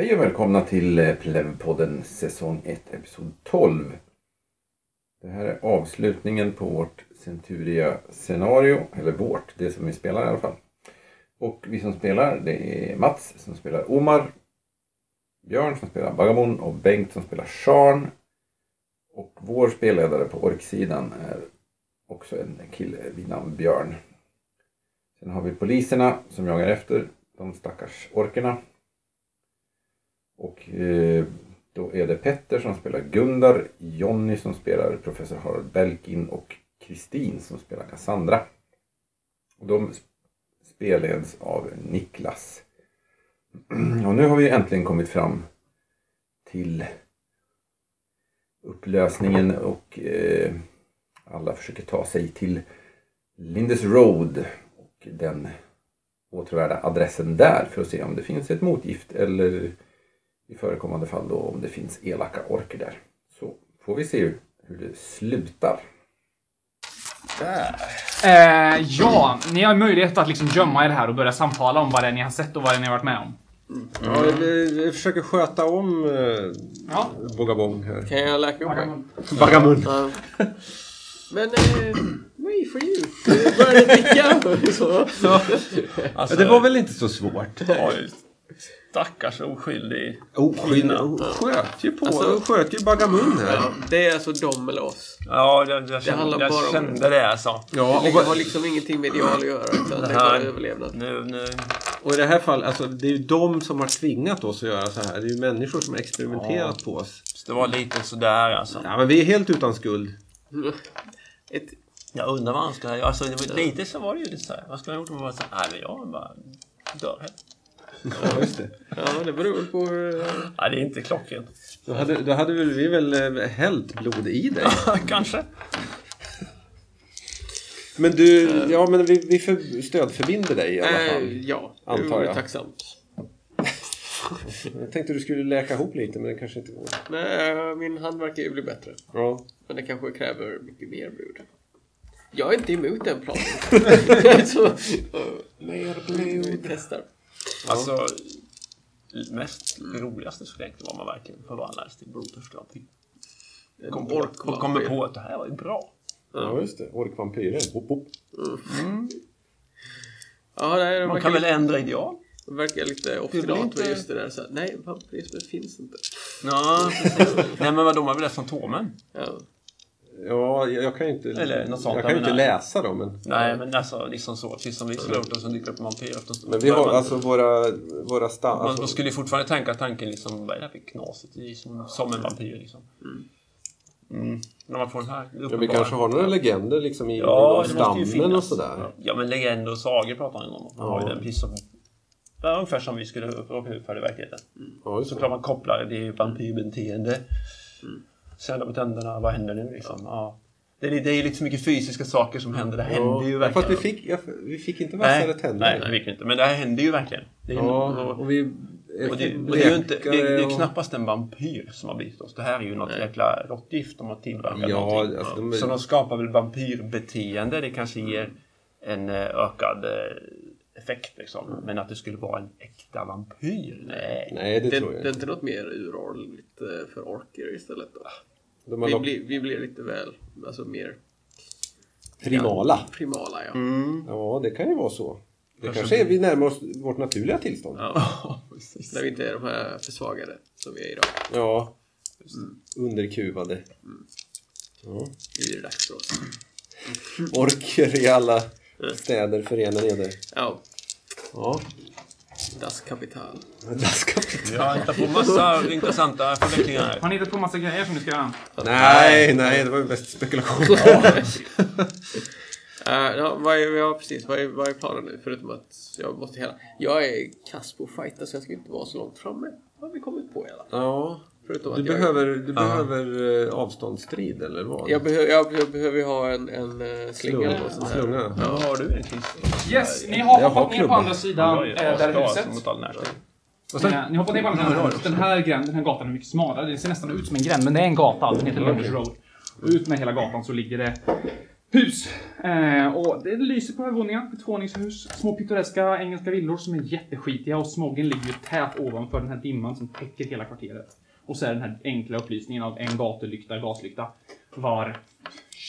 Hej och välkomna till eh, Plevpodden säsong 1 episod 12. Det här är avslutningen på vårt Centuria-scenario, eller vårt, det som vi spelar i alla fall. Och vi som spelar det är Mats som spelar Omar, Björn som spelar Bagamon och Bengt som spelar Sharn. Och vår spelledare på orksidan är också en kille vid namn Björn. Sen har vi poliserna som jagar efter de stackars orkerna. Och eh, då är det Petter som spelar Gundar, Jonny som spelar professor Harald Belkin och Kristin som spelar Cassandra. Och de spelleds av Niklas. Och nu har vi äntligen kommit fram till upplösningen och eh, alla försöker ta sig till Lindes Road och den återvärda adressen där för att se om det finns ett motgift eller i förekommande fall då om det finns elaka orker där. Så får vi se hur det slutar. Eh, ja, ni har möjlighet att liksom gömma er här och börja samtala om vad det är ni har sett och vad det är ni har varit med om. Ja, vi, vi försöker sköta om eh, Ja. Bogabong här. Kan jag läka upp mig? Bagamun. Ja. Men, eh, wait for you. Du började dricka. Så. Alltså, Ja, det var väl inte så svårt? Stackars oskyldig. Oskyldig. Oh, sköt ju på. Alltså- sköt ju Bagamun här. Ja, det är alltså de eller oss. Ja, jag, jag, kände, handlar jag bara om- kände det alltså. Ja, Det och, har liksom ingenting med ideal att göra. Utan det är här- bara överlevnad. Nu, nu. och i det här fallet, alltså, det är ju de som har tvingat oss att göra så här. Det är ju människor som har experimenterat på oss. Det var lite sådär alltså. Ja, men vi är helt utan skuld. Ett, Jag undrar vad han ska göra. Alltså, det lite så var det ju lite såhär. Vad skulle han gjort om man bara nej men jag bara dör här. Ja, just det. ja, det beror väl på hur... eh, Nej, det är inte klockrent. Då hade, då hade väl vi väl eh, hällt blod i dig. Kanske. Men du, ja men vi, vi för, stödförbinder dig i alla Eh, fall. ja, det Antar jag. tacksamt. Jag tänkte du skulle läka ihop lite men det kanske inte går. Nej, eh, min hand verkar ju bli bättre. Ja. Men det kanske kräver mycket mer blod. Jag är inte emot den planen. så, eh, Mer vi testar. Alltså, mest roligaste skulle egentligen vara om man verkligen förvandlades till blodtörstig vampyr. Kom på, kom, kommer på att det här var ju bra. Ja, just det. Orkvampyrer. Hop, hop. Ja, det, är, Man verkar kan väl lite, ändra ideal? verkar lite obstinat inte- med just det där. Så, här, nej, vampyrismen finns inte. Ja. Nej men vadå, man vill läsa Fantomen? Ja. Ja, jag, kan ju inte, Eller något sånt, jag kan ju inte menar. läsa dem. Men, Nej men alltså liksom så. Precis som vi slår upp och så dyker upp en vampyr efter en stund. men vi har man, alltså våra, våra stam... man, Alltså, man skulle ju fortfarande tänka tanken liksom, vad är det här för knasigt? Det är som, som en vampyr liksom. Mm. När man får den här ja, vi kanske har några legender liksom i, Ja, i ju stammen och sådär. Ja men legender och sagor pratar man om. Man har ju den precis som Ja, ungefär som vi skulle råka ut för i verkligheten. Ja, just Så det. klart man kopplar det är ju vampyrbeteende. Sälla på tänderna, vad händer nu liksom? Ja. Det, är, det är lite för mycket fysiska saker som händer. Det händer ju verkligen. fast vi fick, ja, vi fick inte vassare nej, tänder. nej, det fick inte. Men det här händer ju verkligen. Det är, ju- Ja, och, och vi... och det, och det är ju inte, det, det är ju och- knappast en vampyr som har blivit oss. Det här är ju något jäkla råttgift de har tillverkat. Ja, alltså de är- Så de skapar väl vampyrbeteende. Det kanske ger en eh, ökad eh, effekt liksom. Men att det skulle vara en äkta vampyr? Nej. Nej, det, Det, tror jag det är inte. inte något mer uråldrigt eh, för orker istället då? De Vi blir, vi blir lite väl, alltså mer primala. primala ja. Ja, det kan ju vara så. Det kanske är vi närmar oss vårt naturliga tillstånd. Ja. ja. När vi inte är de här försvagade som vi är idag. Underkuvade. Ja. Nu är det dags för oss. Orker i alla städer förenade. Ja, Ja. Das Kapital. Das Kapital. Vi har hittat på massa intressanta förvecklingar här. Har ni hittat på massa grejer som ni ska göra? Nej, nej, det var ju bäst spekulation. Uh, ja, vad är, ja, precis. Vad är, vad är planen nu? Förutom att jag måste hela... Jag är kass på att fighta så jag ska inte vara så långt framme. Vad har vi kommit på i alla fall? Ja. Förutom Du att jag, behöver, du behöver eh, avståndsstrid eller vad? jag, behöver, jag, jag behöver ju ha en, en uh, slinga. Slunga. Vad har du en? Yes, ni har Jag hoppat har ner på andra sidan eh, där huset. All närstrid. Eh, Ni har hoppat ner på andra sidan huset. Den här, gränd, den här gatan är mycket smalare. Det ser nästan ut som en gränd, men det är en gata. Den heter Lunch Road. Och ut med hela gatan så ligger det hus. Eh, och det lyser på övervåningen. Ett tvåvåningshus. Små pittoreska engelska villor som är jätteskitiga och smoggen ligger ju tät ovanför den här dimman som täcker hela kvarteret. Och så är den här enkla upplysningen av en gatulykta, gaslykta, var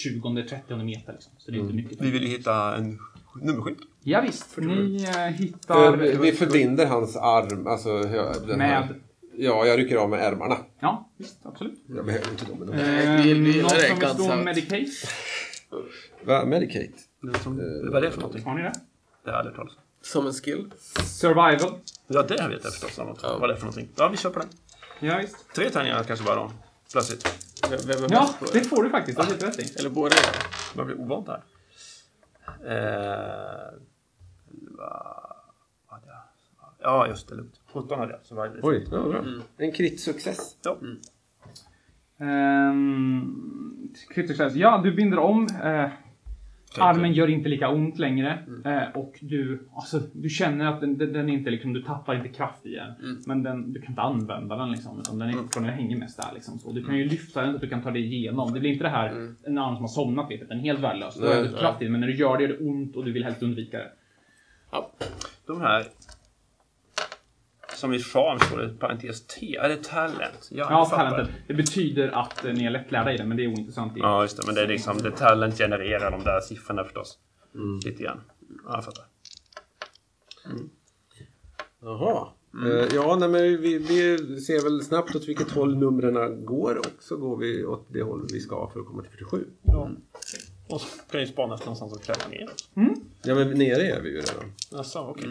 20-30 meter. Liksom. Så det är inte mycket. Vi vill ju hitta en nummerskylt. Ja, visst, ni eh, hittar... Eh, Vi förbinder hans arm, alltså den här. Med... Ja, jag rycker av med ärmarna. Ja, visst, absolut. Jag behöver inte dem. Men de... Eh, vi- det som vill stå ganska- Medicate? Va? Medicate? Det som, vad är det för någonting? Har ni det? Det har jag aldrig talat om. Som en skill. Survival? Ja, det vet jag förstås. Något. Vad det är för någonting. Ja, vi kör på den. Ja, visst. Tre tärningar kanske bara då. Plötsligt. Vem vem är Ja, bäst på det det? får du faktiskt. Det har du helt rätt i. Eller båda? Man blir ovant här. Eh, elva, hade jag? ja, just det. Lugnt. 17 hade jag. Så var det Oj, ja, bra. En krit-success. Ja. Um, ja, du binder om. Eh, armen gör inte lika ont längre. Eh, och du, alltså, du känner att den, den den inte liksom, du tappar inte kraft i den. Men den, du kan inte använda den liksom. Utan den, är, mm. den hänger mest där liksom. Så du kan ju lyfta den så att du kan ta dig igenom. Det blir inte det här, en arm som har somnat vet. Den är helt värdelös. Du har kraft i den, men när du gör det gör det ont och du vill helst undvika det. Ja. De här som i charm står det parentes T. Är det talent? Ja, Ja, talentet. Det betyder att eh, ni är lättlärda i det, men det är ointressant. i- Ja, just det. Men det är liksom det talent genererar de där siffrorna förstås. Lite grann. Ja, jag fattar. Jaha. Eh, ja, nej, men vi, vi ser väl snabbt åt vilket håll numren går och så går vi åt det håll vi ska för att komma till 47. Ja. Och så kan ju spana efter någonstans att klättra ner. Ja, men nere är vi ju redan. Jaså, okej.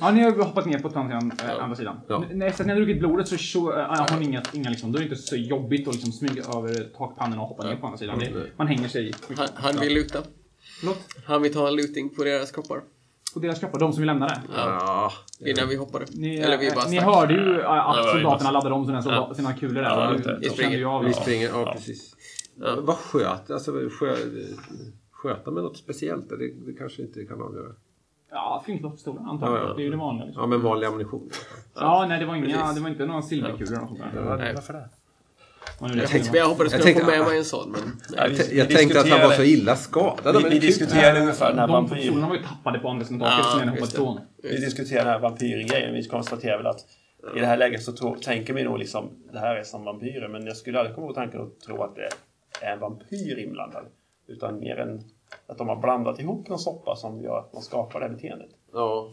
Ja, ni har hoppat ner på andra sidan. Äh, andra sidan. Ja. N- Efter att ni har druckit blodet så, så äh, har ni inga, inga liksom, då är det inte så jobbigt att liksom smyga över takpannorna och hoppa ner på andra sidan. Det, man hänger sig i. Han, han vill luta. Förlåt? Han vill ta en looting på deras kroppar. Och deras kroppar, de som vill lämna det. Ja. Innan vi hoppade. Ni, Eller vi äh, bara ni stack. hörde ju Ja, att soldaterna laddade om sina, solda- sina kulor där. Ja, och det- du- vi då springer. kände ju av Vi det. springer, ja, Ja. Vad sköt? Alltså skö, sköta med något speciellt? Det, det kanske inte kan avgöra. Ja, flintloppspistoler antagligen. Ja, ja. Det är ju det vanliga. Liksom. Ja, men vanlig ammunition. Ja, nej, det var, inga, Precis. det var inte några silverkulor och sånt där. Nej. Varför det? Jag, tänkte, jag hoppades Jag kunna få med mig en sån, men... Ja, Nej. vi- Jag vi tänkte att han var så illa skadad. Vi, vi diskuterade ungefär den här De vampyr... pistolerna var ju tappade på andra sidan taket som ifrån. Vi diskuterade den här vampyrgrejen. Vi konstaterar väl att i det här läget så tänker vi nog liksom det här är som vampyrer. Men jag skulle aldrig komma på tanken att tro att det är en vampyr inblandad. Utan mer än att de har blandat ihop någon soppa som gör att man skapar det här beteendet. Ja,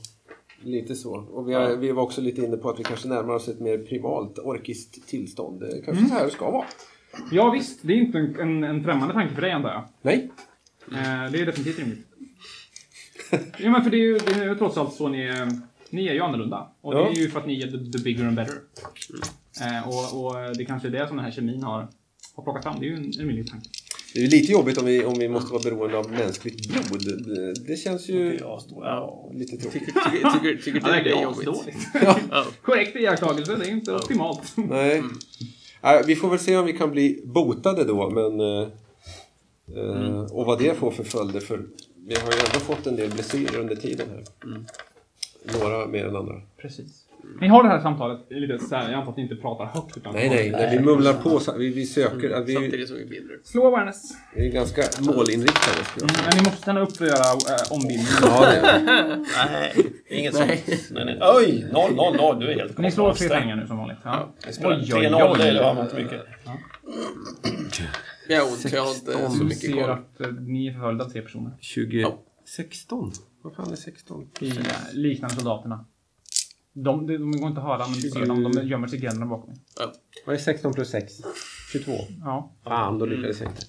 lite så. Och vi, har, vi var också lite inne på att vi kanske närmar oss ett mer primalt orkiskt tillstånd. Det är Kanske så här det ska vara. Ja, visst. Det är inte en, en, en främmande tanke för dig, antar jag. Nej. Eh, det är definitivt rimligt. ja, men för det är ju, det är ju trots allt så ni är, ni är ju annorlunda. Och Ja. det är ju för att ni är the, the bigger and better. Eh, och, och det kanske är det som den här kemin har, har plockat fram. Det är ju en, en rimlig tanke. Det är ju lite jobbigt om vi, om vi måste vara beroende av mänskligt blod. Det, det känns ju och... lite tråkigt. Tycker, tycker, tycker, tycker Ja, du det är jobbigt? Ja. Korrekt iakttagelse, det är inte optimalt. Nej. Nej, vi får väl se om vi kan bli botade då, men... eh, eh, Och vad det får för följder, för vi har ju ändå fått en del blessyrer under tiden här. Några mer än andra. Precis. Ni har det här samtalet lite så här, jag antar att ni inte pratar högt. Utan Nej, nej, nej vi mumlar på. så- Vi, vi söker. att vi, Samtidigt som vi binder. Slå awareness. vi är ganska målinriktade. skulle jag säga. Men ni måste stanna upp och göra äh, ombildning. Ja, det är. Nej, inget sånt. Nej, nej. Oj! Noll, noll, noll. Du är helt Ni slår tre tärningar nu som vanligt. Ja. Spelar 3-0, det har man inte mycket. Jag har ont, så jag har inte så Du mycket ser kvar. att eh, ni är förföljda av tre personer. 20... 16? Vad fan är 16? I eh, liknande soldaterna. De, de, de går inte att höra, men du ser dem. De gömmer sig i gränderna bakom er. Vad är 16 plus 6? 22. Ja. Fan, då lyckades jag inte.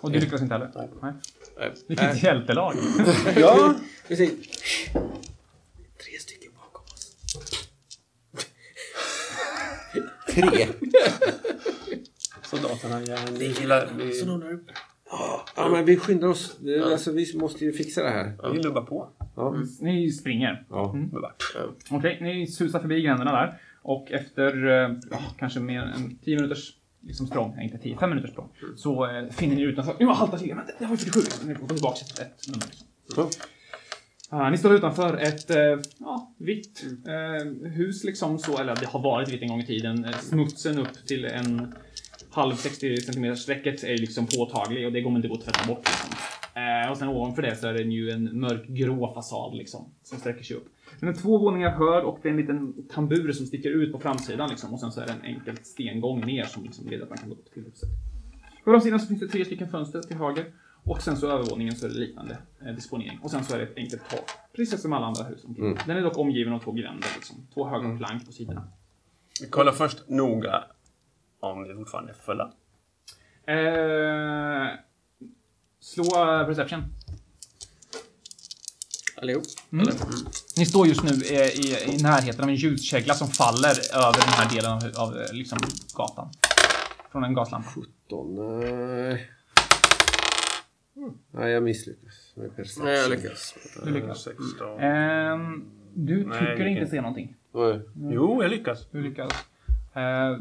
Och du lyckas inte heller? Nej. Nej. Vilket hjältelag. Ja, precis. Tre stycken bakom oss. Tre. Soldaterna gillar... Vi, Så någon där uppe. Ja, men vi skyndar oss. Det- Alltså, vi måste ju fixa det här. vi lubbar på. Ja. Ni springer. Ja. Lubbar. Okej, ni susar förbi gränderna där. Och efter eh, ja, kanske mer än 10 minuters liksom språng, inte 10, 5 minuters språng, så eh, finner ni utanför. Nu haltar till, men det- det har ju 47. Ni får gå tillbaka ett, ett nummer. Liksom. Så. Ah, ni står utanför ett eh, ja, vitt eh, hus liksom så, eller det har varit vitt en gång i tiden. Eh, Smutsen upp till en halv 60 cm räcket är liksom påtaglig och det kommer inte gå att tvätta bort. Liksom. Eh, och sen ovanför det så är det ju en mörkgrå fasad liksom. Som sträcker sig upp. Den är två våningar hög och det är en liten tambur som sticker ut på framsidan liksom. Och sen så är det en enkel stengång ner som liksom leder att man kan gå upp till huset. På framsidan så finns det tre stycken fönster till höger. Och sen så övervåningen så är det liknande eh, disponering. Och sen så är det ett enkelt tak. Precis som alla andra hus omkring. Den är dock omgiven av två gränder liksom. Två höga plank på sidorna. Vi kollar först noga om det fortfarande är fulla. Eh, slå eh, perception. Allihop? Mm. Ni står just nu i, i, i närheten av en ljuskägla som faller över den här delen av, av eh, liksom, gatan. Från en gaslampa. Då, nej. Nej, jag misslyckas. Nej, jag lyckas. Du lyckas. 16. Ehm, du Nej, tycker gick inte se någonting. Nej. Jo, jag lyckas. Du lyckas. Eh,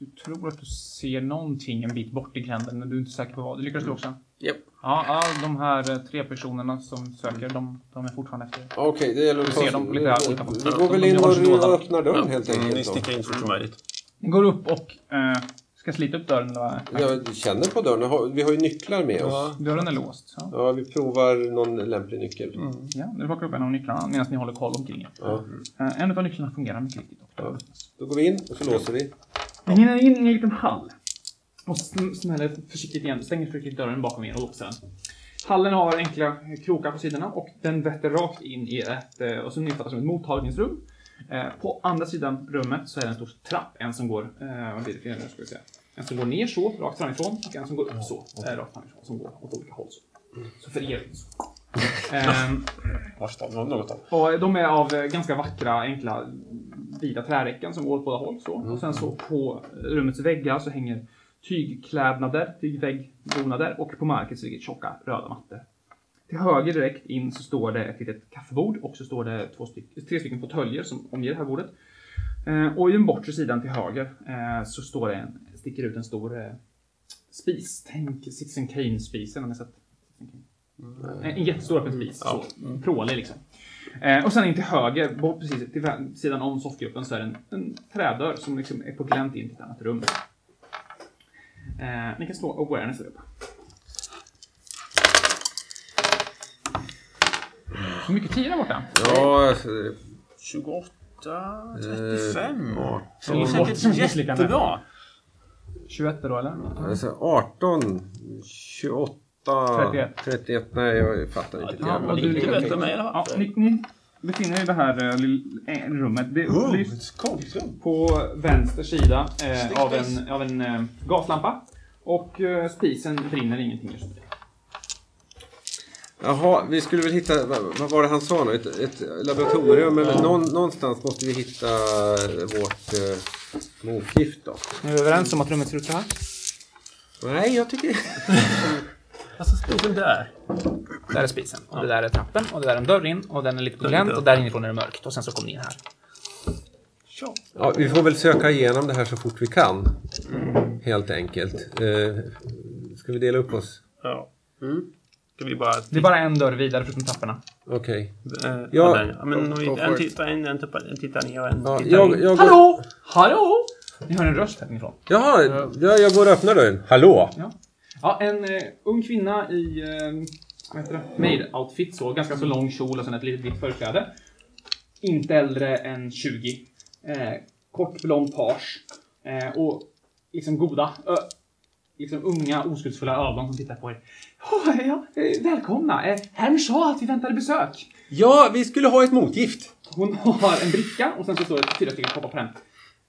du tror att du ser någonting en bit bort i gränden, men du är inte säker på vad. Det lyckas du också. Japp. Ja, ja, de här eh, tre personerna som söker, de, de är fortfarande efter. Okej, det gäller att Du ta ser dem lite olika på- Vi går väl in och så öppnar dörren helt Mm, enkelt. ni sticker in så fort som möjligt. Ni går upp och eh, ska slita upp dörren eller? Jag känner på dörren. Vi har ju nycklar med oss. Dörren är låst. Ja. Ja, vi provar någon lämplig nyckel. Ja, du plockar upp en av nycklarna medan ni håller koll omkring er. Ja. Eh, En av nycklarna fungerar mycket riktigt. Öppnas. Då går vi in och så låser vi. Ni hinner in i en liten hall. Och sm- smäller försiktigt igen, stänger försiktigt dörren bakom er och låser den. Hallen har enkla krokar på sidorna och den vetter rakt in i ett, eh, och som ni fattar som ett mottagningsrum. Eh, På andra sidan rummet så är det en stor trapp, en som går, eh, vad blir det för ska vi säga. En som går ner så, rakt framifrån, och en som går upp så, rakt framifrån, som går åt olika håll så. Så för er så. Ehm, något och de är av eh, ganska vackra, enkla, vita träräcken som går åt båda håll. Så. Och sen så på rummets väggar så hänger tygklädnader, tygväggbonader och på marken så ligger tjocka röda mattor. Till höger direkt in så står det ett litet kaffebord och så står det två styck, tre stycken fåtöljer som omger det här bordet. Eh, och i den bortre sidan till höger eh, så står det en, sticker ut en stor eh, spis. Tänk Citizen Kane-spisen, har ni sett? Kane? En, en jättestor öppen spis. Så, prålig liksom. Eh, och sen in till höger, bort precis till sidan om soffgruppen, så är det en, en trädörr som liksom är på glänt in till ett annat rum. Eh, ni kan slå awareness uppe. Hur mycket tid är där borta? Ja, alltså, 28, Eh, 35. ja. Det är säkert jättebra. 21 då eller? alltså 18, 28, 31. 31. Nej, jag fattar inte. Ja, och du lyckas- vet mig i alla Ja, fall. ni, ni befinner er i det här eh, eh, rummet. Det är Oh, upplyst på vänster sida eh, av en, av en eh, gaslampa. Och eh, spisen brinner ingenting just nu. Jaha, vi skulle väl hitta, vad, vad var det han sa nu? Ett, ett laboratorium eller någon, någonstans måste vi hitta vårt eh, motgift då. Är vi överens om att rummet ser ut så här? Nej, jag tycker... Alltså, spisen där. Där är spisen. Och det där är trappen. Och det där är en dörr in. Och den är lite på glänt. Och där inifrån är det mörkt. Och sen så kommer ni in här. Ja, vi får väl söka igenom det här så fort vi kan. Helt enkelt. Eh, ska vi dela upp oss? Ja. Ska vi bara... Det är bara en dörr vidare förutom trapporna. Okej. Eh, Ja. ja, men vi, en, it. tittar, en, en, tittar, en tittar ner och en Ja, tittar jag, in. jag går... Hallå! Hallå! Ni hör en röst här inifrån. Jaha, ja, jag går och öppnar dörren. Hallå? Ja. Ja, en eh, ung kvinna i eh, maid-outfit, så. Ganska så lång kjol och sen ett litet vitt förkläde. Inte äldre än 20. Eh, kort blont page. Eh, och liksom goda, ö, liksom unga oskuldsfulla ögon som tittar på er. Oh, ja, eh, välkomna! Eh, Herrn sa att vi väntade besök. Ja, vi skulle ha ett motgift. Hon har en bricka och sen så står det fyra stycken koppar på den.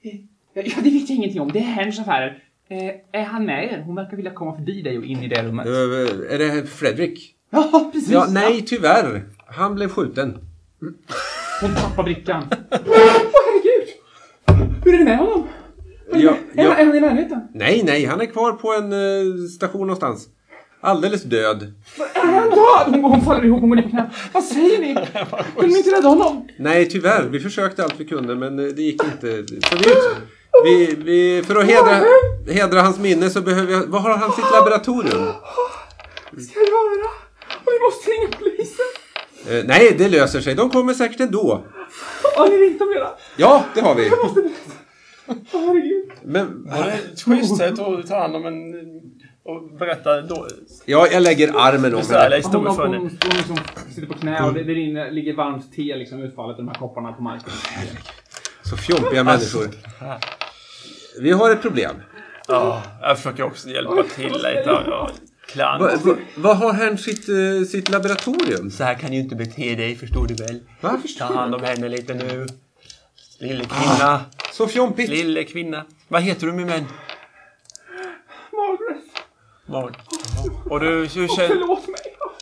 Eh, Ja, det vet jag ingenting om. Det är Herrns affärer. Eh, är han med er? Hon verkar vilja komma förbi dig och in i det rummet. Eh, är det Fredrik? Ja, precis. Ja, nej, tyvärr. Han blev skjuten. Hon tappar brickan. Åh, herregud! Hur är det med honom? Ja, är, ja. är han i närheten? Nej, nej, han är kvar på en eh, station någonstans. Alldeles död. Är han död? Hon, hon faller ihop, hon går ner på knä. Vad säger ni? Kunde ni inte rädda honom? Nej, tyvärr. Vi försökte allt vi kunde, men eh, det gick inte. Så vi, vi, vi, för att hedra, hedra hans minne så behöver jag... Vad har han sitt laboratorium? Vad ska jag göra? Och vi måste ringa polisen. Eh, nej, det löser sig. De kommer säkert ändå. Har ni ringt dem redan? Ja, det har vi. Åh, herregud. Men... Det här är ett schysst sätt att ta hand om en och berätta då. Ja, jag lägger armen om henne. Hon, hon, hon, hon liksom sitter på knä och det, det rinner, ligger varmt te liksom utfallet i de här kopparna på marken. Så fjompiga människor. Vi har ett problem. Ja, jag försöker också hjälpa till lite. Klant. Va- va- Vad har hänt sitt, eh, sitt laboratorium? Så här kan du inte bete dig, förstår du väl? Va? Ta hand om henne lite nu. Lille kvinna. Så fjompigt. Lille kvinna. Vad heter du min vän? Margaret! Vad? Och du, hur känner... Förlåt mig!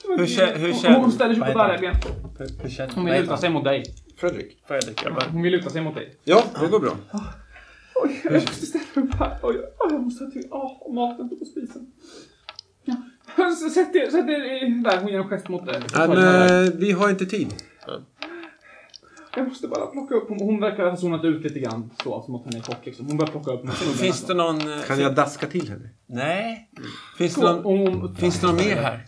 Hur. Hur Hon- känner... Hon ställer sig vad på heter darriga han? ben. Hur- Hur känner... Hon vad vill heter luta han? sig mot dig. Fredrik. Fredrik, jag bara... Hon vill luta sig mot dig. Ja, det går bra. Oj, jag måste ställa upp här. Oj, oj, jag måste ha till. Åh, maten på spisen. Ja. Så Sätt er, sätt er där. Hon ger en gest mot dig. Men, eh, vi har inte tid. Jag måste bara plocka upp. Hon, hon verkar ha zonat ut lite grann. Så, som att hon är kock liksom. Hon börjar plocka upp snubben. Finns det någon... eh, Kan jag daska till henne? Nej. Finns det någon... Finns det någon mer här?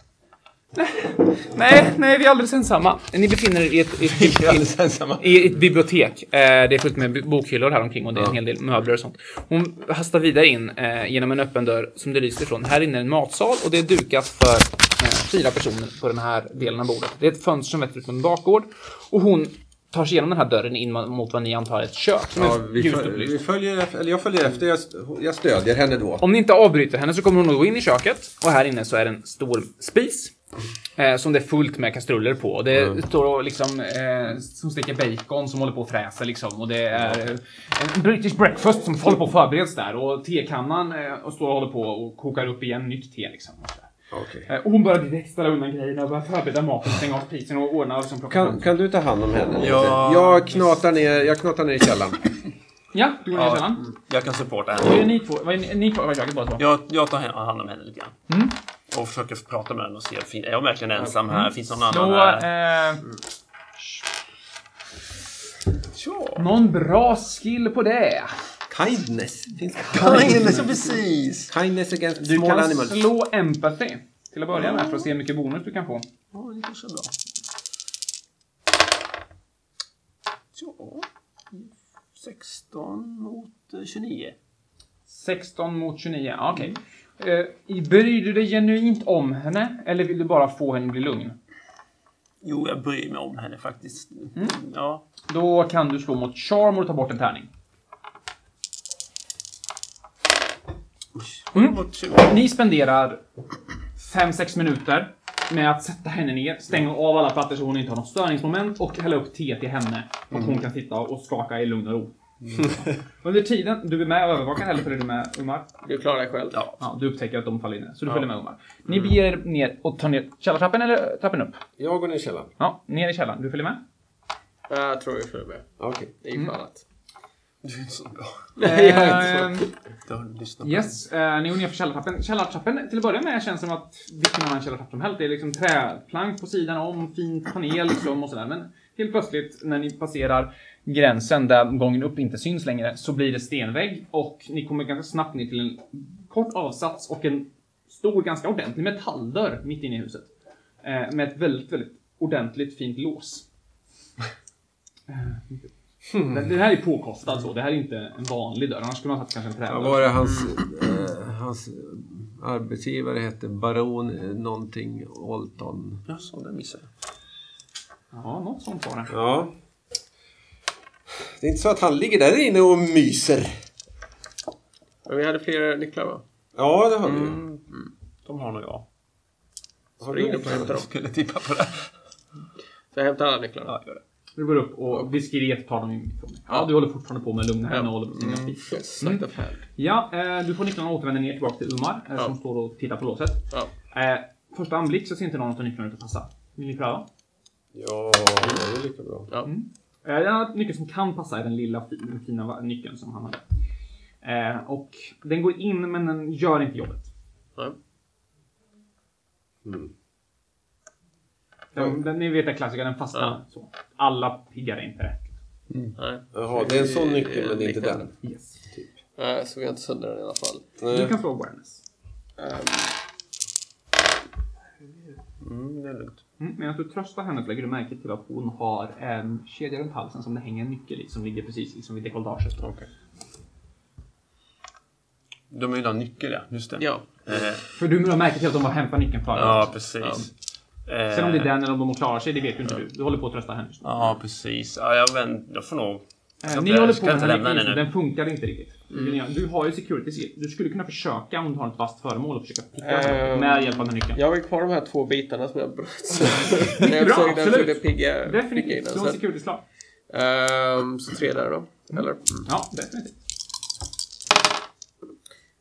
Nej, nej, vi är alldeles ensamma. Ni befinner er i ett, ett, Vi är alldeles ensamma. i ett bibliotek. Eh, det är fullt med bokhyllor här omkring och det är en hel del möbler och sånt. Hon hastar vidare in eh, genom en öppen dörr som det lyser ifrån. Här inne är en matsal och det är dukat för eh, fyra personer på den här delen av bordet. Det är ett fönster som vetter ut mot en bakgård och hon tar sig igenom den här dörren in mot vad ni antar är ett kök Ja, vi, föl- vi följer eller jag följer efter. Jag, jag stödjer henne då. Om ni inte avbryter henne så kommer hon att gå in i köket och här inne så är det en stor spis. Eh, som det är fullt med kastruller på. Och det står och liksom eh, som steker bacon som håller på att fräsa liksom. Och det är eh, en British breakfast som håller på att förbereds där. Och tekannan eh, och står och håller på och kokar upp igen nytt te liksom. Okej. eh, och hon börjar direkt ställa undan grejerna och börjar förbereda maten, stänga av spisen och ordna och liksom Kan, kan du ta hand om henne? Ja. Jag knatar ner, jag knatar ner i källaren. Ja, du går ner i källaren. jag kan supporta Vad är henne. ni två? Vad är ni, ni två? Jag, jag tar hand om henne lite grann. Mm. Och försöker prata med henne och se, är jag verkligen ensam här? Finns någon Slå, annan här? eh, någon bra skill på det. Kindness. Finns Nej, så precis! Kindness against Du small kan animals. slå empathy till att börja med för att se hur mycket bonus du kan få. Ja, det kanske är bra. Ja, 16 mot eh, 29. 16 mot 29, ja, okej. Eh, bryr du dig genuint om henne eller vill du bara få henne att bli lugn? Jo, jag bryr mig om henne faktiskt. Ja. Då kan du slå mot charm och ta bort en tärning. Mm. Mot 20. Ni spenderar 5-6 minuter med att sätta henne ner, stänga av alla plattor så hon inte har något störningsmoment och hälla upp te till henne. Så att hon kan sitta och skaka i lugn och ro. Under tiden, du är med och övervakar eller följer du med Umar? Du klarar dig själv. Ja. Ja, du upptäcker att de faller in. Så du följer med Umar. Ni beger er ner och tar ner källartrappen eller trappen upp? Jag går ner i källaren. Ja, ner i källaren. Du följer med? Jag tror vi följer med. Okej. Det är ju annat. Du är inte så bra. Ehm, Du lyssnar på Yes, eh, ni går ner för källartrappen. Källartrappen, till att börja med, känns som att vilken annan källartrapp som helst. Det är liksom träplank på sidan om, fin panel liksom och sådär. Men helt plötsligt, när ni passerar gränsen där gången upp inte syns längre, så blir det stenvägg och ni kommer ganska snabbt ner till en kort avsats och en stor, ganska ordentlig metalldörr mitt inne i huset. Eh, med ett väldigt, väldigt ordentligt fint lås. Eh, Den, den här är påkostad så, det här är inte en vanlig dörr. Annars skulle man ha tagit kanske en Ja, trädörr. var det hans, eh, hans arbetsgivare hette Baron eh, någonting Olton. Ja, så det missade jag. Ja, något sånt var det. Ja. Det är inte så att han ligger där inne och myser. Men vi hade fler nycklar va? Ja, det har vi. Mm. De har nog jag. Har Ring du upp och hämta dem. Skulle tippa på det. Så jag hämtar alla nycklarna. Ja, gör det. Du går upp och diskret tar dem ifrån dig. Ja, du håller fortfarande på med lugna och håller på sina spis. Yes, hand. Ja, eh, du får nycklarna och återvänder ner tillbaka till Umar eh, Ja. som står och tittar på låset. Ja. Eh, första anblick så ser inte någon av nycklarna ut att passa. Vill ni pröva? Ja, det är lika bra. Ja. Eh, den enda nyckeln som kan passa är den lilla fina nyckeln som han hade. Eh, och den går in men den gör inte jobbet. Nej. Mm. Den, den, ni vet den klassiska, den fastnar Ja. så. Alla piggar är inte rätt. Nej. Jaha, det är en sån nyckel men Eh, inte den. Yes. Nej, så vi har inte sönder den i alla fall. Du kan slå awareness. Mm, det är lugnt. Mm, medan du tröstar henne så lägger du märke till att hon har en kedja runt halsen som det hänger en nyckel i som ligger precis liksom vid dekolletaget. Okej. De vill ha nyckel, ja. Just det. Ja, Eh, För du märker till att de har hämtat nyckeln för dig. ja, precis. Eh, Sen om det är den eller om de klarar sig, det vet ju inte du. Du håller på att trösta henne just nu. Ja, precis. Ja, jag, vet, jag får nog... Eh, Jag Ni håller på den den. Den funkar inte riktigt. Du har ju security seal. Du skulle kunna försöka om du har ett vasst föremål och försöka picka Ehm, med hjälp av den nyckeln. Jag har ju kvar de här två bitarna som jag bröt. Mycket jag bra, försökte- jag absolut. försökte pigga, pigga in Definitivt. Slå Så, en security-slag. Ehm, så tre där då. Eller? Ja, definitivt.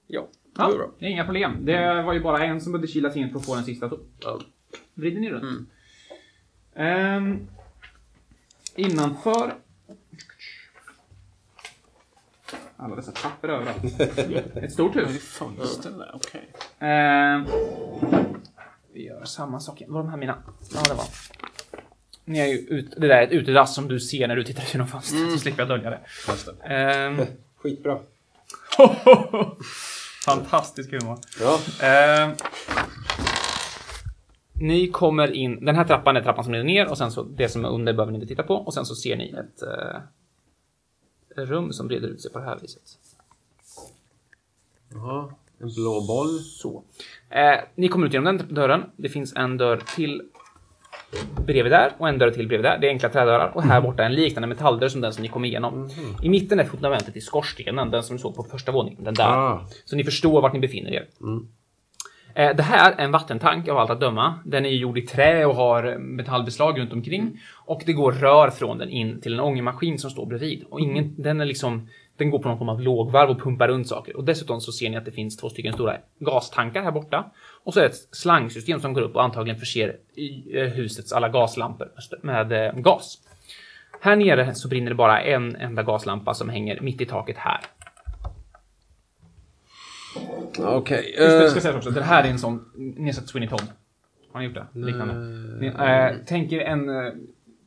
Ja, det Ja, bra. det är inga problem. Det var ju bara en som behövde kilas in för att få den sista. Ja. vrider ni runt. Mm. Ehm, innanför... Alla dessa trappor överallt. Ett stort hus. Fönster där, okej. Ehm, vi gör samma sak. igen. Var de här mina? Ja, det var. Ni är ju ut, det där är ett utedass som du ser när du tittar genom fönstret, så slipper jag dölja det. Ehm, Skitbra. fantastisk humor. Ja. Ehm, ni kommer in, den här trappan är trappan som leder ner och sen så det som är under behöver ni inte titta på och sen så ser ni ett eh, rum som breder ut sig på det här viset. Jaha. En blå boll. Så. Eh, ni kommer ut genom den dörren. Det finns en dörr till bredvid där och en dörr till bredvid där. Det är enkla trädörrar och här borta en liknande metalldörr som den som ni kom igenom. I mitten är fundamentet i skorstenen, den som ni såg på första våningen. Den där. Ah. Så ni förstår vart ni befinner er. Eh, Det här är en vattentank av allt att döma. Den är gjord i trä och har metallbeslag runt omkring. Och det går rör från den in till en ångmaskin som står bredvid. Och ingen, den är liksom, den går på någon form av lågvarv och pumpar runt saker. Och dessutom så ser ni att det finns två stycken stora gastankar här borta. Och så är det ett slangsystem som går upp och antagligen förser eh, husets alla gaslampor med eh, gas. Här nere så brinner det bara en enda gaslampa som hänger mitt i taket här. Okej. Just det, eh, ska sägas också. Det här är en sån... Ni har sett Sweeney Todd? Har ni gjort det? Liknande. Ni, eh, tänk er en... Eh,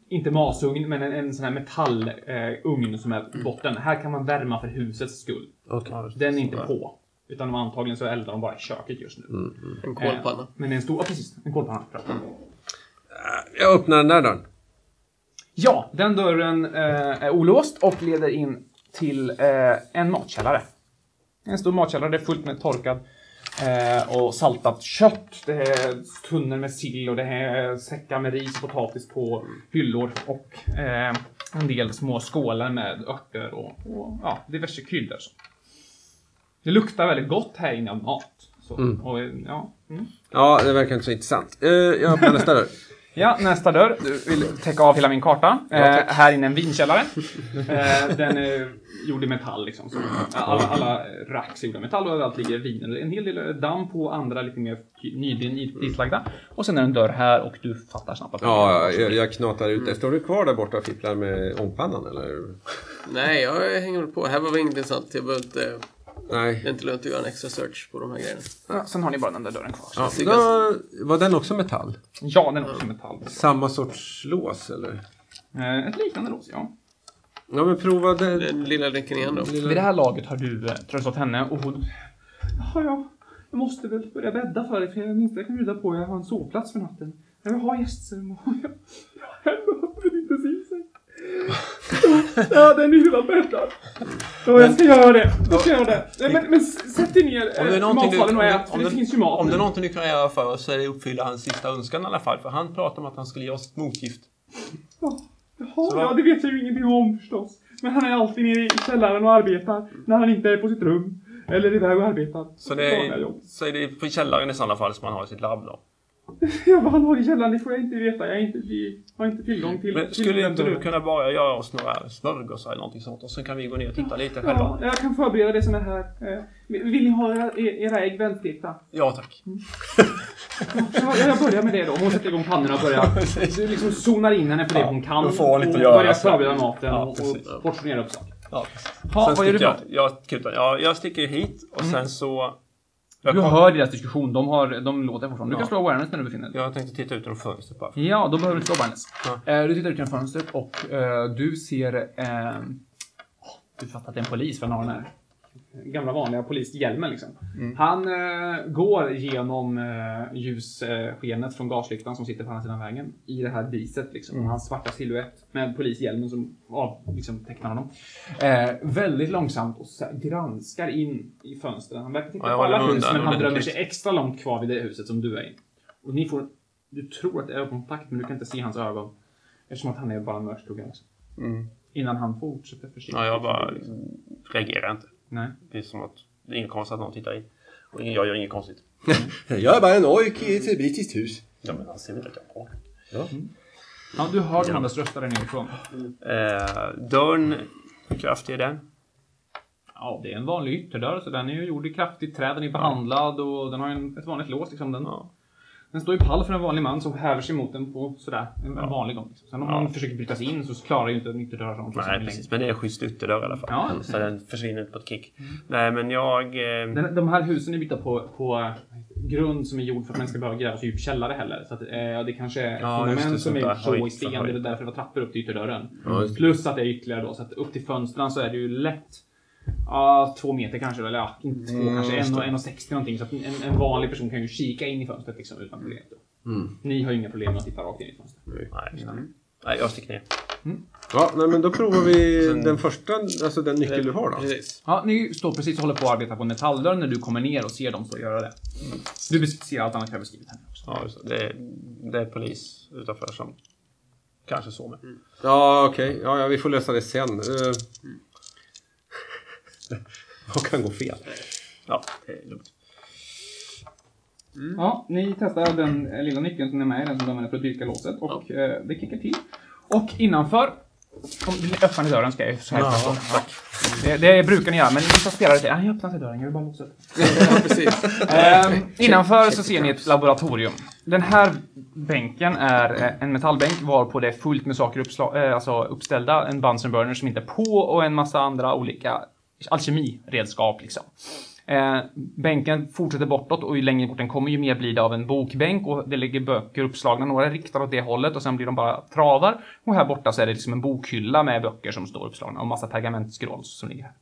inte masugn, men en, en sån här metallugn eh, ugn som är botten. Här kan man värma för husets skull. okej. Den är inte på. Utan de antagligen så eldar de bara i köket just nu. En kolpanna. Eh, men det är en stor... Ja, precis. En kolpanna. Bra. Jag öppnar den där dörren. Ja, den dörren eh, är olåst och leder in till eh, en matkällare. En stor matkällare, det är fullt med torkad eh, och saltat kött. Det är tunnor med sill och det är säckar med ris och potatis på hyllor och eh, en del små skålar med örter och, och ja, diverse kryddor. Det luktar väldigt gott här inne av mat. Så, och, eh, ja, mm. Ja, det verkar inte så intressant. Eh, jag öppnar nästa dörr. Ja, nästa dörr. Du vill täcka av hela min karta. eh, här inne en vinkällare. eh, den är gjord i metall liksom. Så alla, alla racks är gjorda i metall och överallt ligger viner. En hel del damm på, andra lite mer nydislagda. Och sen är det en dörr här och du fattar snabbt att Ja, jag, jag knatar ut det. Står du kvar där borta och fipplar med ångpannan eller? Nej, jag hänger på. Här var inget intressant. Jag behöver inte, det Nej. är inte lönt att göra en extra search på de här grejerna. Ja, sen har ni bara den där dörren kvar. Ja, då, var den också metall? Ja, den är också metall. Samma sorts lås eller? Eh, ett liknande lås, ja. Ja men prova det. Den lilla däcken igen då. Vid det här laget har du eh, tröstat henne och hon... Jaha, ja. Jag måste väl börja bädda för dig för jag minns jag kan bjuda på jag har en sovplats för natten. Jag vill ha gästrum och jag... Jag behöver inte se sig. Ja, den är redan bäddad. Ja, jag ska göra det. Jag ska göra det. Men, men sätt dig ner Om det är eh, i matsalen och ät, för det finns ju mat. Om det är någonting du kan göra för oss så är det uppfylla hans sista önskan i alla fall. För han pratade om att han skulle ge oss ett motgift. Ja, Jaha, ja, det vet jag ju ingenting om förstås. Men han är alltid nere i källaren och arbetar när han inte är på sitt rum. Eller iväg och arbetar. Så det, är, jobb. så är det på källaren i sådana fall som han har i sitt labb då. Ja, vad han har i källaren, det får jag inte veta. Jag inte, vi har inte tillgång till... Men skulle inte du kunna bara göra oss några smörgåsar eller någonting sånt och sen kan vi gå ner och titta lite Ja, själva? jag kan förbereda det som är här. Eh, Vill ni ha era, era ägg välstekta? Ja tack. Ja, jag börjar med det då. Hon sätter igång pannorna och börjar... Du liksom zonar in henne på det Ja, hon kan. då får hon lite och att göra börjar förbereda maten Ja, och, portionera upp saker. Ja. Ja, sen vad gör du sticker för jag, jag, ja, jag sticker hit och sen så... Jag, Du kom, hör deras diskussion. De, har, de låter fortfarande. Du kan slå awareness när du befinner dig. jag tänkte titta ut genom fönstret bara. Ja, då behöver du slå awareness. Ja. Eh, du tittar ut genom fönstret och eh, du ser... Eh, du fattar att det är en polis för han har den här gamla vanliga polishjälmen liksom. Han eh, går genom eh, ljusskenet från gaslyktan som sitter på andra sidan vägen i det här diset liksom. Hans svarta silhuett med polishjälmen som av, liksom, tecknar honom. Eh, väldigt långsamt och granskar in i fönstren. Han verkar titta Ja, på alla hus men han drömmer sig extra långt kvar vid det huset som du är i. Och ni får, du tror att det är ögonkontakt men du kan inte se hans ögon. Eftersom att han är bara mörkskugga. Liksom. Innan han fortsätter försiktigt. Ja, jag bara reagerar inte. Nej. Det är som att det är inget konstigt att någon tittar in. Och ingen- jag gör inget konstigt. Jag är bara en ojk i ett brittiskt hus. Ja, men han ser väl rätt bra Ja, du hör de andras röster där nerifrån. eh, Dörren, hur kraftig är den? Ja, det är en vanlig ytterdörr, så den är ju gjord i kraftigt trä, den är behandlad och den har ju en, ett vanligt lås. Liksom. Den, Ja. Den står ju pall för en vanlig man som häver sig mot den på sådär, en, en vanlig gång. Liksom. Sen om Ja. man försöker bryta sig in så klarar ju inte en ytterdörr sånt. liksom, Nej, längre. precis. Men det är en schysst ytterdörr i alla fall. Ja. Så den försvinner inte på ett kick. Nej, men jag... Eh, Den, de här husen är byggda på, på grund som är gjord för att man ska behöva gräva så djup källare heller. Så att, eh, det kanske är Ja, fundament det, som är så i sten. Det är därför det var trappor upp till ytterdörren. Ja, det. Plus att det är ytterligare då, så att upp till fönstren så är det ju lätt Ja, två meter kanske, eller ja, inte två Mm, kanske, en och, det. en och 60 någonting. Så att en, en vanlig person kan ju kika in i fönstret liksom utan problem. Mm. Ni har ju inga problem med att titta rakt in i fönstret. nej, just det. nej, jag sticker ner. Ja, nej, men då provar vi den första, alltså den nyckel du har då. Precis. Ja, ni står precis och håller på att arbeta på en metalldörr när du kommer ner och ser dem stå och göra det. Du ser allt annat jag beskrivit här också. Ja, just det. Det är, det är polis utanför som kanske sover. Ja, okej. Ja, ja, vi får lösa det sen. Uh, vad kan gå fel? Ja, det är lugnt. Ja, ni testar den eh, lilla nyckeln som är med, den som du använder för att dyrka låset och eh, det kickar till. Och innanför, om ni öppnar ni dörren ska jag så här Ja, tack. det, det brukar ni göra, men vissa spelare säger att jag öppnar inte dörren, jag vill bara låsa upp. Ja. Ehm, innanför så ser ni ett laboratorium. Den här bänken är eh, en metallbänk varpå det är fullt med saker uppsla- eh, alltså uppställda. En Bunsen burner som inte är på och en massa andra olika alkemiredskap liksom. Eh, bänken fortsätter bortåt och ju längre bort den kommer ju mer blir det av en bokbänk och det ligger böcker uppslagna. Några är riktade åt det hållet och sen blir de bara travar. Och här borta så är det liksom en bokhylla med böcker som står uppslagna och massa pergamentskrål som ligger här.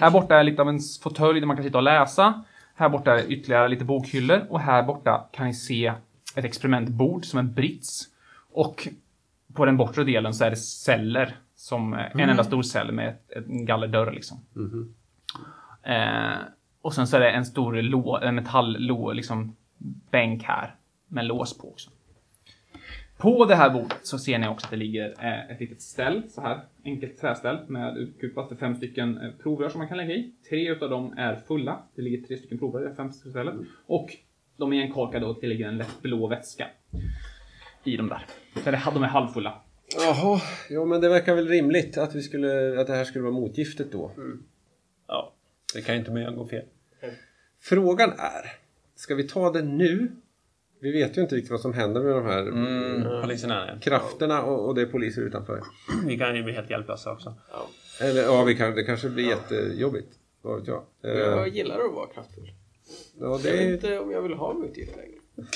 Här borta är lite av en fåtölj där man kan sitta och läsa. Här borta är ytterligare lite bokhyllor och här borta kan ni se ett experimentbord som en brits. Och på den bortre delen så är det celler. Som en enda stor cell med ett, en gallerdörr liksom. Eh, och sen så är det en stor lå, en metalllå, liksom bänk här. Med lås på också. På det här bordet så ser ni också att det ligger eh, ett litet ställ, så här. Enkelt träställ med utkupat för fem stycken eh, provrör som man kan lägga i. Tre utav dem är fulla. Det ligger tre stycken provrör i det femte stället. Och de är enkorkade och det ligger en lätt blå vätska i dem där. Så det, de är halvfulla. Jaha, ja men det verkar väl rimligt att, vi skulle, att det här skulle vara motgiftet då. Ja, det kan ju inte mer än gå fel. Frågan är, ska vi ta det nu? Vi vet ju inte riktigt vad som händer med de här Mm, är det. krafterna och, och det är poliser utanför. Vi kan ju bli helt hjälplösa också. Eller ja, vi kan, det kanske blir jättejobbigt. Vad vet jag. Eh, Jag gillar att vara kraftfull. ja, Jag det vet är, inte om jag vill ha mutgift längre.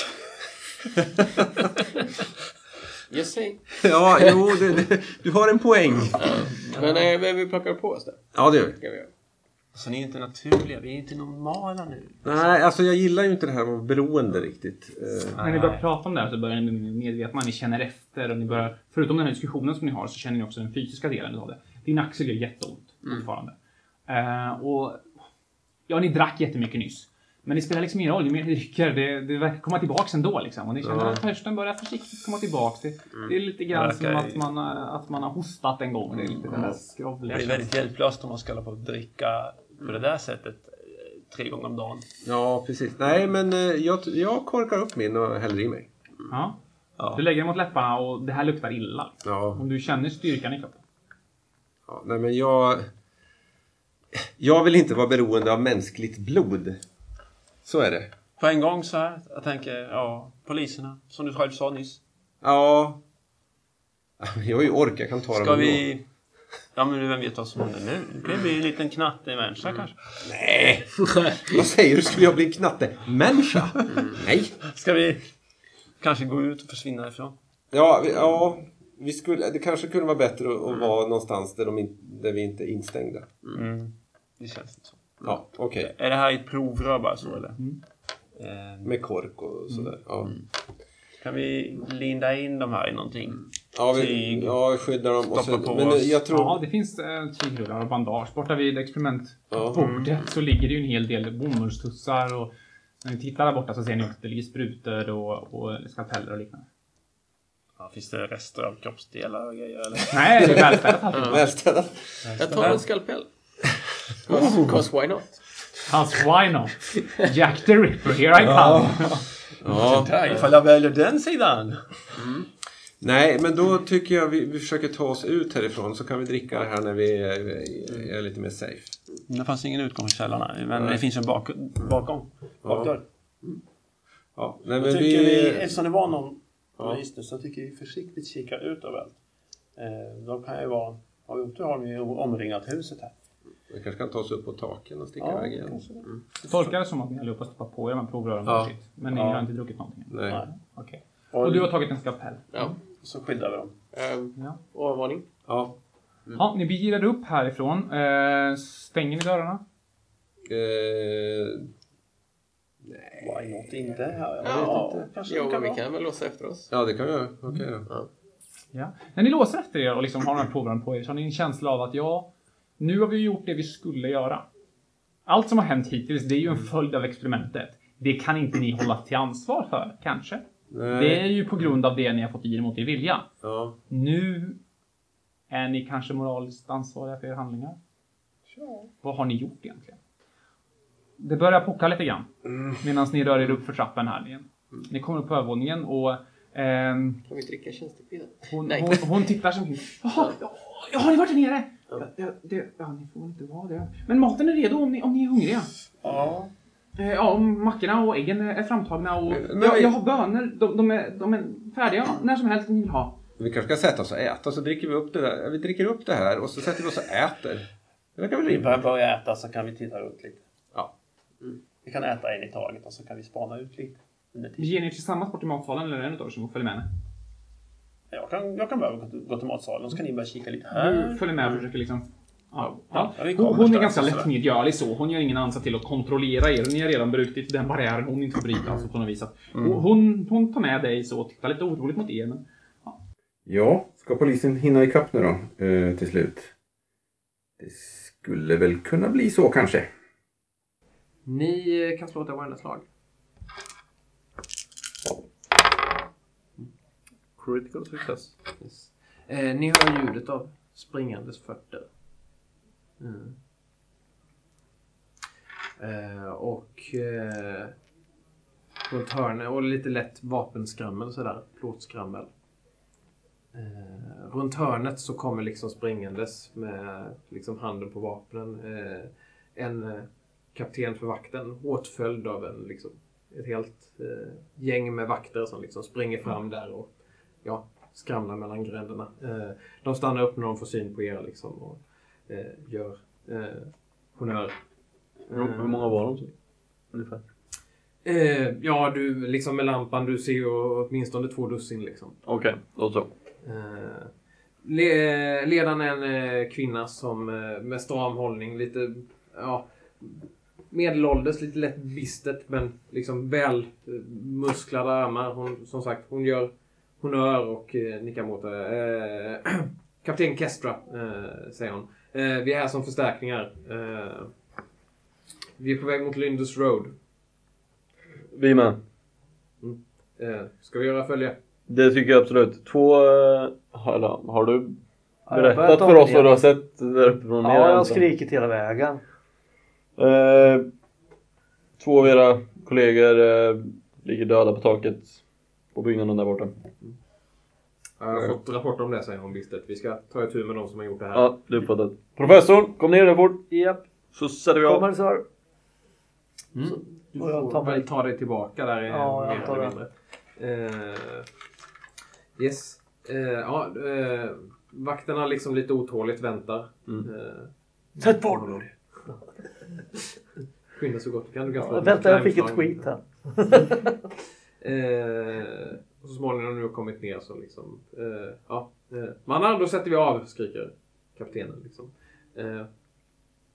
Just saying. ja, jo, det, det, du har en poäng. Men, eh, men vi plockar på oss det. Ja, det gör vi. Ska vi göra. Så ni är inte naturliga, vi är inte normala nu. Nej, alltså jag gillar ju inte det här med beroende riktigt. Eh, När ni börjar prata om det här så börjar ni bli medvetna, ni känner efter och ni börjar, förutom den här diskussionen som ni har så känner ni också den fysiska delen av det. Din axel gör jätteont fortfarande. Eh, och ja, ni drack jättemycket nyss. Men det spelar liksom ingen roll, ju mer ni dricker, det, det verkar komma tillbaks ändå liksom. Och ni känner Ja. att törsten börjar försiktigt komma tillbaks. Det, det är lite grann som att man, har- att man har hostat en gång. Det är lite den där Det skrovliga blir känslan. väldigt hjälplöst om man ska hålla på och dricka på det där sättet eh, tre gånger om dagen. ja, precis. Nej, men eh, jag, jag korkar upp min och häller i mig. Ja. Ja. Du lägger den mot läpparna och det här luktar illa. Ja, Om du känner styrkan i kroppen. ja nej men jag... Jag vill inte vara beroende av mänskligt blod. Så är det. På en gång så här, jag tänker, ja, poliserna, som du själv sa nyss. Ja... Jag har ju ork, jag kan ta Ska dem vi... Ja men vem vet vad som händer nu? Det kan bli en liten knattig människa kanske. Nej! Vad säger du? Skulle jag bli en knatte-människa? Nej! Ska vi kanske gå ut och försvinna ifrån? Ja, vi, ja vi skulle, det kanske kunde vara bättre att, att vara någonstans där, de in, där vi inte är instängda. Mm. Det känns inte så. Ja, okej. Är det här ett provrör bara så eller? Mm. Eh, Med kork och sådär. Ja. kan vi linda in de här i någonting? Ja, vi, Tyg. ja, vi skyddar dem. Och så, på men oss. jag tror... Ja, det finns eh, tygrullar och bandage. Borta vid experimentbordet Ja. så ligger det ju en hel del bomullstussar och när ni tittar där borta så ser ni också att det ligger sprutor och, och skalpeller och liknande. Ja, finns det rester av kroppsdelar och grejer eller? Nej, det är välstädat. Välstädat. Jag tar en skalpell. Cause, cause why not? Alltså, why not? Jack the Ripper, here I come. Ja. Där, ifall jag väljer den sidan! Nej, men då tycker jag vi, vi försöker ta oss ut härifrån så kan vi dricka det här när vi är, är lite mer safe. Det fanns ingen utgång i källorna, men Nej. det finns en bak, bakgång. Bakdörr. Ja, nej, Jag men tycker vi... vi, eftersom det var någon Ja. nu, så tycker vi försiktigt kika ut överallt. Eh, de kan ju vara, har vi otur har vi ju omringat huset här. Vi kanske kan ta oss upp på taken och sticka Ja, iväg igen. kanske. Tolkar det som att ni allihopa stoppar på er de provrören Ja. Men ni Ja. har inte druckit någonting? Nej. Nej. Okej. Och, Och du har tagit en skalpell? Ja. så skyddar vi dem. Um, Ja. Övervåning. Ja. Ja, ni er upp härifrån. Eh, stänger ni dörrarna? Eh, Why not inte? Ja, jag Ja, vet inte. Kanske jo, kan vi kan väl låsa efter oss. ja, det kan vi göra. Okej då. Ja. När ni låser efter er och liksom har de här provrören på er så har ni en känsla av att ja, nu har vi gjort det vi skulle göra. Allt som har hänt hittills, det är ju en följd av experimentet. Det kan inte ni hålla till ansvar för, kanske. Nej. Det är ju på grund av det ni har fått i er mot er vilja. Ja. Nu är ni kanske moraliskt ansvariga för era handlingar. Vad har ni gjort egentligen? Det börjar pocka lite grann. Medan ni rör er upp för trappen här igen. Ni kommer upp på övervåningen och ehm, Kan vi dricka tjänstepinnar? hon, hon, hon tittar som Jaha, ja, har ni varit där nere? Ja, det, det, ja, ni får inte vara det. Men maten är redo om ni, om ni är hungriga. Ja. Eh, Ja, och mackorna och äggen är framtagna och Men jag, vi- jag har bönor. De, de, är, de är färdiga när som helst ni vill ha. Vi kanske ska sätta oss och äta så dricker vi upp det där. Vi dricker upp det här och så sätter vi oss och äter. Det verkar väl Vi börjar börja äta så kan vi titta ut lite. Ja. Vi kan äta en i taget och så kan vi spana ut lite. Ger ni tillsammans bort till matsalen eller är det en av er som följer med? Jag kan, jag kan börja gå till, matsalen så kan ni börja kika lite Du här. följer med och försöker liksom... Ja, Ja, ja. Hon, hon är ganska lättmedgörlig så. Hon gör ingen ansats till att kontrollera er. Ni har redan brutit den barriären hon inte får bryta. Alltså på något vis. Att hon, hon, hon tar med dig så och tittar lite oroligt mot er. Men Ja, ska polisen hinna ikapp nu då eh, till slut? Det skulle väl kunna bli så kanske. Ni kan slå ett awareness-slag. Critical success. Yes. Eh, ni hör ljudet av springandes fötter. Mm. Eh, och eh, runt hörnet och lite lätt vapenskrammel sådär. Plåtskrammel. Eh, runt hörnet så kommer liksom springandes med liksom handen på vapnen. Eh, en eh, kapten för vakten åtföljd av en liksom ett helt eh, gäng med vakter som liksom springer fram där och ja, skramlar mellan gränderna. Eh, de stannar upp när de får syn på er liksom och eh, gör eh, honör. Hur, många var de? Ungefär. Eh, ja, du liksom med lampan, du ser ju åtminstone två dussin liksom. Okej, då så. Eh, le, ledaren är en eh, kvinna som eh, med stram hållning, lite ja, medelålders, lite lätt bistert men liksom väl musklade armar. Hon, som sagt, hon gör honör och eh, nickar mot det. Eh, Kapten Kestra, eh, säger hon. Eh, vi är här som förstärkningar. Eh, vi är på väg mot Lindus Road. Vi med. Eh, ska vi göra följe? Det tycker jag absolut. Två... eh, Eller, har du berättat för oss vad du har sett där uppifrån? Ja, jag har skrikit hela vägen. Eh, två av era kollegor eh, ligger döda på taket på byggnaden där borta. Jag har fått rapport om det, säger hon bistert. Vi ska ta itu med de som har gjort det här. Ja, är uppfattat. Professorn, kom ner där fort. Japp, Så sätter vi av. kommer sir. Du Och jag får tar väl ta dig tillbaka där Ja, jag mer tar eller det. mindre. Eh, yes. Eh, ja, eh, vakterna liksom lite otåligt väntar. Mm. Eh, Sätt på dig! skynda så gott du kan. Du kan Ja, Vänta, jag fick ett skit här. Eh, och så småningom när du har kommit ner så liksom... Eh, ja. Eh, Mannar, då sätter vi av, skriker kaptenen. Liksom. Eh,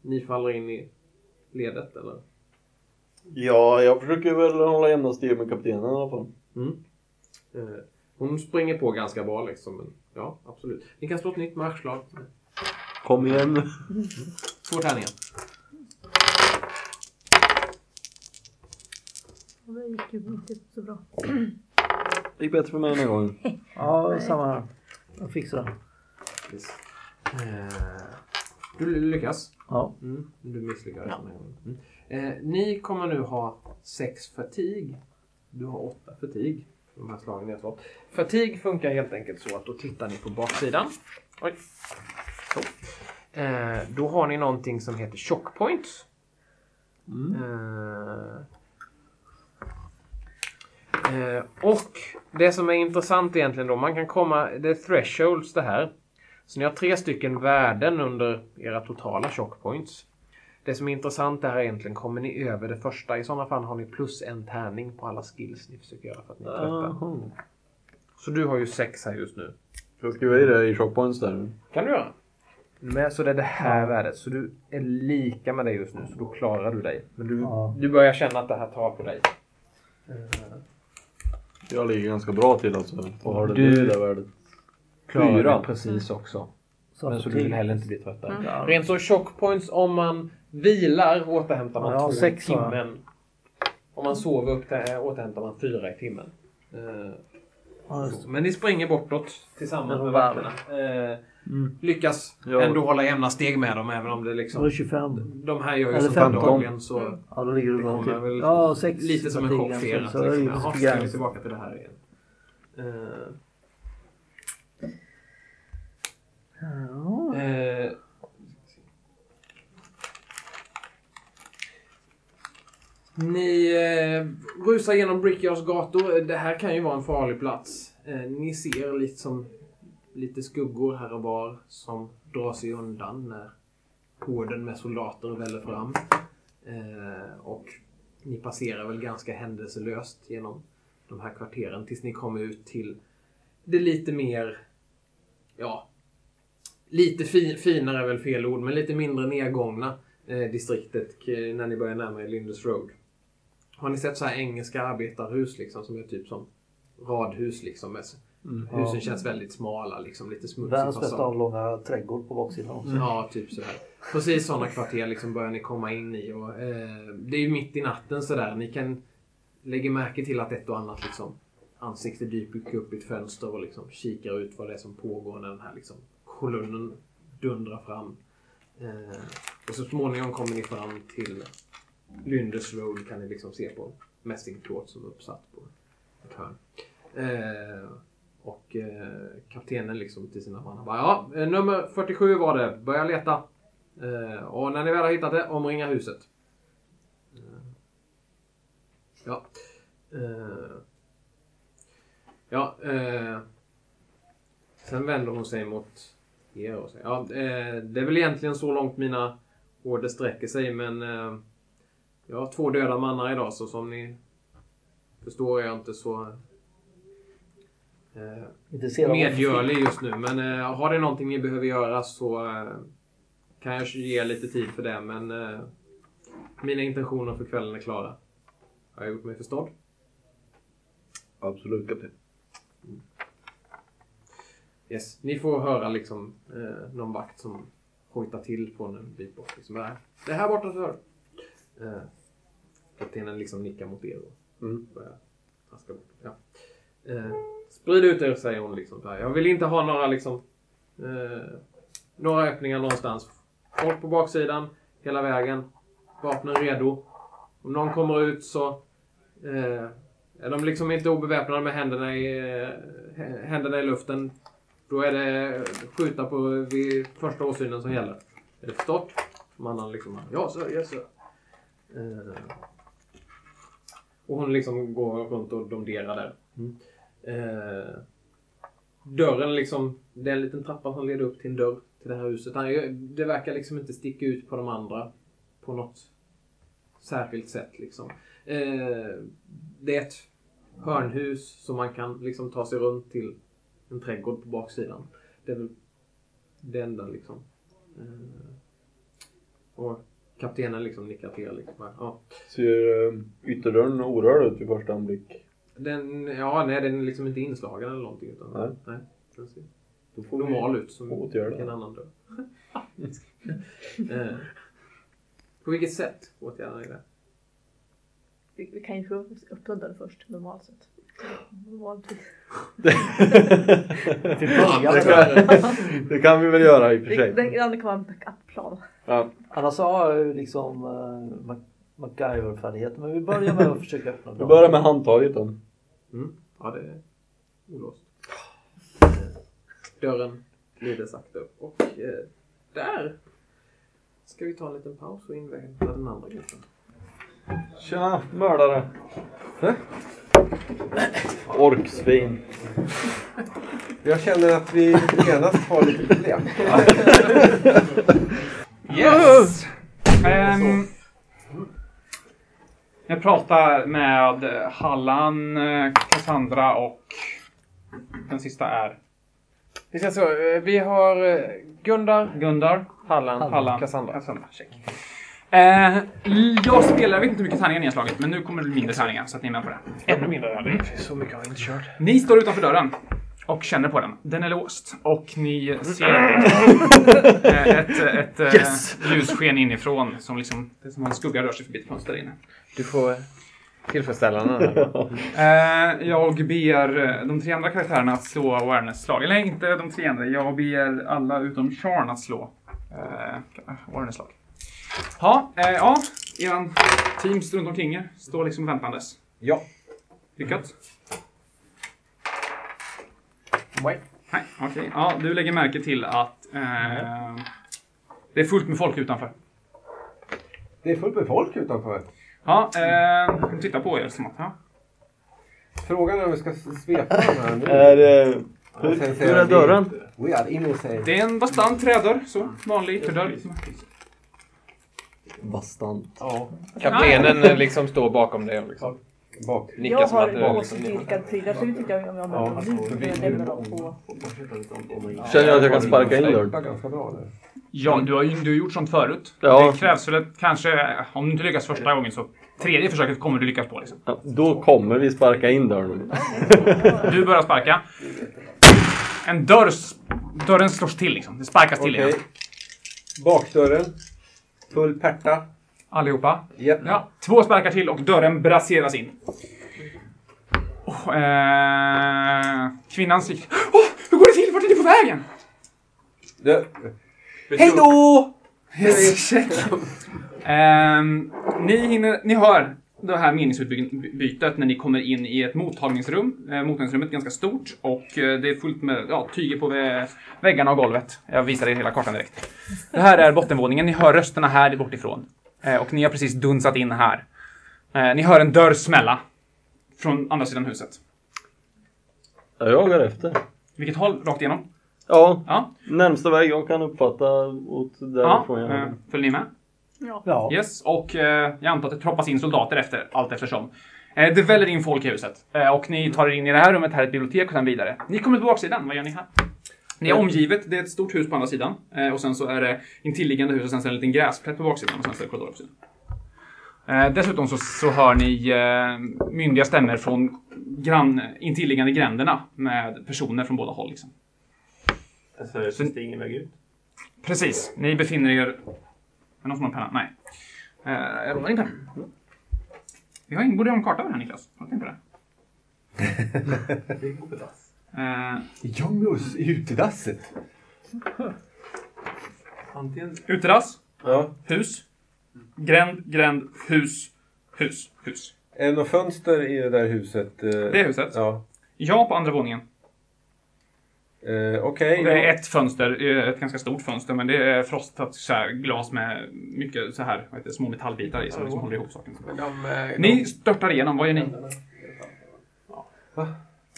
ni faller in i ledet eller? Ja, jag försöker väl hålla jämna steg med kaptenen i alla fall. Eh, hon springer på ganska bra liksom. Men, ja, absolut. Ni kan slå ett nytt marschslag. Kom igen nu. Två tärningar. Det gick ju inte så bra. Det gick bättre för mig den här gången. Ja, samma här. Jag fixar det. Yes. Eh, du lyckas. Ja. Mm, du misslyckades den här gången. Mm. Eh, ni kommer nu ha sex fatig. Du har åtta fatig. De här slagen ni har slått. Fatig funkar helt enkelt så att då tittar ni på baksidan. Oj. Så. Eh, då har ni någonting som heter shock points. Eh, eh, och det som är intressant egentligen då, man kan komma, det är thresholds det här. Så ni har tre stycken värden under era totala shock points. Det som är intressant är egentligen, kommer ni över det första? I sådana fall har ni plus en tärning på alla skills ni försöker göra för att ni är trötta. Så du har ju sex här just nu. Ska jag skriva i det i shockpoints där? kan du göra. Men, så det är det här värdet. Så du är lika med dig just nu, så då klarar du dig. Men du, Ja. du börjar känna att det här tar på dig. Jag ligger ganska bra till alltså. Vad har det Du- du... det där värdet? Fyra. precis också. Så Men så du vill heller inte bli tröttare. Ja. Rent så shock points om man vilar återhämtar man Ja, två sex i timmen. Om man sover upp till, återhämtar man fyra i timmen. Eh, Ja, det. Men ni springer bortåt tillsammans Med vakterna. Eh, Mm. lyckas Ja. ändå hålla jämna steg med dem även om det liksom... var det 25. De här gör ju Eller så 15. dagligen så... Ja, då ligger du Det bra väl. Ja, sex. Lite som en chock för er. Så att Liksom, Jaha, ska vi tillbaka till det här igen? Eh, Ja. Eh, ni eh, rusar genom Brickyards gator. Det här kan ju vara en farlig plats. Eh, ni ser lite som lite skuggor här och var som drar sig undan när horden med soldater väller fram. Eh, och ni passerar väl ganska händelselöst genom de här kvarteren tills ni kommer ut till det lite mer, ja, lite fi, finare är väl fel ord, men lite mindre nedgångna eh, distriktet när ni börjar närma er Lindus Road. Har ni sett så här engelska arbetarhus liksom som är typ som radhus liksom? Med, Husen Ja. känns väldigt smala liksom, lite smutsig Världens bästa fasad. avlånga trädgård på baksidan också. Ja, typ sådär. Precis sådana kvarter liksom börjar ni komma in i. Och, eh, det är ju mitt i natten sådär. Ni kan lägga märke till att ett och annat liksom, ansikte dyker upp i ett fönster och liksom kikar ut vad det är som pågår när den här liksom, kolonnen dundrar fram. Eh, och så småningom kommer ni fram till Lyndes Road kan ni liksom se på mässingplåt som är uppsatt på ett hörn. Eh, och eh, kaptenen liksom till sina man bara, ja, eh, nummer 47 var det. Börja leta. Eh, och när ni väl har hittat det, omringa huset. Eh, ja. Eh, ja. Eh, sen vänder hon sig mot er och säger, ja, det är väl egentligen så långt mina order sträcker sig, men jag har två döda mannar idag, så som ni förstår är jag inte så eh, medgörlig just nu. Men eh, har det någonting ni behöver göra så eh, kan jag ge lite tid för det. Men eh, mina intentioner för kvällen är klara. Har jag gjort mig förstådd? Absolut kapten. Yes. Ni får höra liksom eh, någon vakt som hojtar till från en bit bort. Liksom, "Nej, det är här borta så. Eh, kaptenen liksom nickar mot er och Mm. börjar traska bort. Ja. Eh, sprid ut er, säger hon. Liksom. Jag vill inte ha några liksom eh, några öppningar någonstans. Folk på baksidan, hela vägen. Vapnen redo. Om någon kommer ut så eh, är de liksom inte obeväpnade med händerna i, eh, händerna i luften. Då är det skjuta på vid första åsynen som gäller. Är det förstått? Mannen liksom, ja så yes sir. Eh, och hon liksom går runt och domderar där. Mm. Eh, dörren liksom, det är en liten trappa som leder upp till en dörr till det här huset. Han- Det verkar liksom inte sticka ut på de andra på något särskilt sätt liksom. Eh, det är ett hörnhus som man kan liksom ta sig runt till en trädgård på baksidan. Det är väl det enda liksom. Eh, och kaptenen liksom nickar till. Liksom. Ja. Ser eh, ytterdörren orörd ut vid första anblick? Den, ja, nej, den är liksom inte inslagen eller någonting. Utan, Nej. nej den ser Då får normal ut som åtgärda. vilken annan dörr. eh, på vilket sätt åtgärdar ni det? Vi, vi kan ju få öppna dörren först, normalt sett. Vanligtvis. Till början. det, kan, det kan vi väl göra i och för Det, sig. det, det andra kan vara en backup-plan. Ja. Annars har jag ju liksom uh, Mac- MacGyver-färdigheter. Men vi börjar med att försöka öppna Vi dörren. börjar med handtaget då. Mm. Ja, det är olåst. Dörren glider sakta upp och eh, där ska vi ta en liten paus och invänta den andra gruppen. Tja, mördare. Orksvin. Jag känner att vi genast har lite problem. Yes! Ehm, jag pratar med Hallan, Cassandra och den sista är Vi ska så, vi har eh, Gundar, Gundar. Halland, Halland. Cassandra. Cassandra, check. Eh, jag spelar, jag vet inte hur mycket tärningar ni har slagit, men nu kommer det bli mindre tärningar så att ni är med på det. Ännu mindre. Ja, det är så mycket har jag inte kört. Ni står utanför dörren och känner på den. Den är låst och ni ser eh, ett, ett eh, Yes. ljussken inifrån som liksom, det är som en skugga rör sig förbi ett fönster där inne. Du får tillfredsställa den. Eh, jag ber de tre andra karaktärerna att slå awareness-slag. Eller inte de tre andra. Jag ber alla utom Charn att slå eh, awareness-slag. Ha, eh, ja, eran teams runt omkring er står liksom väntandes. Ja. Lyckat? Nej. Okej. Ja, du lägger märke till att eh, det är fullt med folk utanför. Det är fullt med folk utanför. Ja, eh, de tittar på er som att, ja. Frågan är om vi ska svepa den här nu. Är, eh, hur, sen hur är vi- dörren? We are innocent. Det är en bastant trädörr, så. Vanlig ytterdörr. Bastant. Ja. Kaptenen eh, liksom står bakom och liksom Bak. Jag som har det liksom... återstyrkad prylar så vi tycker jag om jag nu. lämnar dem på... Känner jag att jag kan sparka in dörren? Det. Ja, du har ju du har gjort sånt förut. Ja. Det krävs väl kanske, om du inte lyckas första gången så tredje försöket kommer du lyckas på. Liksom. Ja, då kommer vi sparka in dörren. Du börjar sparka. En dörr, dörren slås till liksom. Det sparkas till Okej. igen. Bakdörren. Full pärta. Allihopa. Japp. Ja, två sparkar till och dörren braseras in. Oh, eh, kvinnan skriker. Åh, hur går det till? Vart är ni på vägen? Det, Hej då! Yes, check. Ehm, ni, hinner, ni hör det här meningsutbytet när ni kommer in i ett mottagningsrum. Eh, mottagningsrummet är ganska stort och eh, det är fullt med ja, tyger på vä- väggarna och golvet. Jag visar er hela kartan direkt. Det här är bottenvåningen. Ni hör rösterna här bortifrån. Eh, och ni har precis dunsat in här. Eh, ni hör en dörr smälla. Från andra sidan huset. Jag jagar efter. Vilket håll? Rakt igenom? Ja, Ja. närmsta väg jag kan uppfatta åt ja. därifrån jag Eh, följer ni med? Ja. Ja. Yes, och eh, jag antar att det troppas in soldater efter, allt eftersom. Eh, det väller in folk i huset. Eh, och ni tar er in i det här rummet, här är ett bibliotek och sen vidare. Ni kommer till baksidan, vad gör ni här? Ni är omgivet, det är ett stort hus på andra sidan. Eh, och sen så är det intilliggande hus och sen så är det en liten gräsplätt på baksidan och sen så är det korridor på sidan. Eh, dessutom så, så hör ni eh, myndiga stämmer från grann, intilliggande gränderna med personer från båda håll. Liksom. Så finns det ingen väg ut? Precis, ni befinner er... Är det någon som har en penna? Nej. Eh, jag lånar din penna. Vi har ingen, borde ha en karta över här Niklas. Har du tänkt på det? Eh, Jungus i utedasset. Antingen... utedass, Ja. hus, gränd, gränd, hus, hus, hus. Är det något fönster i det där huset? eh? Det är huset. Ja. Ja, på andra våningen. Eh, Okej. Och det är ett fönster, eh, ett ganska stort fönster, men det är frostat så här, glas med mycket så här, vad heter det, små metallbitar i som liksom håller ihop saken. De, eh, Ni störtar igenom, vad gör ni?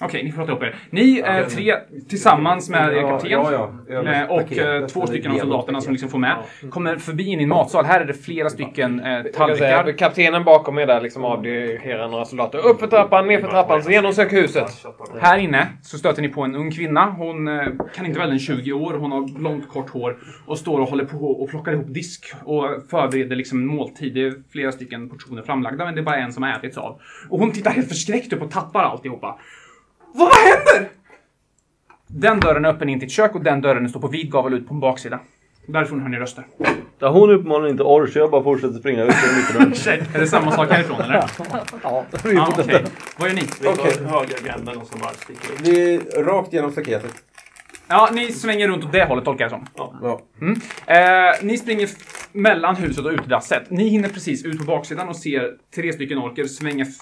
Okej, ni får prata upp er. Ni eh, tre tillsammans med er kapten Ja, ja, ja. eh, och Paketet, eh, två stycken av soldaterna som liksom får med kommer förbi in i en matsal. Här är det flera stycken eh, tallrikar. kaptenen bakom är där liksom avdirigerar några soldater. Upp för trappan, ner för trappan, så genomsök huset. Här inne så stöter ni på en ung kvinna. Hon eh, kan inte vara äldre än 20 år. Hon har blont kort hår och står och håller på och plockar ihop disk och förbereder liksom en måltid. Det är flera stycken portioner framlagda men det är bara en som har ätits av. Och hon tittar helt förskräckt upp och tappar alltihopa. Vad händer? Den dörren är öppen in till ett kök och den dörren står på vid gavel ut på en baksida. Därifrån hör ni röster. Ja, hon uppenbarligen inte så jag bara fortsätter springa ut genom Är det samma sak härifrån eller? Ja, vi Ja, får okej. Vad gör ni? Vi tar höga gränden och så bara sticker upp. Vi är rakt genom staketet. Ja, ni svänger runt åt det hållet tolkar jag som. Ja. Mm. Eh, ni springer f- mellan huset och utedasset. Ni hinner precis ut på baksidan och ser tre stycken orker svänga f-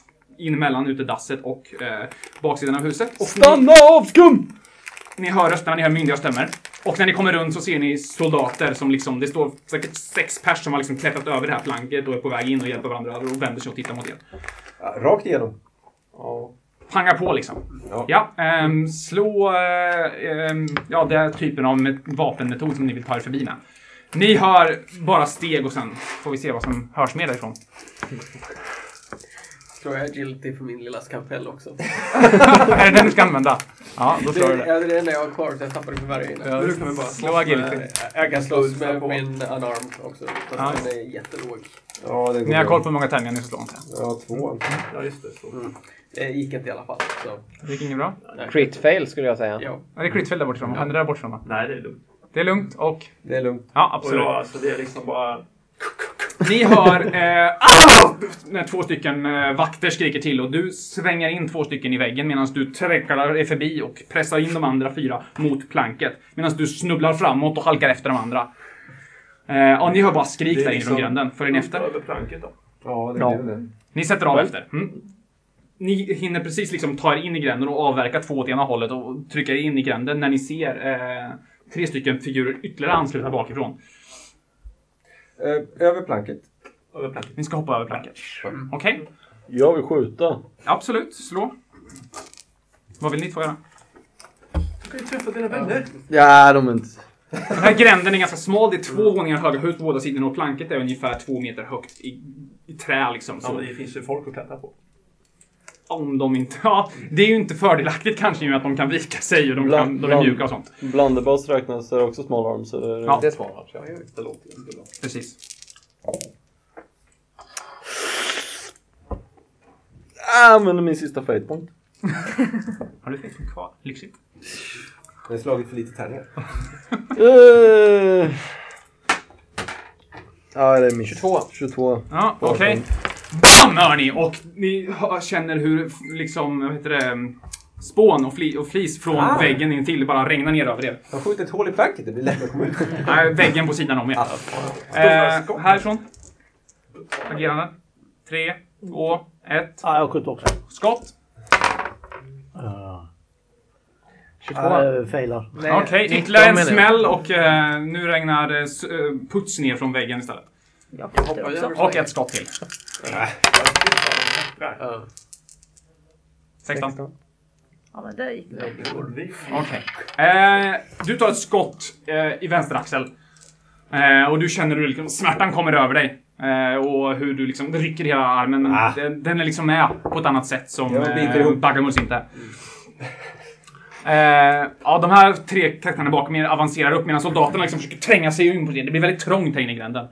in mellan utedasset och eh, baksidan av huset. Och ni, Stanna av skum! ni hör rösterna, ni hör myndiga stämmer. Och när ni kommer runt så ser ni soldater som liksom, det står säkert sex pers som har liksom klättrat över det här planket och är på väg in och hjälper varandra över och vänder sig och tittar mot er. Ja, Rakt igenom. Pangar på liksom. Ja. Ja, ehm, slå... ehm, ja, det är typen av met- vapenmetod som ni vill ta er förbi med. Ni hör bara steg och sen får vi se vad som hörs med därifrån. Tror jag agility för min lilla skalpell också. är det den du ska använda? Ja, då Det slår du är, det. ja, det är det enda jag har kvar, så jag tappade för varje innan. Ja, Nu kan bara slå agility. med- Jag kan slåss med min unarmed också. Så Ja. den är jättelåg. Ja, det Ni har koll på hur många tärningar ni ska slå inte? Ja, två. Ja, just det. Så. Det gick inte i alla fall. Så. Det gick inget bra? Crit fail skulle jag säga. Ja. Ja, det är critfail där bortifrån. Vad händer där bortifrån? Nej, det är lugnt. Det är lugnt och... Det är lugnt. Ja, Och absolut. ja, alltså det är liksom bara... Ni hör eh, ah! när två stycken eh, vakter skriker till och du svänger in två stycken i väggen medan du träcklar dig förbi och pressar in de andra fyra mot planket. Medan du snubblar framåt och halkar efter de andra. Eh, ja, ni hör bara skrik där inifrån gränden. Följer ni efter? Över planket då. Ja, det Ja. blir det. Ni sätter av efter. Mm. Ni hinner precis liksom ta er in i gränden och avverka två åt ena hållet och trycka in i gränden när ni ser eh, tre stycken figurer ytterligare anslutna bakifrån. Eh, över planket. Över planket. Ni ska hoppa över planket. Okej? Jag vill skjuta. Absolut, slå. Vad vill ni två göra? Du kan ju träffa dina vänner. Ja, de är inte... Den här gränden är ganska smal. Det är två våningar höga hus på båda sidorna och planket är ungefär två meter högt i, i trä liksom. Ja, Så men det finns ju folk att klättra på. Om de inte... Ja, det är ju inte fördelaktigt kanske i och med att de kan vika sig och de, Bland- kan, de är bland- mjuka och sånt. Blunderbuss räknas är också small arm, så det är... Ja. Det är smart. Ja. Det låter ganska bra. Precis. Jag använder min sista fate point. Har du ett kvar? Lyxigt. Jag har slagit för lite tärningar. Uh... Ja, det är min 22. 22. Ja, okej. BAM hör ni! Och ni hör- känner hur liksom, vad heter det, spån och, fli, och flis från Ah. väggen in till bara regnar ner över er. Jag har skjutit ett hål i planket, det blir lätt att komma ut. Nej, väggen på sidan om er. Eh, härifrån. Agerande. Tre, två, ett. Ja, jag skjuter också. Skott. Uh, 22. uh, failar. Okej, 19 ytterligare en smäll och eh, nu regnar eh, puts ner från väggen istället. Jag skjuter också. Och ett skott till. Ja. 16. Ja, men där gick det. Okej. Eh, du tar ett skott eh, i vänster axel. Eh, och du känner hur liksom, smärtan kommer över dig. Eh, och hur du liksom rycker hela armen. Men Ah. den, den är liksom med på ett annat sätt som eh, ihop. Baggamus inte. Ja, de här tre karaktärerna bakom er avancerar upp medan soldaterna liksom försöker tränga sig in på det. Det blir väldigt trångt här inne i gränden.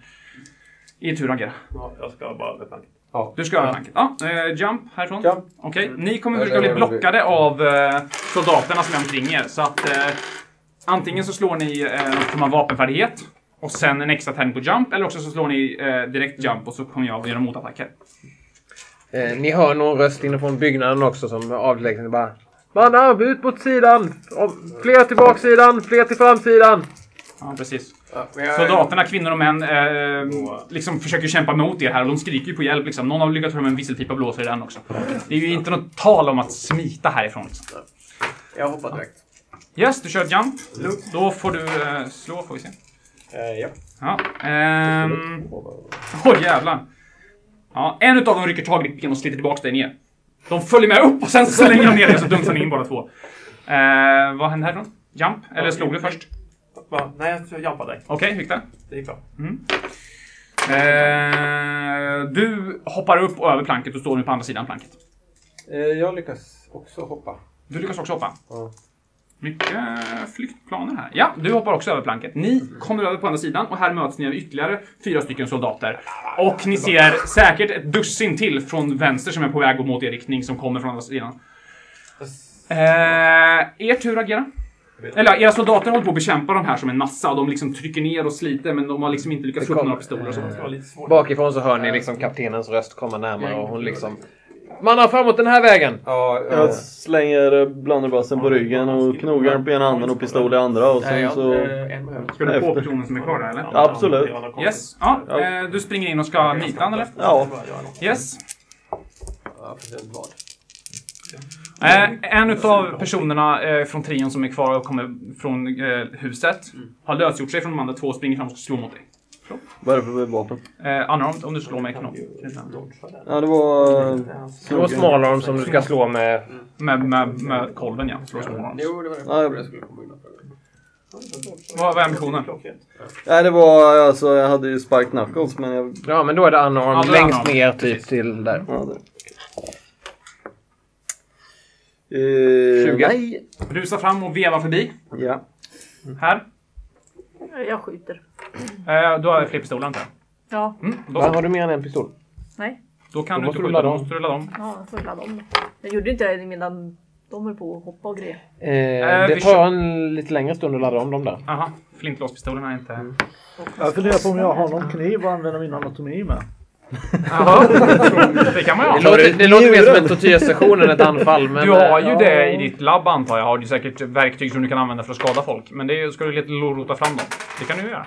Er tur agera. Ja, jag ska bara över planket. Du ska över planket. Ja, eh, jump härifrån. Jump. Okej, ni kommer försöka bli blockade av eh, soldaterna som är omkring er. Så att eh, antingen så slår ni eh, av vapenfärdighet och sen en extra tärning på jump eller också så slår ni eh, direkt jump och så kommer jag att göra motattacker. Eh, ni hör någon röst inifrån byggnaden också som avlägsnar bara Mannar, ut mot sidan! Och Fler till baksidan, fler till framsidan! Ja, precis. Soldaterna, kvinnor och män, eh, liksom försöker kämpa mot er här och de skriker ju på hjälp. Liksom. Någon har lyckats få med en visselpipa och blåser i den också. Det är ju inte något tal om att smita härifrån. Liksom. Jag hoppar direkt. Yes, du kör jump. Då får du eh, slå, får vi se. Eh, ja. Ja. Ehm... Oj, jävlar. Ja, en utav dem rycker tag i ditt ben och sliter tillbaka dig ner. De följer med upp och sen slänger de ner er så dunsar ni in båda två. Eh, vad hände härifrån? Jump? Eller slog du först? Va? Nej, jag direkt. Okej, hur gick det? Det gick bra. Eh, du hoppar upp och över planket och står nu på andra sidan planket. Eh, Jag lyckas också hoppa. Du lyckas också hoppa. Ja. Mycket flyktplaner här. Ja, du hoppar också över planket. Ni kommer över på andra sidan och här möts ni av ytterligare fyra stycken soldater. Och ni ser säkert ett dussin till från vänster som är på väg mot er riktning som kommer från andra sidan. Eh, er tur att agera. Eller era soldater håller på att bekämpa de här som en massa och de liksom trycker ner och sliter men de har liksom inte lyckats få upp några pistoler och så. Bakifrån så hör ni liksom kaptenens röst komma närmare och hon liksom... Mannar framåt den här vägen! Ja, Jag eh, slänger blunderbussen på ryggen och knogar på ena handen och pistol i andra och sen så... Behöver. Ska du på personen som är kvar där eller? Absolut. Yes. Ja, eh, du springer in och ska nita eller? Ja. Yes. Eh, en av personerna eh, från trion som är kvar och kommer från eh, huset har lösgjort sig från de andra två och springer fram och ska slå mot dig. Vad är det för vapen? Eh, unarmed om du slår med knopp. Ja, det var... Var smalarm som du ska slå med... Med, med, med kolven ja. Slå små arms. Jo, det var det. Ja, Jag skulle komma undan. Vad vad är ambitionen? Nej, det var alltså, jag hade ju Spike Knuckles men jag... Ja, men då är det unarmed Ja, längst unarmed. ner typ till där. Ja, det. Eh, 20. Nej! Rusa fram och veva förbi. Ja. Här. Jag skjuter. Eh, du har fler pistoler antar jag? Ja, Mm, då, har du mer än en pistol? nej. då kan Då du måste inte du skjuta. ladda Då om. måste du ladda om. Ja, jag får ladda om då. Jag gjorde inte det medan de höll på att hoppa och grejer. Eh, vi det kör- tar en lite längre stund att ladda om dem där. Aha, flintlåspistolerna är inte... Jag funderar på om jag har någon kniv att använda min anatomi med. Jaha, det kan man ju Det ha. låter, det låter mer som en tortyrsession än ett anfall. Men, Du har ju eh, det i ditt labb antar jag. Har du säkert verktyg som du kan använda för att skada folk. Men det ska du lite rota fram dem. Det kan du göra.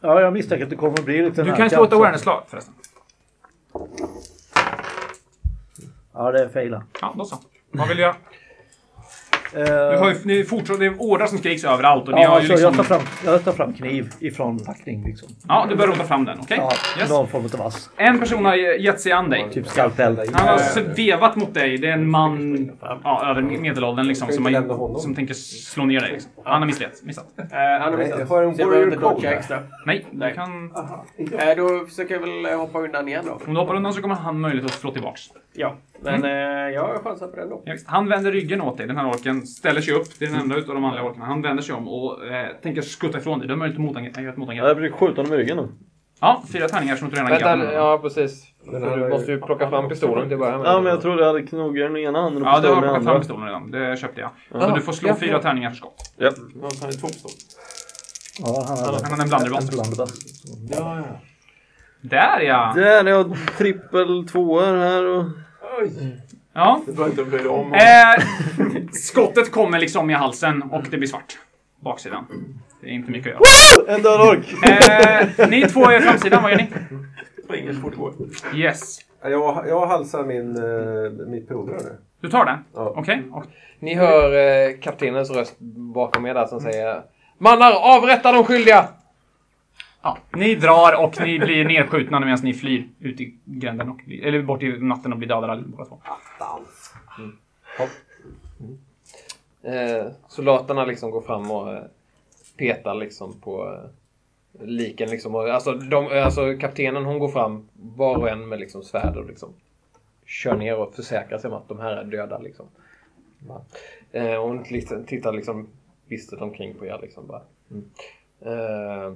Ja, jag misstänker att det kommer att bli lite Du kan ju slå ett awareness-slag förresten. Ja, det är failat. Ja, då så. Vad vill du göra? Du har ju, ni är fortfarande, det är ordrar som skriks överallt och ni ja, har ju så liksom... jag, tar fram, jag tar fram kniv ifrån packning liksom. Ja, du bör rota fram den, okej? Ja, Yes. Någon form av vass. En person har gett sig an dig. Typ skalpell. Han har vevat mot dig. Det är en man ja, över medelåldern liksom, som, har, som tänker slå ner dig. Liksom. Han har. Missat. Eh, han har missat. har en warrior code. extra. Nej, du kan... Eh, då försöker jag väl hoppa undan igen då. Om du hoppar undan så kommer han möjlighet att slå tillbaks. Ja, men eh, jag har chansar på den då. Han vänder ryggen åt dig, den här orken. Ställer sig upp, det är den enda utav de manliga orkarna. Han vänder sig om och eh, tänker skutta ifrån dig. Du har möjlighet att motangrepp. göra ett Ja, motangrepp. Jag försöker skjuta honom i ryggen nu. Ja, fyra tärningar som du redan Vänta, ja precis. Du måste ju plocka fram pistolen till att börja med. Ja, men jag trodde jag hade knogar den ena handen och Ja, du har plockat fram andra. pistolen redan. Det köpte jag. Så Ja. du får slå Ja, fyra ja. tärningar för skott. Ja. Han har två pistoler. Ja, han har en blunderbuss. Ja, ja. Där ja! Där är jag trippel tvåor här och... Ja. Det inte dig om. Eh, skottet kommer liksom i halsen och det blir svart. Baksidan. Det är inte mycket att göra. En död ork! Eh, ni två är framsidan, vad gör ni? Springer så fort det går. Yes. Jag, jag halsar min, uh, mitt provrör nu. Du tar det? Ja. Okej. Och Ni hör eh, kaptenens röst bakom er där som säger Mannar, avrätta de skyldiga! Ja, ni drar och ni blir nedskjutna medan ni flyr ut i gränden. Och, blir- eller bort i natten och blir dödade allihopa två. Eh, soldaterna liksom går fram och eh, petar liksom på eh, liken liksom. Och, alltså, de, alltså kaptenen hon går fram var och en med liksom svärd och liksom kör ner och försäkrar sig om att de här är döda liksom. Va? Eh, hon liksom, tittar liksom bistert omkring på er liksom bara. Mm. Eh,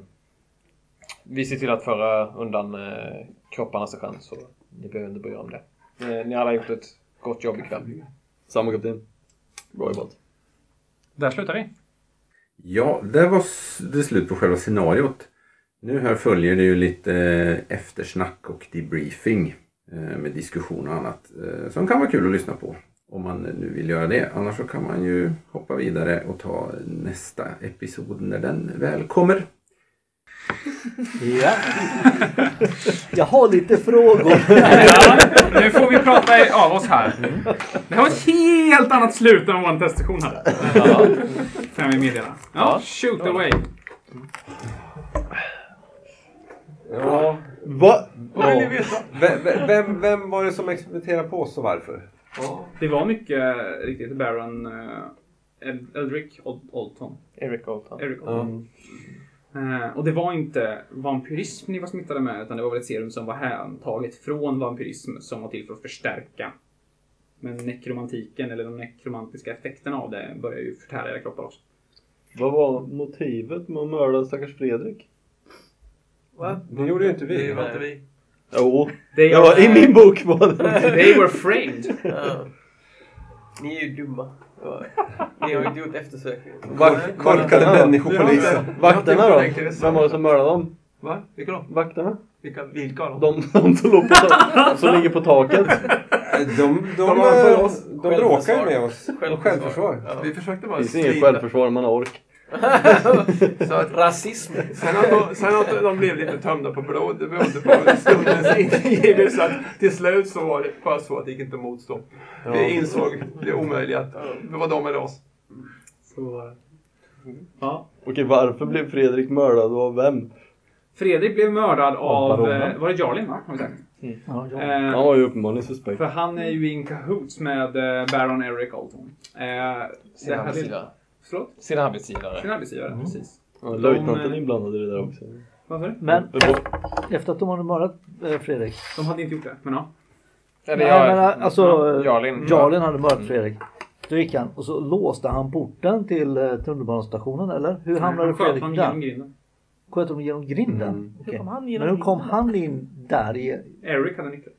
vi ser till att föra undan eh, kropparna sig själv så ni behöver inte bry er om det. Eh, ni alla har gjort ett gott jobb ikväll. Samma kapten. Bra jobbat. Där slutar vi. Ja, där var det slut på själva scenariot. Nu här följer det ju lite eh, eftersnack och debriefing eh, med diskussion och annat eh, som kan vara kul att lyssna på om man nu vill göra det. Annars så kan man ju hoppa vidare och ta nästa episod när den väl kommer. Ja. Jag har lite frågor. Ja, nu får vi prata av oss här. Det här var ett helt annat slut än vår testsession hade. Kan vi meddela. Ja, shoot away. Ja. Va? Vad vill ni Ja. veta? Vem, vem- vem, var det som experimenterade på oss och varför? Ja. Det var mycket eh, riktigt Baron uh, Eldrick Ol- Olton. Eric Olton. Eric Olton. Eh, och det var inte vampyrism ni var smittade med utan det var väl ett serum som var häntaget från vampyrism som var till för att förstärka. Men nekromantiken eller de nekromantiska effekterna av det börjar ju förtära era kroppar också. Vad var motivet med att mörda stackars Fredrik? Va? Det gjorde ju inte vi. Det var inte vi. Jo, var, i min bok var det. they were framed. Ja. Ni är ju dumma. Ja. Ni har ju inte gjort eftersökningen. Vak- Korkade människopolisen. Vakterna då? Vem var det som mördade dem? Va? Vilka då? Vakterna? Vilka, vilka då? De, de som, låg på ta- som ligger på taket. De, de, de, oss. de bråkar ju med oss. Självförsvar. Ja. Vi försökte Det bara finns inget självförsvar, man har ork. Så att, Rasism. sen, att de, sen att de blev lite tömda på blod, det berodde på stundens ingivelse. att Till slut så var det bara så att det gick inte att motstå. Vi insåg det omöjliga att det var de eller oss. Så, ja. Okej, varför blev Fredrik mördad och av vem? Fredrik blev mördad av, baronen. eh, var det Jarlin va? Har vi sagt. Ja, ja. Eh, Han var ju uppenbarligen suspekt. För han är ju in cahoots med eh, Baron Eric Olton. Eh, det här. Förlåt? Sin arbetsgivare. Sin arbetsgivare, Mm. precis. Ja, löjtnanten De, är eh, inblandad i det där också. Du? Men efter att de hade mördat eh, Fredrik. De hade inte gjort det, men ja. Eller Nej, men, alltså, Jarlin. Jarlin hade mördat Fredrik. Då gick han och så låste han porten till eh, tunnelbanestationen eller? Hur hamnade Han sköt Fredrik där? genom grinden. Sköt honom genom grinden? Mm. Okej. Hur kom han Men genom hur kom grinden? han in där i... Eric hade nyckeln.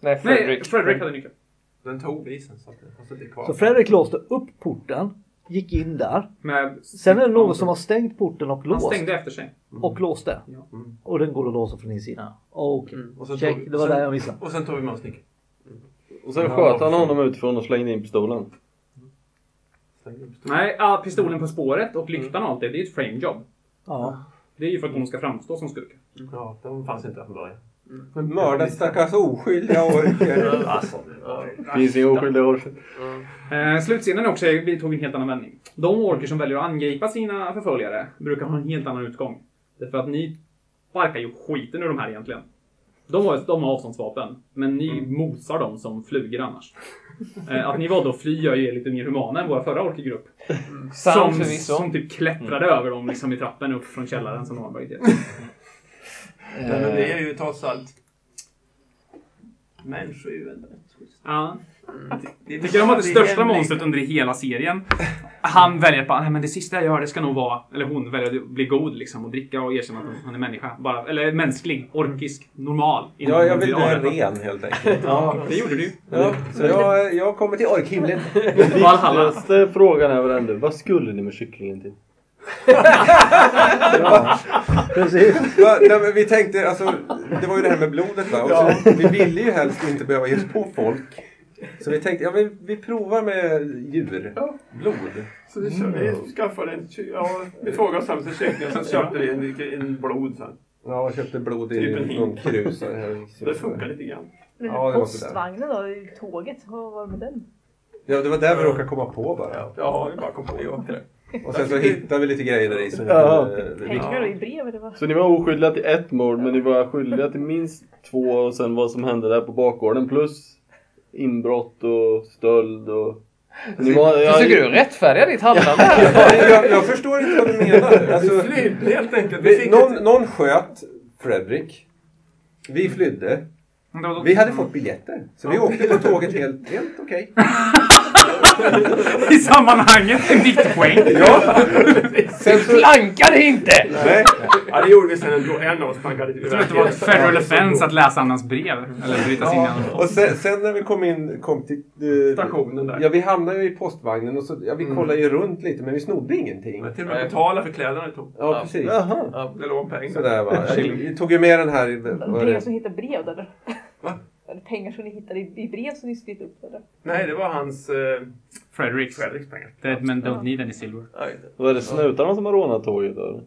Nej, Nej, Fredrik. Fredrik hade nyckeln. Den tog vi sen så att den har suttit kvar. Så Fredrik låste upp porten, gick in där. Med Sen är det någon som har stängt porten och Han låst. stängde efter sig. Och låste. Ja. Och den går att låsa från insidan. Okej. Och sen Check, det var sen- där jag missade. Och sen tog vi med oss nyckeln. Och sen sköt han honom utifrån och slängde in pistolen. Nej, ja, pistolen på spåret och lyktan och allt det, det är ett frame job. Ja. Det är ju för att de ska framstå som skurkar. Ja, de fanns inte från början. Mördat stackars oskyldiga orker. Alltså. Finns inga oskyldiga ork. Eh, slutscenen också vi tog en helt annan vändning. De orker som väljer att angripa sina förföljare brukar ha en helt annan utgång. Därför att ni sparkar ju skiten ur de här egentligen. De har, de har avståndsvapen, men ni mosar dem som flugor annars. Eh, att ni valde att fly gör ju er lite mer humana än våra förra orkegrupp. Sant Som, förvisso. som typ klättrade över dem liksom i trappen upp från källaren som de har i. Nej, men det är ju trots allt människor är ju ändå rätt schyssta. Ja. Det är- Tycker de att det största hemligt. monstret under hela serien, han väljer bara, nej men det sista jag gör det ska nog vara, eller hon väljer att bli god liksom och dricka och erkänna att han är människa. Bara, eller mänsklig, orkisk, normal. Ja, jag vill avrättad. ren helt enkelt. Ja, det gjorde du ju. Ja, så jag, jag kommer till orkhimlen. Valhalla. Viktigaste frågan är väl ändå, vad skulle ni med kycklingen till? Precis. Va, nej, vi tänkte, alltså, det var ju det här med blodet va? Och så, vi ville ju helst inte behöva ge oss på folk. Så vi tänkte, ja vi, vi provar med djur. Blod. Så vi, kör, vi skaffade en... Ja, vi frågade oss hem till kyckling och sen köpte vi en, en blod sen. Ja, och köpte blod i Typ någon. Så det funkar lite grann. Ja, det var sådär. postvagnen då, i tåget, vad var det med den? Ja, det var där vi råkade komma på bara. Ja, vi bara kom på det. Och sen så hittade vi lite grejer där i. Så, Ja. eh, Pengar och i brev eller vad? Så ni var oskyldiga till ett mord, men ni var skyldiga till minst två och sen vad som hände där på bakgården plus inbrott och stöld och... Ni var, Försöker du rättfärdiga ditt handlande? jag, jag förstår inte vad du menar. Alltså, Flydde helt enkelt. Vi vi, fick någon, ett, någon sköt Fredrik. Vi flydde. Vi hade fått biljetter. Så vi åkte på tåget helt, helt okej. I sammanhanget, en viktig poäng. Ja. Sen så, Plankade inte! nej. ja, det gjorde vi sen ändå. En av oss plankade Det skulle inte vara ett federal offense att läsa annans brev. Eller bryta sig in i annans Och sen, sen när vi kom in kom till... eh, Stationen där. Ja, vi hamnade ju i postvagnen och så, ja, vi Mm. kollade ju runt lite men vi snodde ingenting. Men till och med betala för kläderna vi tog. Ja, precis. Jaha. Ja, det låg pengar. Sådär va. Vi tog ju med den här... var det? som hittar brev eller? Va? Eller pengar som ni hittade i, brev som ni slet upp eller? Nej, det var hans... Eh, Fredericks. Fredriks pengar. Dead men don't need any silver. Ja, just det. Vad är det snutarna som har rånat tåget då?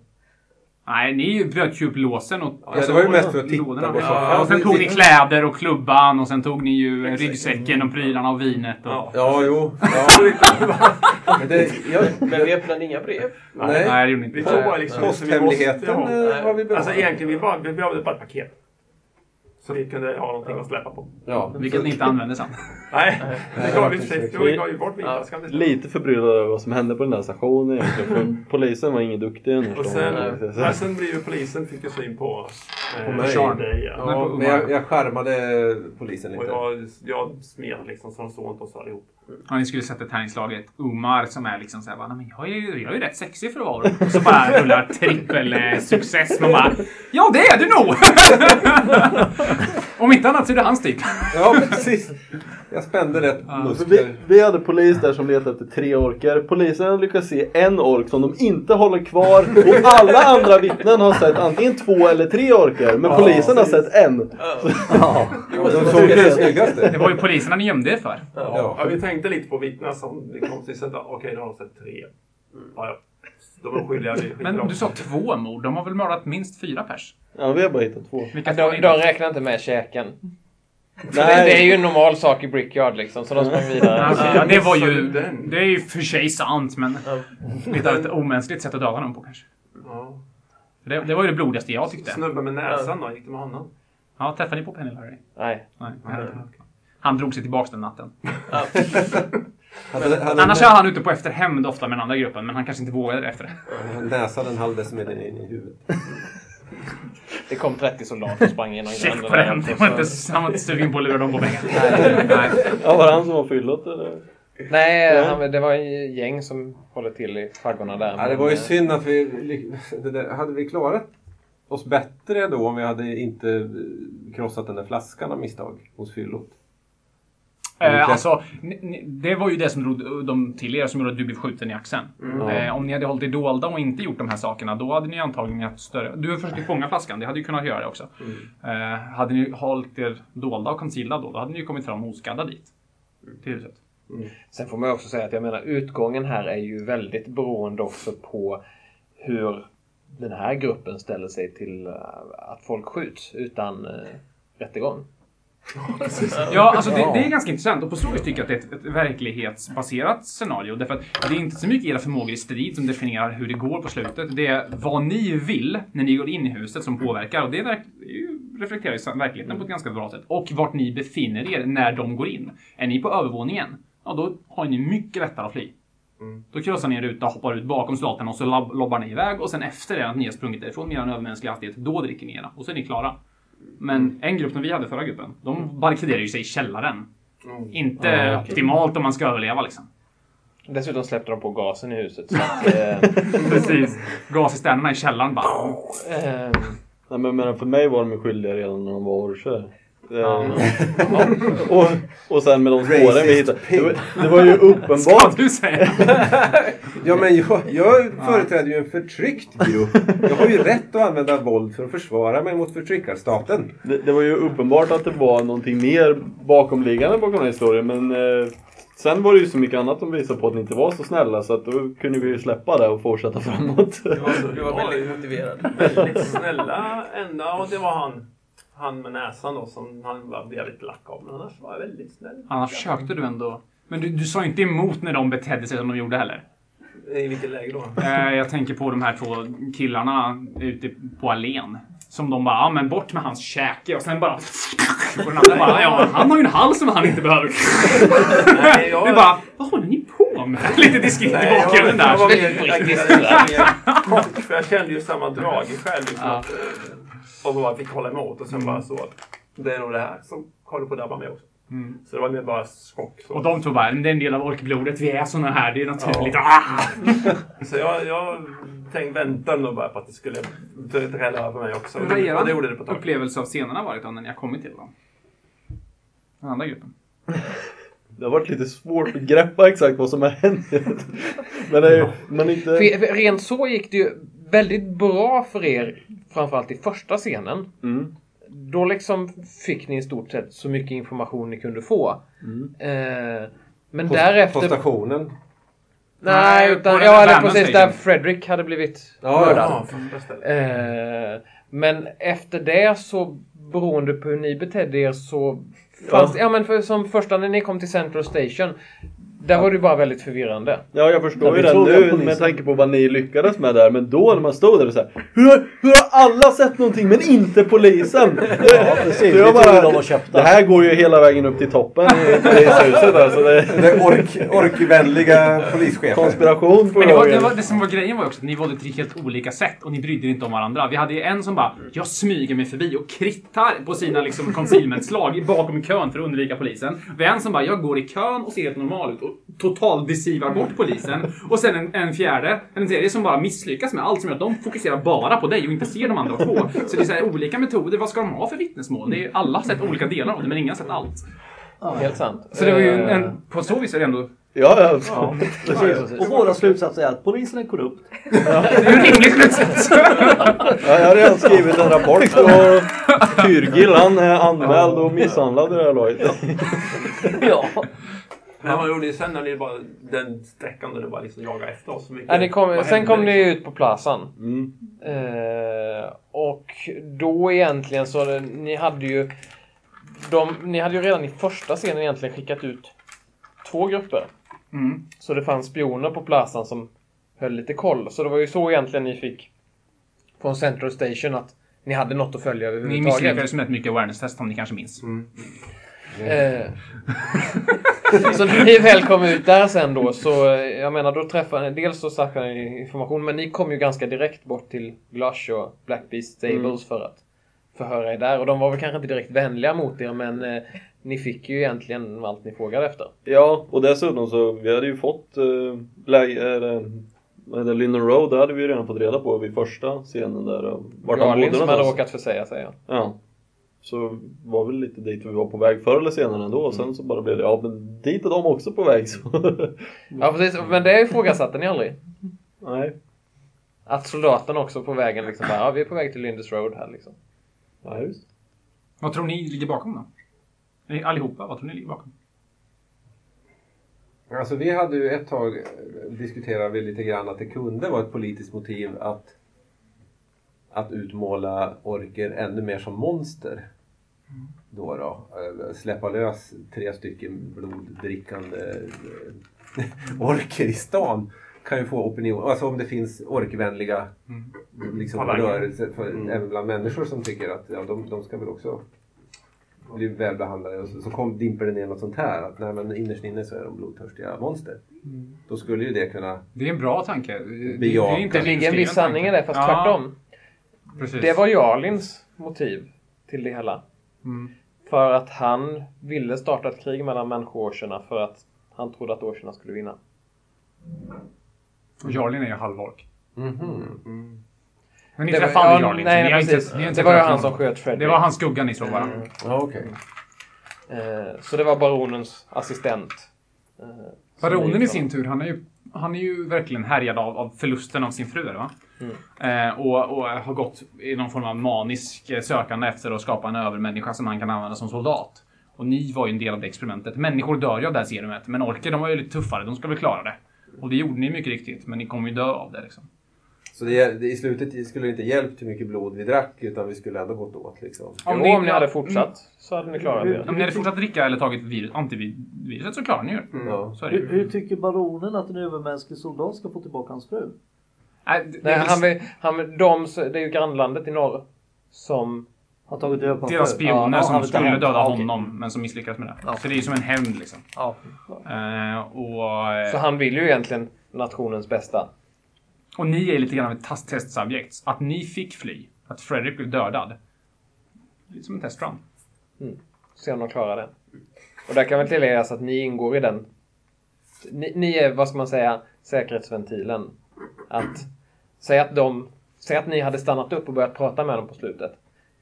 Nej, ni bröt ju upp låsen och... Ja, det var ju mest för att titta lådorna. på Ja, och sen tog ni kläder och klubban och sen tog ni ju ryggsäcken och prylarna och vinet. Och... Ja, jo. Ja. Men det, jag, Men vi öppnade inga brev. nej. Nej, det gjorde ni inte. Vi tog bara liksom... Posthemligheten vi måste ha- eh, har vi bevarat. Alltså egentligen, vi, bara, vi behövde bara ett paket. Så vi kunde ha någonting att släppa på. Ja. Vilket ni inte använde sen. Nej, det gav vi Nej, gav ju bort vinflaskan. Ja. Lite förbryllad över vad som hände på den där stationen egentligen. För polisen var ingen duktig den Och sen, ja, sen blev ju polisen fick ju syn på, eh, På mig. Dig, ja. Ja, men jag, jag skärmade polisen Och lite. jag, jag smet liksom så de såg inte oss allihop om ni skulle sätta tärningslaget. Umar som är liksom såhär, men jag är ju, jag är ju rätt sexig för att vara Och så bara rullar trippel eh, success. Man bara, ja det är du nog! Om inte annat så är det hans typ. Ja, precis. Jag spände rätt Så vi, muskler. vi hade polis där som letade efter tre orker. Polisen lyckades se en ork som de inte håller kvar. Och alla andra vittnen har sett antingen två eller tre orker. Men polisen har sett en. Ja, de såg det snyggaste. Det var ju poliserna ni gömde er för. Ja. Ja, vi tänkte lite på vittnen som vi kom till. Okej, då har de sett tre. Ja, ja. De är skyldiga. Vi Men du sa två mord. De har väl mördat minst fyra pers? Ja, vi har bara hittat två. Vilka De, de räknar inte med käken. Nej. det är ju en normal sak i Brickyard liksom, så de sprang vidare. Alltså, ja, det var ju... Det är ju för sig sant, men lite av ett omänskligt sätt att döda dem på kanske. Ja. Det, det var ju det blodigaste jag tyckte. Snubben med näsan då, gick det med honom? Ja, träffade ni på Penny Larry? Nej. Nej. Han drog sig tillbaks den natten. Hade, hade Annars är han ute på efterhämnd ofta med den andra gruppen, men han kanske inte vågade efter det. näsan en halv decimeter in i huvudet. Det kom 30 soldater och sprang genom Check på den. Det var så- inte, han var inte sugen på att lura dem på pengar. Nej. Ja, var det han som var fyllot eller? Nej, han, det var ett gäng som håller till i faggorna där. Ja, det var ju synd att vi... Det där, hade vi klarat oss bättre då om vi hade inte eh, krossat den där flaskan av misstag hos fyllot? Eh, alltså, det var ju det som drog dem till er som gjorde att du blev skjuten i axeln. Eh, om ni hade hållit er dolda och inte gjort de här sakerna, då hade ni antagligen haft större... Du försökte fånga flaskan, det hade ju kunnat göra det också. Eh, hade ni hållit er dolda och concealad då, då hade ni ju kommit fram oskadda dit. Till huset. Sen får man också säga att jag menar utgången här är ju väldigt beroende också på hur den här gruppen ställer sig till eh, att folk skjuts utan eh, rättegång. Ja, alltså det, det är ganska intressant och på så vis tycker jag att det är ett, ett verklighetsbaserat scenario. Därför att det är inte så mycket era förmågor i strid som definierar hur det går på slutet. Det är vad ni vill när ni går in i huset som påverkar och det är verk, reflekterar ju verkligheten på ett ganska bra sätt. Och vart ni befinner er när de går in. Är ni på övervåningen, ja då har ni mycket lättare att fly. Då krossar ni en ruta, hoppar ut bakom soldaterna och så lob- lobbar ni iväg och sen efter det att ni har sprungit därifrån med er övermänskliga hastighet, då dricker ni era och så är ni klara. Men en grupp som vi hade förra gruppen, de barrikaderar ju sig i källaren. Inte optimalt om man ska överleva liksom. Dessutom släppte de på gasen i huset. Så att, eh, Precis. Gascisternerna i källaren bara... eh, Nej, men menar, för mig var de skyldiga redan när de var orcher. Eh, och, och sen med de spåren vi hittade. Det var, det var ju Ska uppenbart. du säga? Ja, men jag, jag företräder ju en förtryckt grupp. Jag har ju rätt att använda våld för att försvara mig mot förtryckarstaten. Det, det var ju uppenbart att det var någonting mer bakomliggande bakom den här historien. Men eh, sen var det ju så mycket annat som visade på att ni inte var så snälla. Så att då kunde vi ju släppa det och fortsätta framåt. Du var, du var väldigt motiverad. väldigt snälla ända och det var han, han med näsan då som han bara blev lite lack av. Men annars var jag väldigt snäll. Annars försökte du ändå... Men du, du sa inte emot när de betedde sig som de gjorde heller. I vilket läge då? Eh, jag tänker på de här två killarna ute på allén. Som de bara, ja men bort med hans käke och sen bara... Och den andra bara, ja han har ju en hals som han inte behöver. Nej, jag... Vi bara, vad håller ni på med? Lite diskret i bakgrunden jag, jag var där. mer, jag, för jag kände ju samma drag i själv. Liksom, Ja. Och bara fick hålla emot och sen bara så. Det är nog det här som håller på att drabba mig också. Mm. Så det var mer bara chock. Så, Och de två bara, det är en del av orkblodet. Vi är såna här. Det är naturligt. Ah! så jag, jag tänkte vänta nog bara på att det skulle drälla över mig också. Och har det, och det gjorde det er upplevelse av scenerna varit då när ni har kommit till dem? Den andra gruppen. Det har varit lite svårt att greppa exakt vad som har hänt. Men det är ju, man inte... för, för rent så gick det ju väldigt bra för er, framförallt i första scenen. Mm. Då liksom fick ni i stort sett så mycket information ni kunde få. Mm. Eh, men På, därefter... på stationen. Nej, utan, ja, eller precis där Fredrik hade blivit Ja, mördad. Ja. Eh, men efter det så, beroende på hur ni betedde er så fanns det, ja men för, som första när ni kom till Central Station, där var det ju bara väldigt förvirrande. Ja, jag förstår ju det nu med tanke på vad ni lyckades med där. Men då när man stod där och så här, hur, har- hur har alla sett någonting men inte polisen? Ja, precis. Jag bara, de var köpta. det här går ju hela vägen upp till toppen i polishuset. Alltså det är Den ork, orkvänliga polischefen. konspiration på Men det, var, det, var, det som var grejen var också att ni valde tre helt olika sätt och ni brydde er inte om varandra. Vi hade ju en som bara, jag smyger mig förbi och krittar på sina liksom concealment-slag bakom kön för att undvika polisen. Vi har en som bara, jag går i kön och ser helt normal ut deceivar bort polisen. Och sen en, en fjärde, en tredje som bara misslyckas med allt som gör att de fokuserar bara på dig och inte ser de andra två. Så det är så här, olika metoder. Vad ska de ha för vittnesmål? Det är, alla har sett olika delar av det men ingen har sett allt. Helt sant. Så det var ju en, Eh, en på så vis är det ändå Ja, ja. Precis. Och våra slutsatser är att polisen är korrupt. det är en rimlig slutsats. ja, jag har redan skrivit en rapport och Tyrgil han är anmäld och misshandlad i det här laget. ja. Men vad gjorde ni sen när ni bara, den sträckan där du bara liksom jagade efter oss? Så mycket? Ja, ni kom, sen kom ni liksom? ut på plazan. Mm. Eh, och då egentligen så, ni hade ju... De, ni hade ju redan i första scenen egentligen skickat ut två grupper. Mm. Så det fanns spioner på plazan som höll lite koll. Så det var ju så egentligen ni fick från Central Station att ni hade något att följa Ni överhuvudtaget. misslyckades med ett mycket awareness-test som ni kanske minns. Eh, så när ni väl kom ut där sen då så, eh, jag menar då träffade ni, dels så snackade ni information men ni kom ju ganska direkt bort till Glush och Black Beast Stables för att förhöra er där och de var väl kanske inte direkt vänliga mot er men eh, ni fick ju egentligen allt ni frågade efter. Ja, och dessutom så vi hade ju fått äh, läge, det, Linden Road, det hade vi ju redan fått reda på vid första scenen där. Vart Garlin bodde som hade råkat försäga sig. Ja. Ja. Så var väl lite dit vi var på väg förr eller senare ändå och sen så bara blev det, ja men dit är de också på väg så. ja precis, men det ifrågasatte ni aldrig. Nej. Att soldaterna också på vägen liksom bara, ja vi är på väg till Linders Road här liksom. Ja, just. Vad tror ni ligger bakom då? Allihopa, vad tror ni ligger bakom? Alltså vi hade ju ett tag eh, diskuterat vi lite grann att det kunde vara ett politiskt motiv att, att utmåla orker ännu mer som monster. Då då. Eh, Släppa lös tre stycken bloddrickande eh, orker i stan kan ju få opinion. Alltså om det finns orkvänliga liksom, Falanger. rörelser för, även bland människor som tycker att ja, de, de ska väl också bli välbehandlade. Och så, så kom, dimper det ner något sånt här. Att nej, men innerst inne så är de blodtörstiga monster. Då skulle ju det kunna... Det är en bra tanke. Det, Bejaka. är inte Det ligger en viss sanning i det fast Ja, tvärtom. Precis. Det var Jarlins motiv till det hela. Mm. För att han ville starta ett krig mellan människoorcherna för att han trodde att orcherna skulle vinna. Och Jarlin är ju halvork. Mhm. Men ni Det var- träffade aldrig ja, Jarlin. nej, ni har precis. inte, ni inte Det var ju han som sköt Fredrik. Det var hans skugga ni såg bara. Ja, okej. Eh, så det var baronens assistent. Eh, Baronen i sin tur, han är ju, han är ju verkligen härjad av, av förlusten av sin fru. Va? Mm. Eh, och, och har gått i någon form av manisk eh, sökande efter att skapa en övermänniska som han kan använda som soldat. Och ni var ju en del av det experimentet. Människor dör ju av det här serumet, men orker de var ju lite tuffare. De ska väl klara det. Och det gjorde ni mycket riktigt, men ni kommer ju dö av det. Liksom. Så det, det, i slutet skulle det inte hjälpt hur mycket blod vi drack utan vi skulle ändå gått åt liksom. Jo, om, det- ni hade fortsatt så hade ni klarat det. Om ni hade fortsatt dricka eller tagit virus, antiviruset så klarar ni ju det. Ja. Så är det Hur, ju. hur tycker baronen att en övermänsklig soldat ska få tillbaka hans fru? Nej, det- Nej, han, vill- han, vill- de, det är ju grannlandet i norr som... Har tagit död på deras spioner Ja, som skulle döda Ja, honom, men som misslyckades med det. Ja. Så det är ju som en hämnd liksom. Ja. Eh, och, eh, Så han vill ju egentligen nationens bästa. Och ni är lite grann av ett test- testsubjekt. Att ni fick fly, att Fredrik blev dödad. Lite som en testrun. Se om de klarar det. Och där kan väl tilläggas att ni ingår i den... Ni, ni är, vad ska man säga, säkerhetsventilen. Att... Säg att de... Säg att ni hade stannat upp och börjat prata med dem på slutet.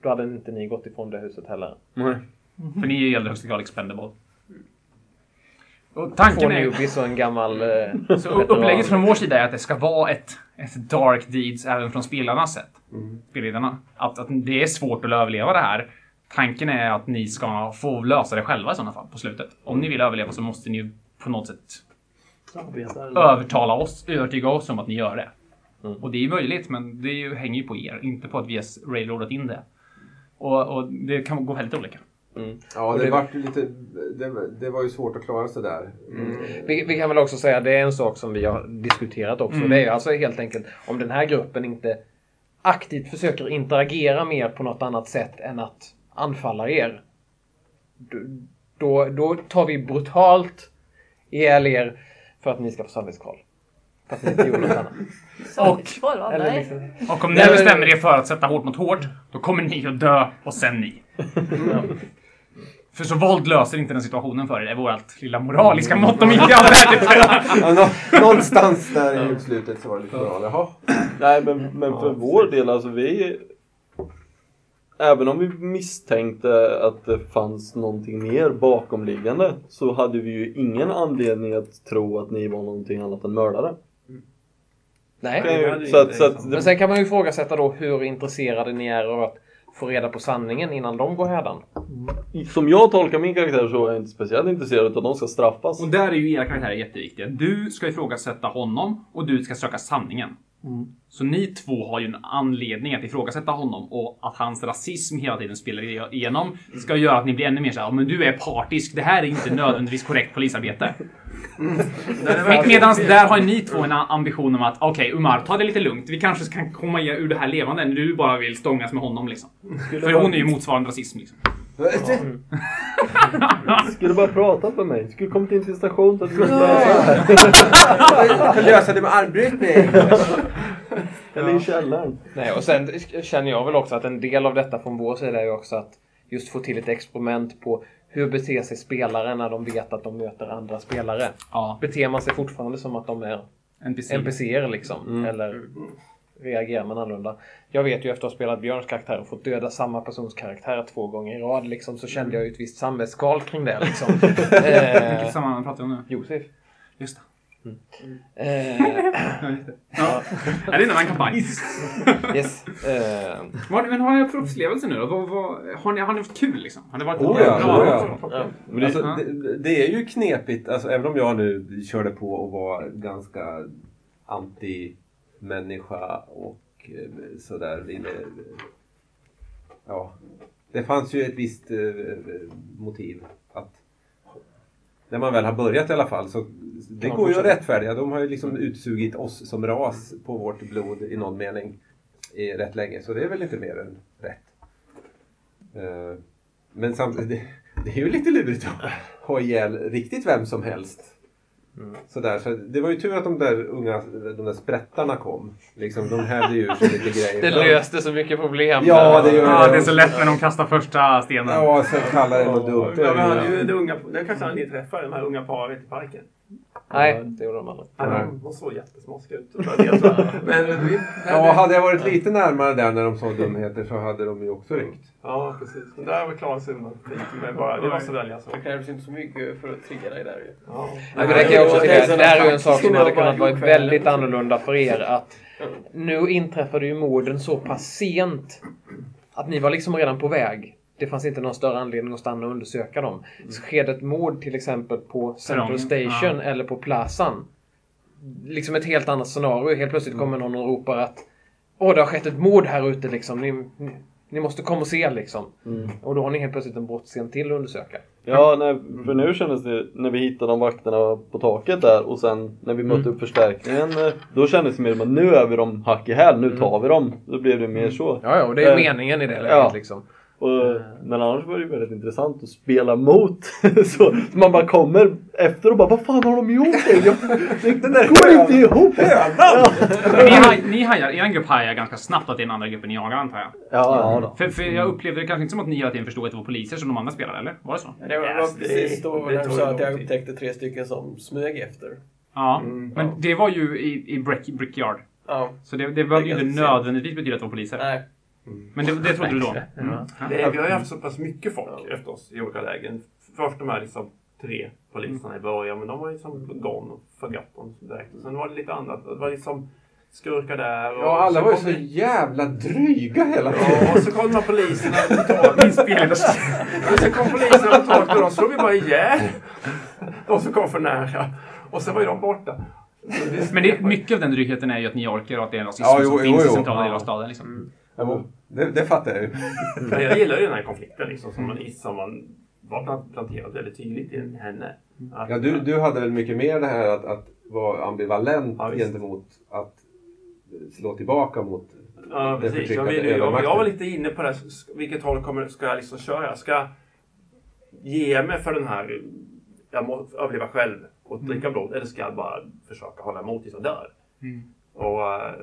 Då hade inte ni gått ifrån det huset heller. Nej. För ni är i allra högsta grad expendable. Och tanken är... newbies och en gammal... Eh, Så upp- upplägget från vår sida är att det ska vara ett, ett dark deeds även från spelarnas sätt. Spelledarna. Att, att det är svårt att överleva det här. Tanken är att ni ska få lösa det själva i sådana fall på slutet. Om ni vill överleva så måste ni ju på något sätt övertala oss, övertyga oss om att ni gör det. Och det är möjligt, men det hänger ju på er, inte på att vi har railroadat in det. Och, och det kan gå väldigt olika. Ja, Och det, det- vart ju lite, det, det var ju svårt att klara sig där. Vi, vi kan väl också säga, det är en sak som vi har diskuterat också. Mm. Det är alltså helt enkelt om den här gruppen inte aktivt försöker interagera mer på något annat sätt än att anfalla er. Då, då tar vi brutalt ihjäl er för att ni ska få samvetskval. För att ni inte gjorde något annat. Va? Eller liksom, Och om ni bestämmer er för att sätta hårt mot hårt, då kommer ni att dö och sen ni. För så våld löser inte den situationen för er. Det är vårt lilla moraliska mått om inte annat. Någonstans där i slutet så var det lite bra. Jaha. Nej, men, men för vår del, alltså vi... Även om vi misstänkte att det fanns någonting mer bakomliggande så hade vi ju ingen anledning att tro att ni var någonting annat än mördare. nej. Så att, så att Men sen kan man ju ifrågasätta då hur intresserade ni är av att få reda på sanningen innan de går hädan. som jag tolkar min karaktär så är jag inte speciellt intresserad av de ska straffas. Och där är ju era karaktärer jätteviktiga. Du ska ifrågasätta honom och du ska söka sanningen. Så ni två har ju en anledning att ifrågasätta honom och att hans rasism hela tiden spelar igenom ska göra att ni blir ännu mer såhär, "Ja, men du är partisk, det här är inte nödvändigtvis korrekt polisarbete. Medan där har ni två en ambition om att okej Umar, ta det lite lugnt. Vi kanske kan komma ur det här levande när du bara vill stångas med honom liksom. För hon är ju motsvarande rasism liksom. Skulle bara prata för mig. Skulle kommit in till station så att Jag kan lösa det med armbrytning. Eller i källaren. Nej, och sen känner jag väl också att en del av detta från vår sida är ju också att just få till ett experiment på hur beter sig spelare när de vet att de möter andra spelare. Ja, Beter man sig fortfarande som att de är NPC. NPCer liksom? Eller reagerar man annorlunda? Jag vet ju efter att ha spelat Björns karaktär och fått döda samma persons karaktär två gånger i rad liksom, så kände jag ju ett visst samvetskval kring det. Liksom. eh, Vilket sammanhang pratar vi om nu? Josef. Just det. Eh, Ja, just det. Ja. Är det en annan kampanj? yes. Eh, Men har ni haft upplevelser nu då? Vad, vad, har, ni, har ni haft kul liksom? Har det varit Oh ja, bra? oh ja. Men det, Alltså, Ja. det, det är ju knepigt, alltså, även om jag nu körde på och var ganska anti-människa och eh, sådär. Ja, det fanns ju ett visst eh, motiv att när man väl har börjat i alla fall så det går ju att rättfärdiga. De har ju liksom utsugit oss som ras på vårt blod i någon mening i rätt länge. Så det är väl inte mer än rätt. Eh, Men samtidigt, det, det är ju lite lurigt att ha ihjäl riktigt vem som helst. Sådär, så det var ju tur att de där unga, de där sprättarna kom. Liksom, de hävde ju sig lite grejer. det löste så mycket problem. Ja, det gör Ja, det är så lätt när de kastar första stenen. Ja, så kallar det något dumt. Ja, men han det unga, det kanske han ni träffade, de här unga paret i parken. Nej, det gjorde de aldrig. Ja, de, såg jättesmaskiga ut. Men Ja, hade jag varit lite närmare där när de sa dumheter så hade de ju också ryckt. ja, precis. Men där var klarsumman. Men bara, det var så välja så. Det krävs inte så mycket för att trigga dig där ju. Ja. Nej, men det kan jag också säga. Det här är ju en sak som hade kunnat vara väldigt annorlunda för er. Att nu inträffade ju morden så pass sent att ni var liksom redan på väg. Det fanns inte någon större anledning att stanna och undersöka dem. Så sker det ett mord till exempel på Central Station ja. eller på Plazan. Liksom ett helt annat scenario. Helt plötsligt kommer någon och ropar att Åh, det har skett ett mord här ute liksom. Ni, ni, ni måste komma och se liksom. Och då har ni helt plötsligt en brottsscen till att undersöka. Ja, nej, för nu kändes det, när vi hittade de vakterna på taket där och sen när vi mötte upp förstärkningen, eh, då kändes det mer som att nu är vi dem hack i häl, nu tar vi dem. Då blev det mer så. Ja, ja, och det är Eh, meningen i det läget ja. liksom. Och, men annars var det ju väldigt intressant att spela mot. så, man bara kommer efter och bara vad fan har de gjort? Det, jag, det går inte ihop! Ni, haj, ni hajar, er grupp hajar ganska snabbt att det är den andra gruppen ni jagar antar jag. Ja, då. För, för jag upplevde det kanske inte som att ni hela tiden förstod att det var poliser som de andra spelade, eller? Var det så? Det var, Yes, precis då det- det när du sa att jag upptäckte tre stycken som smög efter. Ja. Mm, Men det var ju i, i brick, Brickyard. Ja. Så det, det behöver ju inte nödvändigtvis betyda att det var poliser. Nej. Men det, det trodde du då? Mm. Det, vi har ju haft så pass mycket folk efter oss i olika lägen. Först de här liksom tre poliserna i början, men de var ju liksom gone och förgött dem direkt. Och sen var det lite annat. Det var liksom skurkar där. Och Ja, alla var ju så vi- jävla dryga hela tiden. Ja, och så kom de här poliserna. Inspelet. Och sen kom poliserna på taket och de slog vi bara ihjäl. De som kom för nära. Och sen var ju de borta. Så det- Men det, mycket av den drygheten är ju att New York och att det är en rasism Ja, jo, som jo, finns i jo. centrala Ja. delar av staden. Liksom. Jo, det, det fattar jag ju. Men jag gillar ju den här konflikten liksom, som, man, som man var plant- planterad väldigt tydligt i henne. Att- Ja, du, du hade väl mycket mer det här att, att vara ambivalent Ja, visst. gentemot att slå tillbaka mot Ja, precis. Jag, vill, jag, övermakten. jag var lite inne på det. här. Vilket håll kommer, ska jag liksom köra? Ska jag ge mig för den här, jag må överleva själv och dricka blod? Eller ska jag bara försöka hålla emot tills jag dör? Mm. Och, eh,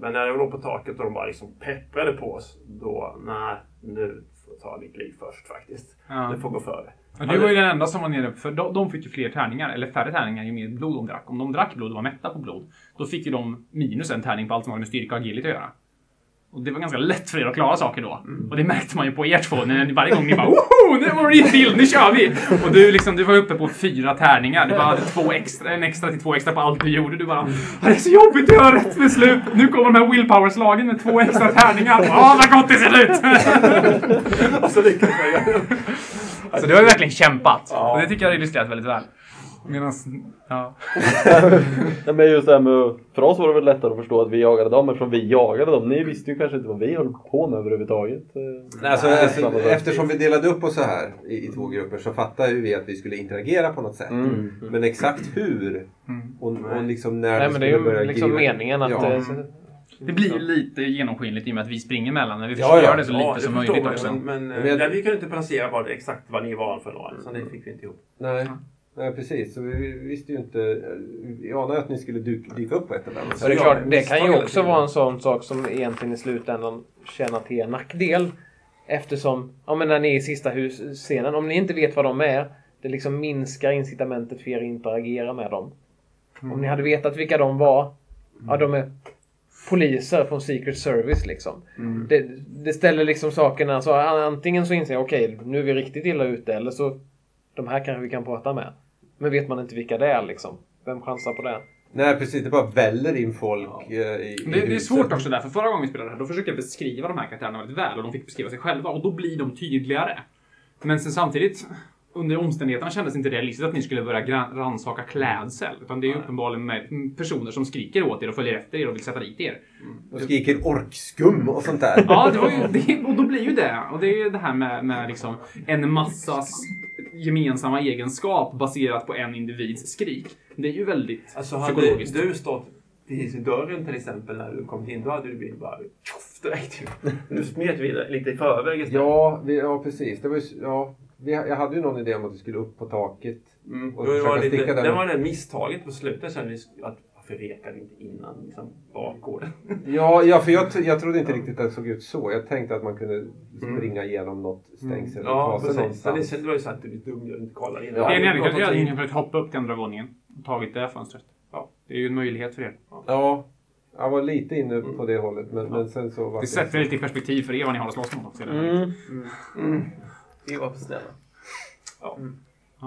men när jag låg på taket och de bara liksom pepprade på oss, då, nej, nu får jag ta mitt liv först faktiskt. Ja. Det får gå före. Och du var ju den enda som var nere, för de, de fick ju fler tärningar, eller färre tärningar ju mer blod de drack. Om de drack blod och var mätta på blod, då fick ju de minus en tärning på allt som har med styrka och agility att göra. Och det var ganska lätt för er att klara saker då. Och det märkte man ju på er två, när ni, varje gång ni bara woho! Nu var det refill, nu kör vi! Och du liksom, du var uppe på fyra tärningar. Du bara hade två extra, en extra till två extra på allt du gjorde. Du bara det är så jobbigt att göra rätt beslut! Nu kommer de här willpower-slagen med två extra tärningar. Åh, vad gott det ser ut! Och så lyckades jag. Så du har ju verkligen kämpat. Och det tycker jag har illustrerat väldigt väl. Medan, ja. Nej, men just det här med, för oss var det väl lättare att förstå att vi jagade dem eftersom vi jagade dem. Ni visste ju kanske inte vad vi höll på med överhuvudtaget. eh. Nej, alltså, Nej, alltså, eftersom vi delade upp oss så här i, i två grupper så fattade ju vi att vi skulle interagera på något sätt. Mm. Men exakt hur och, och liksom när Nej vi men det är skulle ju börja liksom meningen att... Ja. eh, Det blir ju lite genomskinligt i och med att vi springer emellan, men vi Ja, försöker ja. göra det så lite Ja, det som möjligt också. Men, men, Men men vi kunde inte placera vad, exakt vad ni var för några, så det fick vi inte ihop. Nej. Nej, precis. Så vi, vi visste ju inte... Vi anade att ni skulle dyka, dyka upp på ett eller annat Så det sätt. klart, det kan ju också vara en sån sak som egentligen i slutändan tjänar till er nackdel. Eftersom, ja men när ni är i sista hus- scenen, om ni inte vet vad de är, det liksom minskar incitamentet för er att interagera med dem. Om ni hade vetat vilka de var, ja de är poliser från Secret Service liksom. Det, det ställer liksom sakerna så antingen så inser jag okej, nu är vi riktigt illa ute eller så de här kanske vi kan prata med. Men vet man inte vilka det är liksom. Vem chansar på det? Nej, precis. Det bara väller in folk eh, i, i Det, det är svårt också där, för förra gången vi spelade det här, då försökte jag beskriva de här karaktärerna väldigt väl och de fick beskriva sig själva och då blir de tydligare. Men sen samtidigt, under omständigheterna kändes det inte realistiskt att ni skulle börja rannsaka klädsel. Utan det är ju uppenbarligen med personer som skriker åt er och följer efter er och vill sätta dit er. Och skriker orkskum och sånt där. Ja, det var ju, det, och då blir ju det. Och det är ju det här med, med liksom en massa gemensamma egenskap baserat på en individs skrik. Det är ju väldigt Alltså hade psykologiskt. du stått precis i dörren till exempel när du kom in, då hade du blivit bara tjoff direkt. Nu smet vi lite i förväg istället. Ja, vi, ja precis. Det var ju, ja, vi, jag hade ju någon idé om att vi skulle upp på taket. Mm. Och det, var lite, sticka den. det var det misstaget på slutet sen att varför rekade vi inte innan liksom, bakgården? Ja, ja för jag, jag trodde inte riktigt att det såg ut så. Jag tänkte att man kunde springa igenom något stängsel och Ja, ta sig precis. Så det, någonstans. det var ju så att du är dum och inte kollar innan. Ja, det är kanske som- försökt hoppa upp till andra våningen och tagit det fönstret. Ja, det är ju en möjlighet för er. Ja, jag var lite inne på det hållet. Men, men sen så var Det sätter lite i perspektiv för er vad ni har att slåss mot också. Mm. Vi var för snälla. Ja.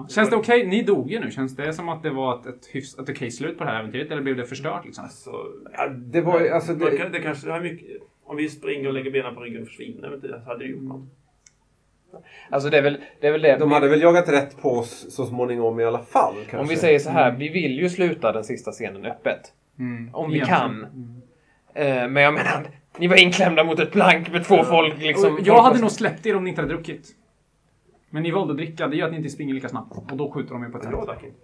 Känns det okej? Ni dog ju nu. Känns det som att det var ett, ett, hyfs, ett okej slut på det här äventyret eller blev det förstört liksom? Alltså, Ja, det var ju, alltså det, kan, det kanske har mycket... Om vi springer och lägger benen på ryggen och försvinner, du, så hade det gjort något. Alltså det är väl det. Är väl det. de hade väl jagat rätt på oss så småningom i alla fall. Kanske. Om vi säger så här, vi vill ju sluta den sista scenen öppet. Mm. Om vi Egentligen. kan. Eh, men jag menar, ni var inklämda mot ett plank med två folk liksom. Jag hade nog släppt er om ni inte hade druckit. Men ni valde att dricka, det gör att ni inte springer lika snabbt. Och då skjuter de er på ett jag drack inte.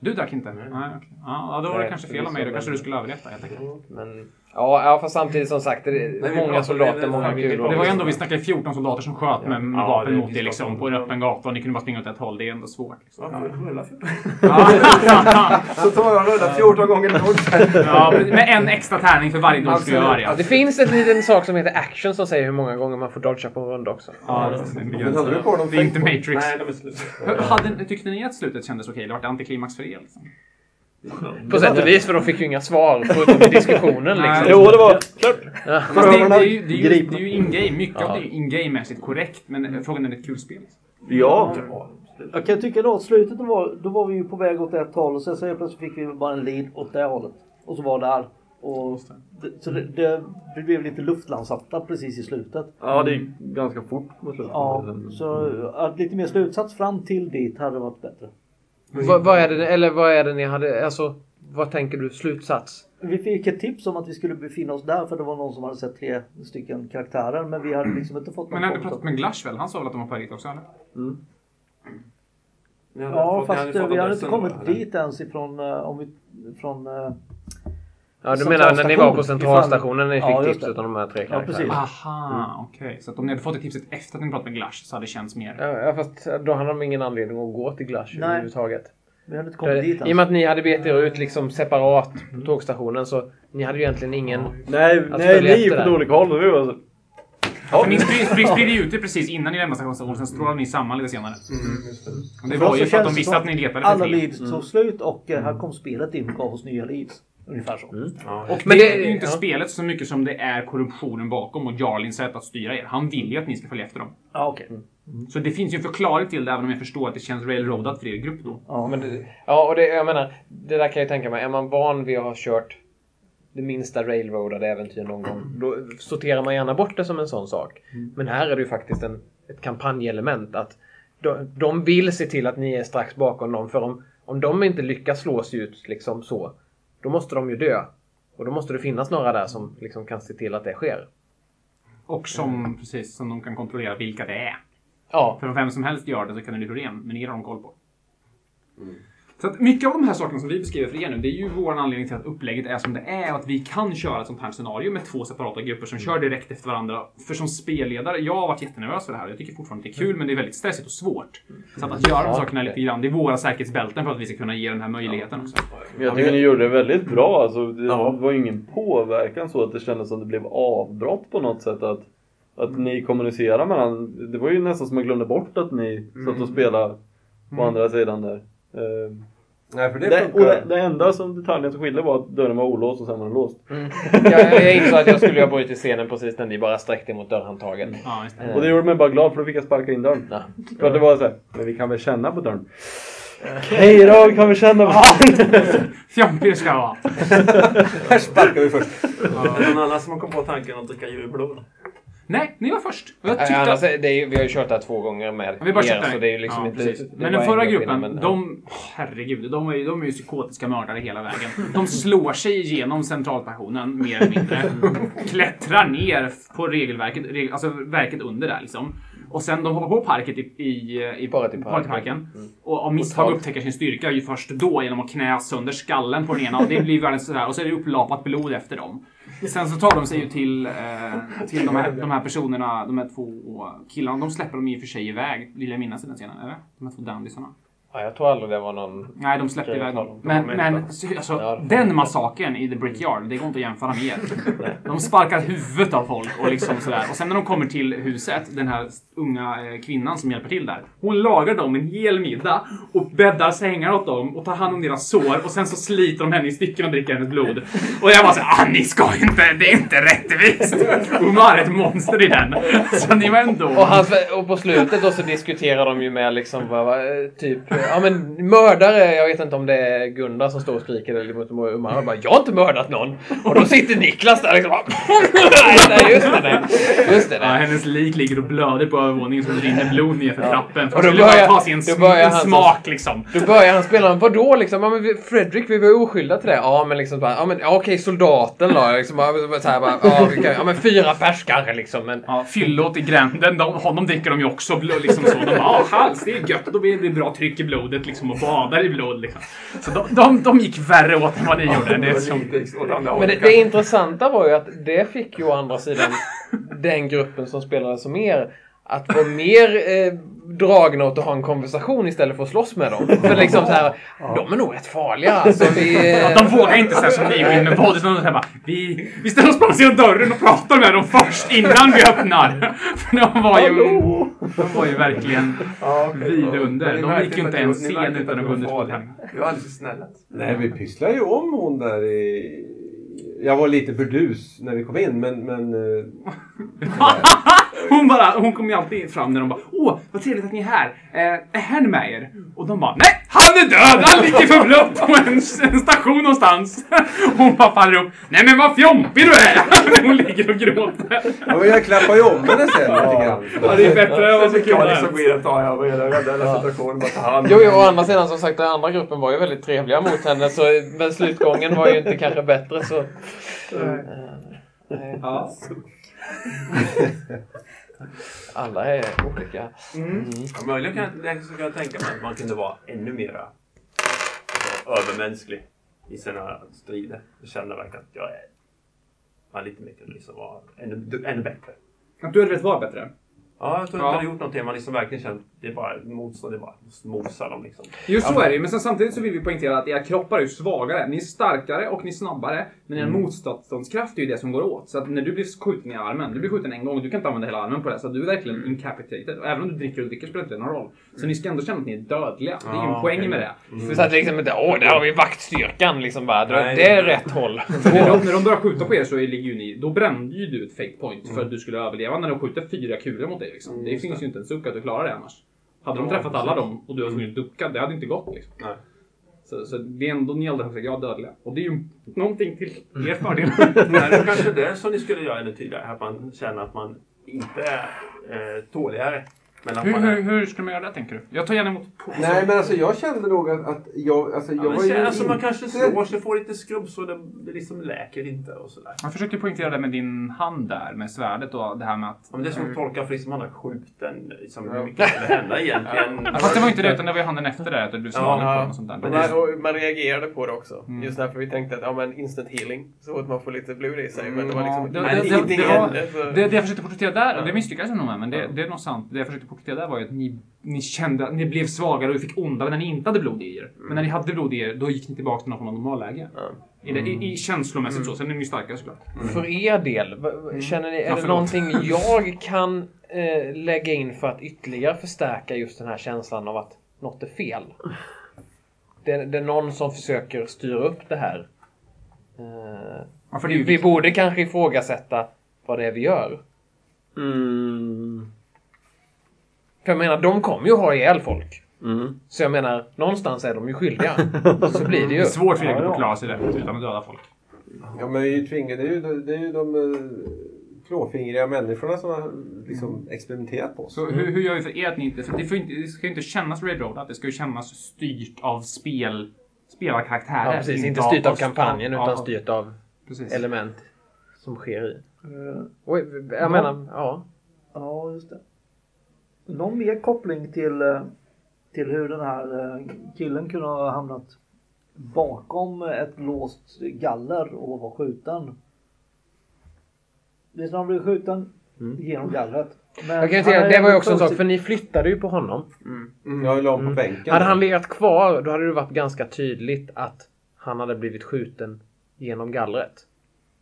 Du drack inte? Nej, okej. Ja, då var det Nej, kanske fel av mig. Då kanske du skulle överleva helt enkelt. Men, ja, ja, fast samtidigt som sagt, det är Nej, många soldater, det- många kulor. Det var ändå, vi snackade 14 soldater som sköt med, med Ja, vapen mot er liksom på en öppen gata och ni kunde bara springa åt ett håll. Det är ändå svårt. Liksom. Ja, rulla för- Ja. Så tar jag och rullar 14 gånger dodge. ja, med en extra tärning för varje dodge du gör. Ja, Ja. det finns en liten sak som heter action som säger hur många gånger man får dodga på en runda också. Ja, det är Det är inte Matrix. Nej, de är slut. Hade, tyckte ni att slutet kändes okej? Det var antiklimax för er? Liksom? På sätt och vis, för de fick ju inga svar på diskussionen liksom. Jo, det var klart. Ja. Fast det, det, är ju, det, är ju, det är ju in-game. Mycket Ja. av det är ju in-game-mässigt korrekt. Men frågan är det ett kul spel? Ja. Jag kan tycka då att slutet då var, då var vi ju på väg åt ett håll och sen så plötsligt fick vi bara en lead åt det hållet. Och så var där. Och det, så det, det, blev lite luftlandsatta precis i slutet. Ja, det gick ganska fort på slutet. Ja, så att lite mer slutsats fram till dit hade varit bättre. Vad, vad är det, eller vad är det ni hade, alltså vad tänker du slutsats? Vi fick ett tips om att vi skulle befinna oss där för det var någon som hade sett tre stycken karaktärer men vi hade liksom inte fått Men någon ni hade pratat med Glash väl? Han sa väl att de var på väg dit också eller? Hade Ja fast vi hade inte kommit dit ens ifrån eh, om vi, från eh, Ja du menar när ni var på centralstationen när ni fick Ja, tips det. av de här tre Ja, karaktärerna? precis. Aha, okej. Så att om ni hade fått det tipset efter att ni pratat med Glash så hade det känts mer... Ja, ja, fast då hade de ingen anledning att gå till Glash Nej. överhuvudtaget. Vi hade inte kommit dit I och med att ni hade begett er ut liksom separat på tågstationen så ni hade ju egentligen ingen... Nej, Att nej ni på där. olika håll. Vi var så... För ni spridde ju ut det precis innan ni lämnade stationsstationen, sen strålade ni samman lite senare. Och det var ju så för att de visste att ni letade efter Alla leads tog slut och eh, här kom spelet in och gav oss nya leads. Ungefär så. Och Men det, det- är ju inte ja. spelet så mycket som det är korruptionen bakom och Jarlins sätt att styra er. Han vill ju att ni ska följa efter dem. Ja, okej. Så det finns ju en förklaring till det, även om jag förstår att det känns railroadat för er grupp då. Ja. Men det, ja, och det, jag menar, det där kan jag tänka mig. Är man van vid att ha kört det minsta railroadade äventyr någon gång, då sorterar man gärna bort det som en sån sak. Men här är det ju faktiskt en, ett kampanjelement. att de, de vill se till att ni är strax bakom dem, för om, om de inte lyckas slå sig ut liksom så, då måste de ju dö. Och då måste det finnas några där som liksom kan se till att det sker. Och som, precis, som de kan kontrollera vilka det är. Ja, För om vem som helst gör det så kan det bli problem, men er har de koll på. Så att mycket av de här sakerna som vi beskriver för er nu, det är ju vår anledning till att upplägget är som det är och att vi kan köra ett sånt här scenario med två separata grupper som kör direkt efter varandra. För som spelledare, jag har varit jättenervös för det här. Jag tycker fortfarande att det är kul, men det är väldigt stressigt och svårt. Så att, att göra de sakerna lite grann, det är våra säkerhetsbälten för att vi ska kunna ge den här möjligheten också. Jag tycker ni gjorde det väldigt bra. Alltså, det var ingen påverkan så att det kändes som det blev avbrott på något sätt. Att, att ni kommunicerar med varandra. Det var ju nästan som jag glömde bort att ni satt och spelade på andra sidan där. Eh, Nej, för det, det, och det, det enda som detaljen som skilde var att dörren var olåst och sen var den låst. jag, jag insåg att jag skulle ha brutit scenen precis när ni bara sträckte mot dörrhandtaget. Ja, just det. Och det gjorde mig bara glad för då fick jag sparka in dörren. Ja. För det var så här, men vi kan väl känna på dörren. Hej då, vi kan väl känna på dörren. Fjampig ska jag vara. Här sparkar vi först. Är det någon annan som kom på tanken att dricka djurblod? Nej, ni var först. Och jag Nej, tyckte annars, att... är det är, ju- vi har ju kört det här två gånger med Vi bara er, så det är ju liksom ja, inte... precis. Men den förra en grupp gruppen, innan, men, de... åh, herregud, de är, ju, de är ju psykotiska mördare hela vägen. De slår sig igenom centralstationen, mer eller mindre. Klättrar ner på regelverket, reg, alltså verket under där liksom. Och sen de hoppar på parket i, i, i Partyparken. Partyparken. Och av misstag upptäcker sin styrka ju först då genom att knä sönder skallen på den ena. Och det blir världens sådär. Och så är det upplapat blod efter dem. Sen så tar de sig ju till, eh, till de, här, de här personerna, de här två killarna. De släpper dem i och för sig iväg, vill jag minnas i den scenen. Eller? De här två dandysarna. Ja, jag tror aldrig det var någon... Nej, de släppte iväg dem. Men, men alltså, Ja, den massakern i The Brickyard, det går inte att jämföra med er. De sparkar huvudet av folk och liksom sådär. Och sen när de kommer till huset, den här unga eh, kvinnan som hjälper till där. Hon lagar dem en hel middag och bäddar sängar åt dem och tar hand om deras sår och sen så sliter de henne i stycken och dricker hennes blod. Och jag bara såhär, ah ni ska inte, det är inte rättvist! Umar är ett monster i den. Så ni var ändå... Och, hans, och på slutet då så diskuterar de ju med liksom vad, vad, typ, ja men mördare, jag vet inte om det är Gunda som står och skriker eller mot Umar bara jag har inte mördat någon. Och då sitter Niklas där liksom nej, nej just det, nej. Just det, Ja, nej. hennes lik ligger och blöder på övervåningen som rinner blod ner för trappen. För Och då börjar- ta sig en, då börjar han så- smak liksom. Då börjar han spela, vadå liksom? Ja, men vi- Fredrik, vi var ju oskyldiga till det. Ja, men liksom bara, ja men ja, okej, soldaten då. Liksom, så här, bara, ja, kan, ja, men fyra pers kanske liksom. Men, Ja, fyllåt i gränden, de, honom dricker de ju också liksom så. De bara, ah, hals, det är gött. Då blir det bra tryck i blodet liksom och badar i blod liksom. Så de, de, de gick värre åt än vad ni gjorde. Det är som, men det, det intressanta var ju att det fick ju å andra sidan den gruppen som spelade som er att vara mer eh, dragna åt att ha en konversation istället för att slåss med dem. För liksom så här, de är nog rätt farliga alltså. Vi, eh, de vågar inte säga som ni gå in med våld. utan bara, vi, vi ställer oss på andra sidan dörren och pratar med dem först innan vi öppnar. För de var ju, de var ju verkligen vidunder. De gick ju inte en scen utan att gå under. Du var alldeles snälla. Nej, vi pysslade ju om hon där i... Jag var lite burdus när vi kom in, men... men eh, Hon bara, hon kommer ju alltid fram när de bara Åh, vad trevligt att ni är här. Eh, är Hen med er? Och de bara Nej, han är död! Han ligger förblött på en, en station någonstans. Hon bara faller upp. Nej men vad fjompig du är! Hon ligger och gråter. Ja, men jag klappar ju om henne sen lite grann. Ja, det är bättre än vad som Jag liksom är. går in och tar över hela situationen. Bara ta hand Jo, jo, å andra sidan som sagt, den andra gruppen var ju väldigt trevliga mot henne, så, men slutgången var ju inte kanske bättre så... Eh, Ja. Alla är olika. Ja, möjligen kan jag, jag skulle kunna tänka mig att man kunde vara ännu mera alltså, övermänsklig i sina strider. Jag känner verkligen att jag är man lite mer kunde liksom vara ännu, ännu bättre. Att du hade velat vara bättre? Ja, jag tror Ja. inte jag hade gjort någonting. Man liksom verkligen känner att det är bara motstånd, det är bara att mosa dem liksom. Just så är det men sen samtidigt så vill vi poängtera att era kroppar är ju svagare. Ni är starkare och ni är snabbare, men er Mm. motståndskraft är ju det som går åt. Så att när du blir skjuten i armen, du blir skjuten en gång, du kan inte använda hela armen på det, så att du är verkligen Mm. incapitated. Och även om du dricker och dricker spelar inte det någon roll. Så ni ska ändå känna att ni är dödliga. Det är ju en Ja, poäng okej. med det. Mm. Så att liksom inte, åh, där har vi vaktstyrkan liksom bara. Nej. Det är rätt håll. När, de, när de börjar skjuta på er så ligger ju ni, då brände ju du ett fake point Mm. för att du skulle överleva när de skjuter fyra kulor mot dig. Liksom. det finns ju inte en suck att du klarar det annars. Hade de Ja, träffat alla dem och du var tvungen att ducka, det hade inte gått. Liksom. Nej. Så, så det är ändå ni allra högsta grad dödliga. Och det är ju någonting till er fördel. Det är kanske det som ni skulle göra ännu tydligare. Att man känner att man inte är eh, tåligare. Men att hur, man hur, hur ska man göra det tänker du? Jag tar gärna emot på. Nej, men alltså jag kände nog att, att jag... Alltså, jag Ja, var ju känner, alltså, man kanske slår sig, får lite skrubb så det, det liksom läker inte och sådär. Jag försökte poängtera det med din hand där, med svärdet och det här med att... Ja, men det är som att tolka för liksom han har skjuten. Liksom, hur mycket skulle hända egentligen? Ja, fast det var inte det, utan det var ju handen efter det, att du blev slagen på den och sånt där. Men man, och man reagerade på det också. Just därför vi tänkte att ja, men instant healing. Så fort man får lite blod i sig. Men det var Ja, liksom det, nej, det, det, det, var, hände. Så... det, det jag försökte porträttera där, och det misslyckades jag nog med, men det, det är nog sant. Det jag försökte porträttera där var ju att ni, ni kände att ni blev svagare och fick ondare när ni inte hade blod i er. Men när ni hade blod i er, då gick ni tillbaka till någon form av normalläge. I, det, i, i känslomässigt så. Sen är ni starkare såklart. För er del, v- känner ni, är Ja, det någonting jag kan eh, lägga in för att ytterligare förstärka just den här känslan av att något är fel? Det, det är någon som försöker styra upp det här. Eh, Ja, för det vi, vi viktigt. borde kanske ifrågasätta vad det är vi gör. Mm. För jag menar, de kommer ju ha ihjäl folk. Mm. Så jag menar, någonstans är de ju skyldiga. Så blir det Det ju. är svårt för er Ja, ja. att klara sig rätt utan att döda folk. Ja, men vi är ju tvingade. Det är ju, det är ju de eh, klåfingriga människorna som har liksom experimenterat på oss. Så hur, hur gör vi för er att ni inte... För det, får inte, det ska ju inte kännas railroadat. Det ska ju kännas styrt av spel, spelarkaraktärer. Ja, precis. Inte styrt av oss. kampanjen Ja, utan styrt av Precis. element som sker i. Oj, jag menar, ja. Ja, just det. Någon mer koppling till, eh, till hur den här eh, killen kunde ha hamnat bakom ett låst galler och var skjuten? Visst han blev skjuten genom gallret? Men Jag kan säga, det var ju också en sak, för ni flyttade ju på honom. Jag la honom på bänken. Hade han legat kvar, då hade det varit ganska tydligt att han hade blivit skjuten genom gallret.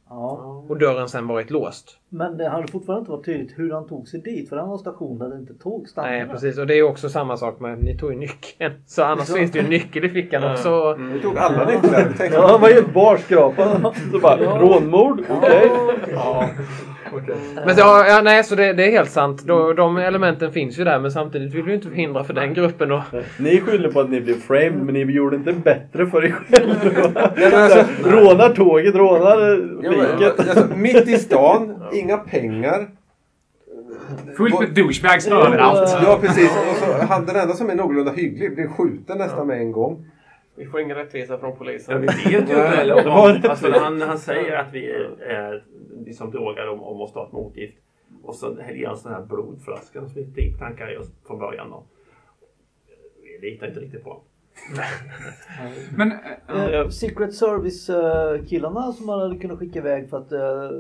Ja, Och dörren sen varit låst. men det hade fortfarande inte varit tydligt hur han tog sig dit för han var station där det inte tog stannade. Nej, precis. Och det är ju också samma sak med, ni tog ju nyckeln. Så annars Så. finns det ju en nyckel i fickan också. Vi tog alla nycklar. Ja, han var helt barskrapad. Så bara, rånmord? Okej. Men så, ja, ja, nej, så det, det är helt sant. Då, de elementen finns ju där, men samtidigt vill vi ju inte förhindra för den gruppen att... Ni skyller på att ni blev framed, men ni gjorde inte bättre för er själva. Men alltså, rånar tåget, rånar ja, men, fiket. alltså, mitt i stan, inga pengar. Fullt med douchebags överallt. Ja precis. Och så, han, den enda som är någorlunda hygglig blir skjuten nästan med en gång. Vi får ingen rättvisa från Ja, polisen. vi vet ju inte heller Alltså, han, han säger att vi är liksom drogade och, och måste ha ett motgift. Och så häller han sån här blodflaska som vi tänkte tankar i oss från början. Och, vi litar inte riktigt på honom. Men, Eh, Secret Service eh, killarna som man hade kunnat skicka iväg för att eh,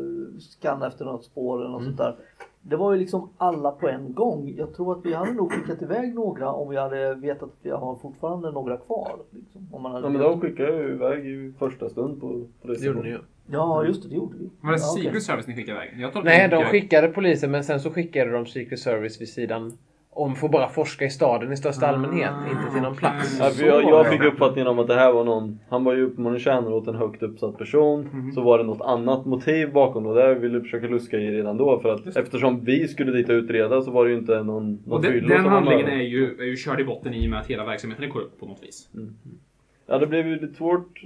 scanna efter något spår eller något Mm. sånt där. Det var ju liksom alla på en gång. Jag tror att vi hade nog skickat iväg några om vi hade vetat att vi har fortfarande några kvar. Liksom, om man hade Ja, men de skickade ju iväg i första stund på Det gjorde ni ju. Ja, just det, det gjorde vi. var det ja. Secret Service ni skickade iväg? Nej, det de skickade polisen, men sen så skickade de Secret Service vid sidan om får bara forska i staden i största allmänhet, inte till någon plats. Ja, för jag, jag fick uppfattningen om att det här var någon, han var ju uppenbarligen tjänare åt en högt uppsatt person. Mhm. Så var det något annat motiv bakom och det ville vi försöka luska i redan då. För att eftersom vi skulle dit och utreda så var det ju inte någon, någon Och fyllo den som handlingen är ju, är ju körd i botten i och med att hela verksamheten är korrupt på något vis. Ja det blev ju lite svårt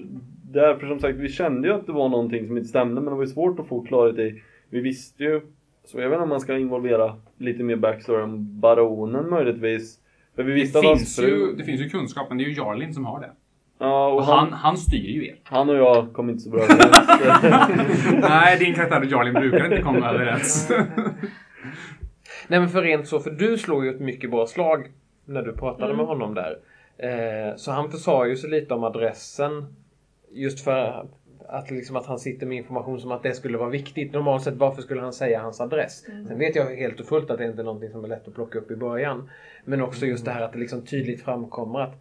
därför som sagt vi kände ju att det var någonting som inte stämde men det var ju svårt att få klarhet i. Vi visste ju, så jag vet inte om man ska involvera lite mer backstory om baronen möjligtvis. För vi visste Det att finns, fru... ju, det finns ju kunskap, men det är ju Jarlin som har det. Ja, och Och han, han styr ju er. Han och jag kom inte så bra överens. Nej, din karaktär och Jarlin brukar inte komma överens. Nej men för rent så, för du slår ju ett mycket bra slag när du pratade Mm. med honom där. Eh, så han försade ju sig lite om adressen. Just för att, liksom att han sitter med information som att det skulle vara viktigt. Normalt sett, varför skulle han säga hans adress? Sen vet jag helt och fullt att det inte är någonting som är lätt att plocka upp i början. Men också just det här att det liksom tydligt framkommer att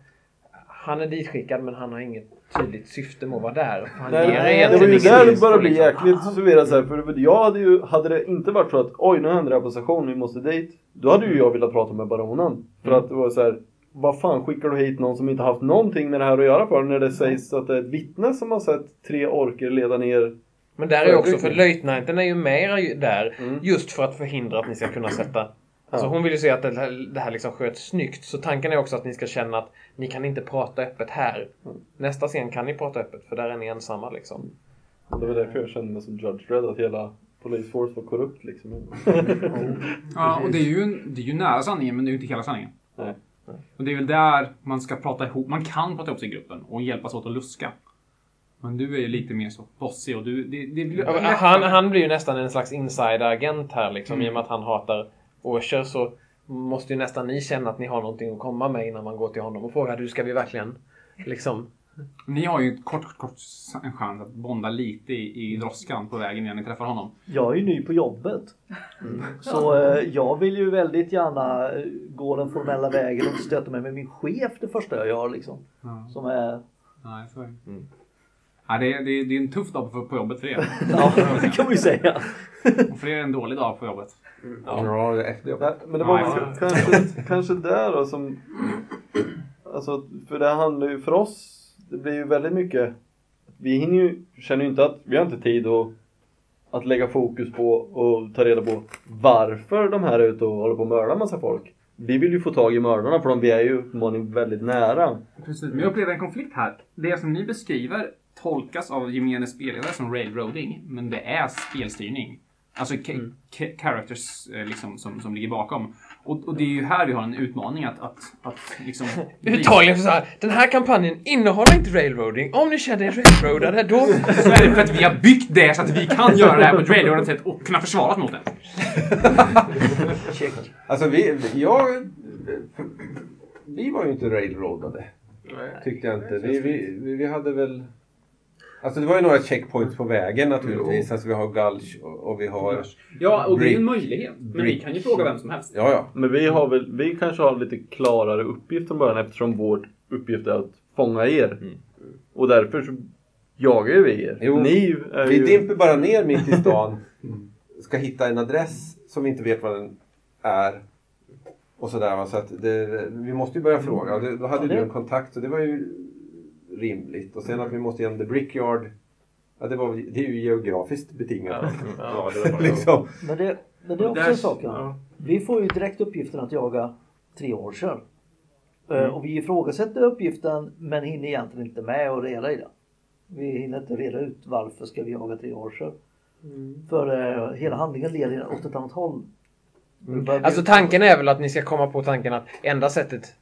han är ditskickad men han har inget tydligt syfte med att vara där. Han Nej, ger nej, det var ju där det började bli liksom. jäkligt förvirrat för jag hade ju, hade det inte varit så att oj nu händer det här på station, vi måste dit. Då hade ju jag velat prata med baronen. För Mm. att det var så här, vad fan skickar du hit någon som inte haft någonting med det här att göra för när det sägs att det är ett vittne som har sett tre orker leda ner Men där är också, för löjtnanten är ju med ju där Mm. just för att förhindra att ni ska kunna sätta Alltså hon vill ju se att det här, det här liksom sköts snyggt. Så tanken är också att ni ska känna att ni kan inte prata öppet här. Mm. Nästa scen kan ni prata öppet för där är ni ensamma liksom. Och det var därför jag kände mig som Judge Dredd, att hela Police Force var korrupt liksom. Ja, och det är, ju, det är ju nära sanningen, men det är ju inte hela sanningen. Nej. Och det är väl där man ska prata ihop. Man kan prata ihop sig i gruppen och hjälpas åt att luska. Men du är ju lite mer så bossig och du... Det, det blir Han, han blir ju nästan en slags insideragent här liksom. Mm. I och med att han hatar Orcher så måste ju nästan ni känna att ni har någonting att komma med innan man går till honom och frågar du ska vi verkligen liksom ni har ju kort, kort, kort en chans att bonda lite i, i droskan på vägen innan ni träffar honom. Jag är ju ny på jobbet. Så eh, jag vill ju väldigt gärna eh, gå den formella vägen och stöta mig med min chef det första jag gör liksom. Ja. Som är... Nej, så är det. Ja, det, är, det, är, det är en tuff dag på, på jobbet för er. Ja, det kan man ju säga. Och för er är det en dålig dag på jobbet. Ja, efter jag... Nej, men det var ja. kanske, kanske där då som... Alltså, för det handlar ju för oss, det blir ju väldigt mycket... Vi hinner ju, känner ju inte att, vi har inte tid att, att lägga fokus på och ta reda på varför de här är ute och håller på att mörda massa folk. Vi vill ju få tag i mördarna för de vi är ju uppenbarligen väldigt nära. Precis, men jag upplever en konflikt här. Det som ni beskriver tolkas av gemene spelare som railroading, men det är spelstyrning. Alltså ca- characters eh, liksom, som, som ligger bakom. Och, och det är ju här vi har en utmaning att, att, att liksom... Uttagligen så här. Den här kampanjen innehåller inte railroading. Om ni känner er railroadade då... Så är det för att vi har byggt det så att vi kan göra det här på ett railroadat sätt och kunna försvara oss mot det. Check. Alltså vi, jag... Vi var ju inte railroadade. Tyckte jag inte. Vi, vi- vi hade väl... Alltså det var ju några checkpoints på vägen naturligtvis. Alltså vi har Gulch och, och vi har... Ja, och det är en Brick. möjlighet. Men Brick. vi kan ju fråga vem som helst. Ja, ja. Men vi har väl, vi kanske har lite klarare uppgift från början eftersom vår uppgift är att fånga er. Och därför så jagar ju vi er. Jo, Ni är Vi ju... dimper bara ner mitt i stan. Ska hitta en adress som vi inte vet vad den är. Och sådär va. Så att det, vi måste ju börja fråga. Och det, då hade Ja, det- du en kontakt så det var ju rimligt. Och sen att vi måste igenom The Brickyard. Ja, det, var, det är ju geografiskt betingat. Ja, liksom. Men det, men det är också en sak. Ja. Vi får ju direkt uppgiften att jaga tre år sedan. Eh, Mm. Och vi ifrågasätter uppgiften men hinner egentligen inte med och reda i den. Vi hinner inte reda ut varför ska vi jaga tre år sedan. För eh, hela handlingen leder åt ett annat håll. Börjar- Alltså tanken är väl att ni ska komma på tanken att enda sättet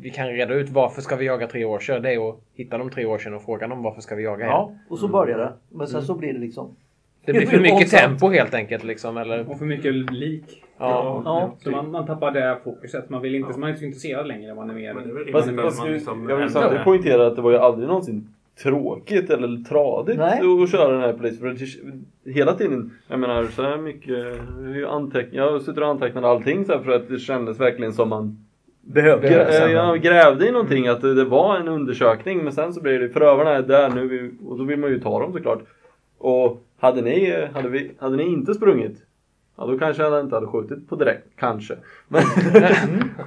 vi kan reda ut varför ska vi jaga tre år sedan det är att hitta de tre år sedan och fråga dem varför ska vi jaga er. Ja, och så börjar det. Men sen så blir det liksom... Det blir för mycket tempo helt enkelt liksom. Eller, Och för mycket lik. ja. Ja. Så man, man tappar det fokuset. Man, vill inte, man är inte så intresserad längre. Man är mer... Det är Fast, man liksom jag vill samtidigt poängtera att det var ju aldrig någonsin tråkigt eller tradigt Nej. att köra den här polisen. Hela tiden, jag menar så här mycket, jag har ju anteck- jag suttit och antecknat allting så här för att det kändes verkligen som man Behövde Grä, eh, jag grävde i någonting, att det, det var en undersökning men sen så blir det förövarna är där nu och då vill man ju ta dem såklart. Och hade ni, hade vi, hade ni inte sprungit Ja, då kanske han inte hade skjutit på direkt. Kanske. Men,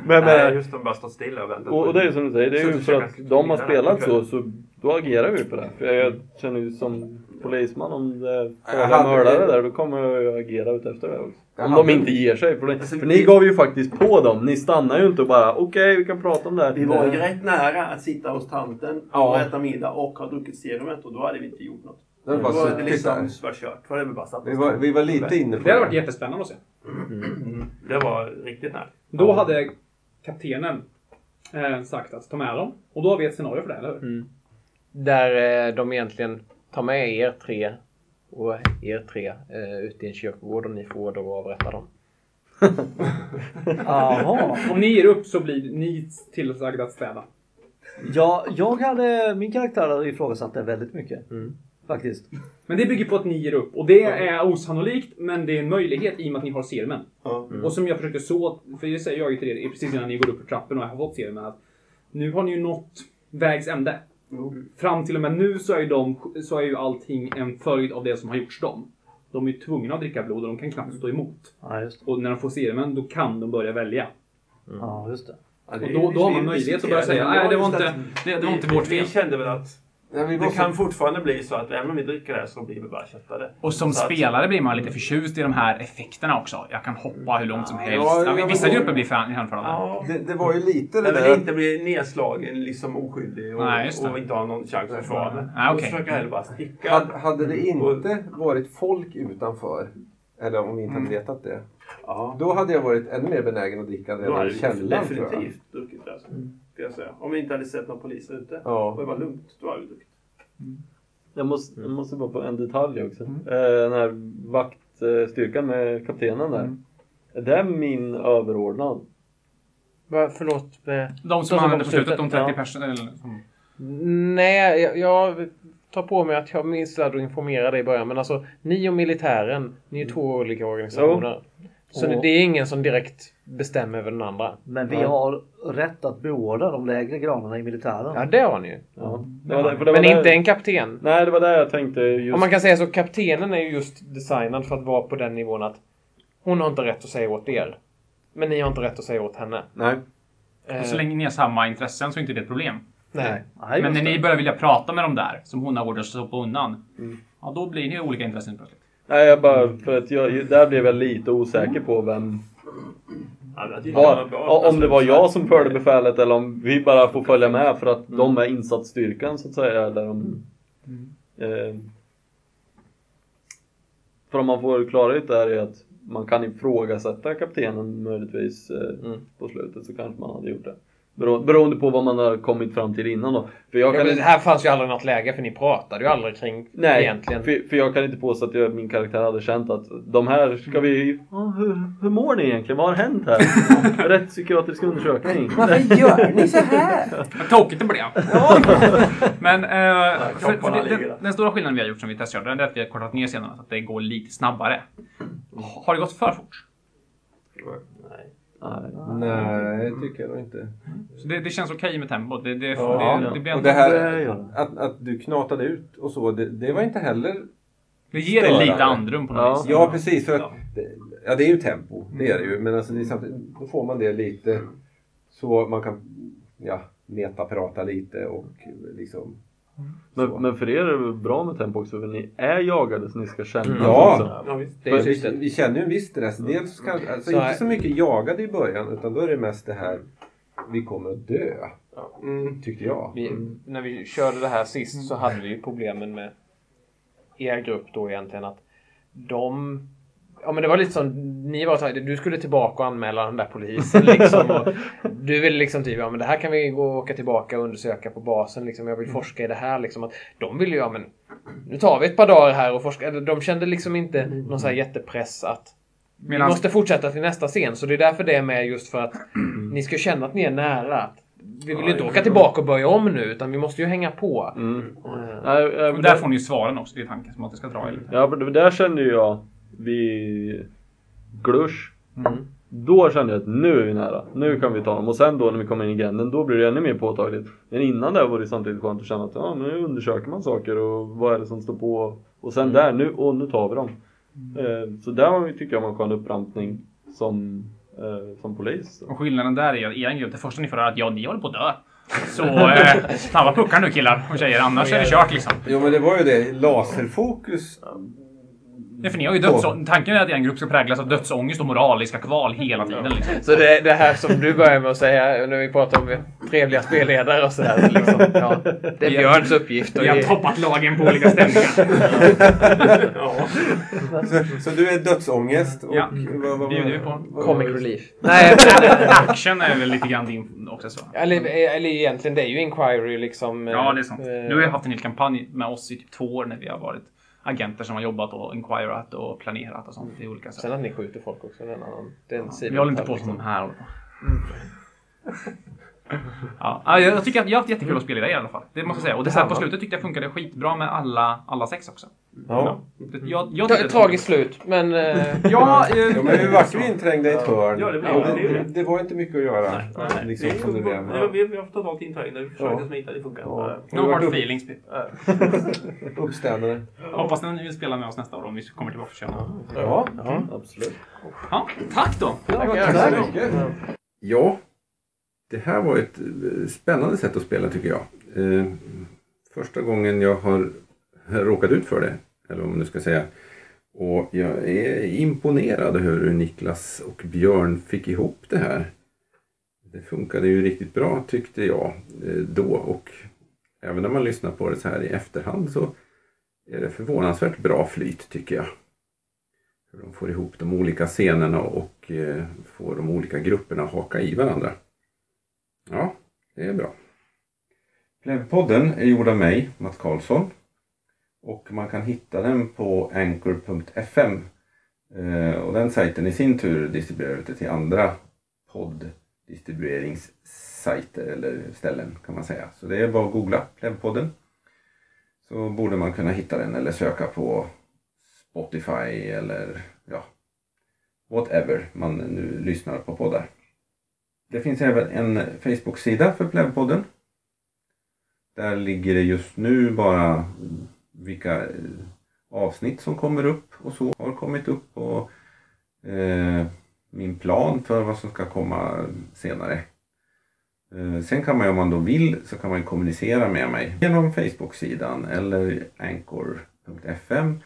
men, Nej, men, just de bara stått stilla och väntat. och, och det är ju som du säger, det är ju för att de har spelat så, så då agerar vi på det. För jag känner ju som polisman om det är Jag mördare där, då kommer jag ju agera ut efter det också. Om de inte ger sig. För, det, Alltså, för ni gav ju faktiskt på dem. Ni stannar ju inte och bara okej, vi kan prata om det här. Vi var ju rätt nära att sitta hos tanten Ja. och äta middag och ha druckit serumet och då hade vi inte gjort något. Det var var det liksom bara kört. Hade vi bara satt Vi var, vi var lite inne på Det hade varit jättespännande att se. Det var riktigt nära. Då hade kaptenen eh, sagt att ta med dem. Och då har vi ett scenario för det, eller hur? Där eh, de egentligen tar med er tre och er tre eh, ut i en kyrkogård och ni får då avrätta dem. Jaha. Om ni ger upp så blir ni tillsagda att städa. Ja, jag hade, min karaktär hade ifrågasatt det väldigt mycket. Faktiskt. Men det bygger på att ni ger upp. Och det är osannolikt, men det är en möjlighet i och med att ni har serumen. Och som jag försökte så, för det säger jag ju till er precis innan ni går upp för trappen och jag har fått serumen, att nu har ni ju nått vägs ände. Fram till och med nu så är, ju de, så är ju allting en följd av det som har gjorts dem. De är ju tvungna att dricka blod och de kan knappt stå emot. Ja, just det. Och när de får serumen, då kan de börja välja. Ja, just det. Ja, det Och då, då har man möjlighet att börja säga nej det var inte, att det, det var inte vi- vårt fel. Vi kände väl att det måste- kan fortfarande bli så att även om vi dricker det här så blir vi bara köttade. Och som Så att- spelare blir man lite förtjust i de här effekterna också. Jag kan hoppa hur långt som helst. Ja, Ja, vissa grupper blir fan- hänförda. Ja. Det, det var ju lite det Jag vill inte bli nedslagen, liksom oskyldig och, Nej, och inte ha någon chans att försvara mig. Okej. försöker jag hellre bara sticka. Hade, hade det inte varit folk utanför, eller om vi inte hade vetat det, Ja. då hade jag varit ännu mer benägen att dricka redan i källaren definitivt druckit det. Alltså, ska jag säga. Om vi inte hade sett några poliser ute. Ja. Och det var lugnt, då hade vi druckit. Jag måste, jag måste bara på en detalj också. Eh, den här vaktstyrkan med kaptenen där. Är det min överordnad? Va, förlåt? Eh, De som var använder på slutet, de 30 ja. personer. Som... Nej, jag, jag tar på mig att jag minns att informera dig i början. Men alltså, ni och militären, ni är två olika organisationer. Så Och- det, är ingen som direkt bestämmer över den andra. Men vi Ja. har rätt att beordra de lägre graderna i militären. Ja, det har ni ju. Ja. Det var det, det Men där- inte en kapten. Nej, det var det jag tänkte just. Om man kan säga så, kaptenen är ju just designad för att vara på den nivån att hon har inte rätt att säga åt er. Men ni har inte rätt att säga åt henne. Nej. Eh, Och så länge ni har samma intressen så är inte det ett problem. nej. Nej, Men när det. ni börjar vilja prata med dem där, som hon har ordat att stoppa undan. Ja, då blir ni olika intressen plötsligt. Nej, jag bara för att jag, där blev jag lite osäker på vem var, om det var jag som förde befälet eller om vi bara får följa med för att de är insatsstyrkan så att säga. Eller om, eh, för om man får klarhet där i att man kan ifrågasätta kaptenen möjligtvis eh, på slutet så kanske man hade gjort det. Bero, beroende på vad man har kommit fram till innan då. För jag Ja, kan men inte- det här fanns ju aldrig något läge för ni pratade ju aldrig kring Nej, egentligen. För, för jag kan inte påstå att jag, min karaktär hade känt att de här ska vi... Ja, hur, hur mår ni egentligen? Vad har hänt här? Rättspsykiatrisk undersökning. Varför gör ni så här? Vad tokigt det blev. Men eh, för, för det, den, den stora skillnaden vi har gjort som vi testkörde, är att vi har kortat ner scenerna så att det går lite snabbare. Har det gått för fort? Nej. Nej, tycker jag nog inte. Så det, det känns okej med tempot. Det, det, Ja, det, det, blir ändå, det Det här det. att, att du knatade ut och så, det, det var inte heller... det ger det lite andrum på något Ja. vis. Ja, precis. För att, Ja. det- det är ju tempo. Det är det ju. Men alltså, det är då får man det lite så man kan ja, metaprata lite och liksom... Men, men för er är det bra med tempo också för ni är jagade så ni ska känna Mm. Ja. Ja, visst. Det är Men syftet. vi, vi känner ju en viss stress. Dels kanske, alltså Så inte så mycket jagade i början utan då är det mest det här vi kommer att dö. Mm. Tyckte jag. Vi, när vi körde det här sist så hade vi ju problemen med er grupp då egentligen att de Ja men det var lite som, ni var så här, du skulle tillbaka och anmäla den där polisen liksom. Och du ville liksom typ, ja men det här kan vi gå och åka tillbaka och undersöka på basen liksom. Jag vill forska i det här liksom. Att de ville ju, ja men nu tar vi ett par dagar här och forskar. De kände liksom inte någon så här jättepress att vi Medan- måste fortsätta till nästa scen. Så det är därför det är med just för att ni ska känna att ni är nära. Att Vi vill ju inte åka tillbaka och börja om nu utan vi måste ju hänga på. Mm. Äh, Och där får ni ju svaren också. Det är tanken som att det ska dra er lite. Ja, det- där kände jag vid Glush. Mm. Då kände jag att nu är vi nära. Nu kan vi ta dem. Och sen då när vi kommer in i gränden, då blir det ännu mer påtagligt. Men innan det var det samtidigt skönt att känna att ja, men nu undersöker man saker och vad är det som står på. Och sen där, nu, och nu tar vi dem. Eh, Så där tycker jag man en upprampning som, eh, som polis. Och skillnaden där är att er grupp, det första ni får höra är att ja, ni håller på att dö. Så eh, snabba puckar nu killar och tjejer, annars är det kört liksom. Jo men det var ju det, laserfokus. Ja, för ni har ju döds... Tanken är att er grupp ska präglas av dödsångest och moraliska kval hela tiden. Liksom. Så det, det här som du börjar med att säga när vi pratar om trevliga spelledare och sådär. Liksom, ja, det är Björns uppgift. Vi har ge- toppat lagen på olika stämningar. Så, så du är dödsångest och... Ja, vad, vad, bjuder vi på. Comic relief. Nej, Action är väl lite grann din också så. eller, eller egentligen, det är ju Inquiry liksom. Ja, det är sant. eh, Du har ju haft en hel kampanj med oss i typ två år när vi har varit agenter som har jobbat och inquirat och planerat och sånt i olika sätt. Sen att ni skjuter folk också. Det är en annan, det är en sida Vi håller inte på som de här håller på. Ja, ja, jag tycker att jag har haft jättekul att spela i det i alla fall. Det måste jag säga. Och det här på slutet tyckte jag funkade skitbra med alla, alla sex också. Ja. Jag, jag Ta- tyckte- Tragiskt slut, men... eh, Ja, eh, Ja, men vi vart ju inträngda i ett hörn. Ja, det Och det det, var inte mycket att göra. Nej, Liksom det är som det ju- blev. var- vi, vi har totalt inträngda. Vi försökte Ja. smita, det funkar Ja. No hard feelings. Uppstädade. Hoppas ni vill spela med oss nästa år om vi kommer tillbaka och köra. Ja, absolut. Ja, tack då! Tack så mycket. Ja, det här var ett eh, spännande sätt att spela tycker jag. Eh, Första gången jag har råkat ut för det, eller vad man nu ska säga. Och jag är imponerad över hur Niklas och Björn fick ihop det här. Det funkade ju riktigt bra tyckte jag eh, då och även när man lyssnar på det så här i efterhand så är det förvånansvärt bra flyt tycker jag. Hur de får ihop de olika scenerna och eh, får de olika grupperna att haka i varandra. Ja, det är bra. Plevpodden är gjord av mig, Mats Karlsson. Och man kan hitta den på anchor.fm. Eh, och den sajten i sin tur distribuerar ut det till andra podddistribueringssajter eller ställen kan man säga. Så det är bara att googla Plevpodden. Så borde man kunna hitta den eller söka på Spotify eller ja, whatever man nu lyssnar på poddar. Det finns även en Facebook-sida för Plevpodden. Där ligger det just nu bara vilka eh, avsnitt som kommer upp och så har kommit upp och eh, min plan för vad som ska komma senare. Eh, sen kan man ju om man då vill så kan man kommunicera med mig genom Facebook-sidan eller anchor.fm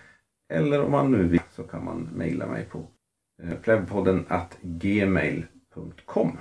eller om man nu vill så kan man mejla mig på eh, plevpodden gmail.com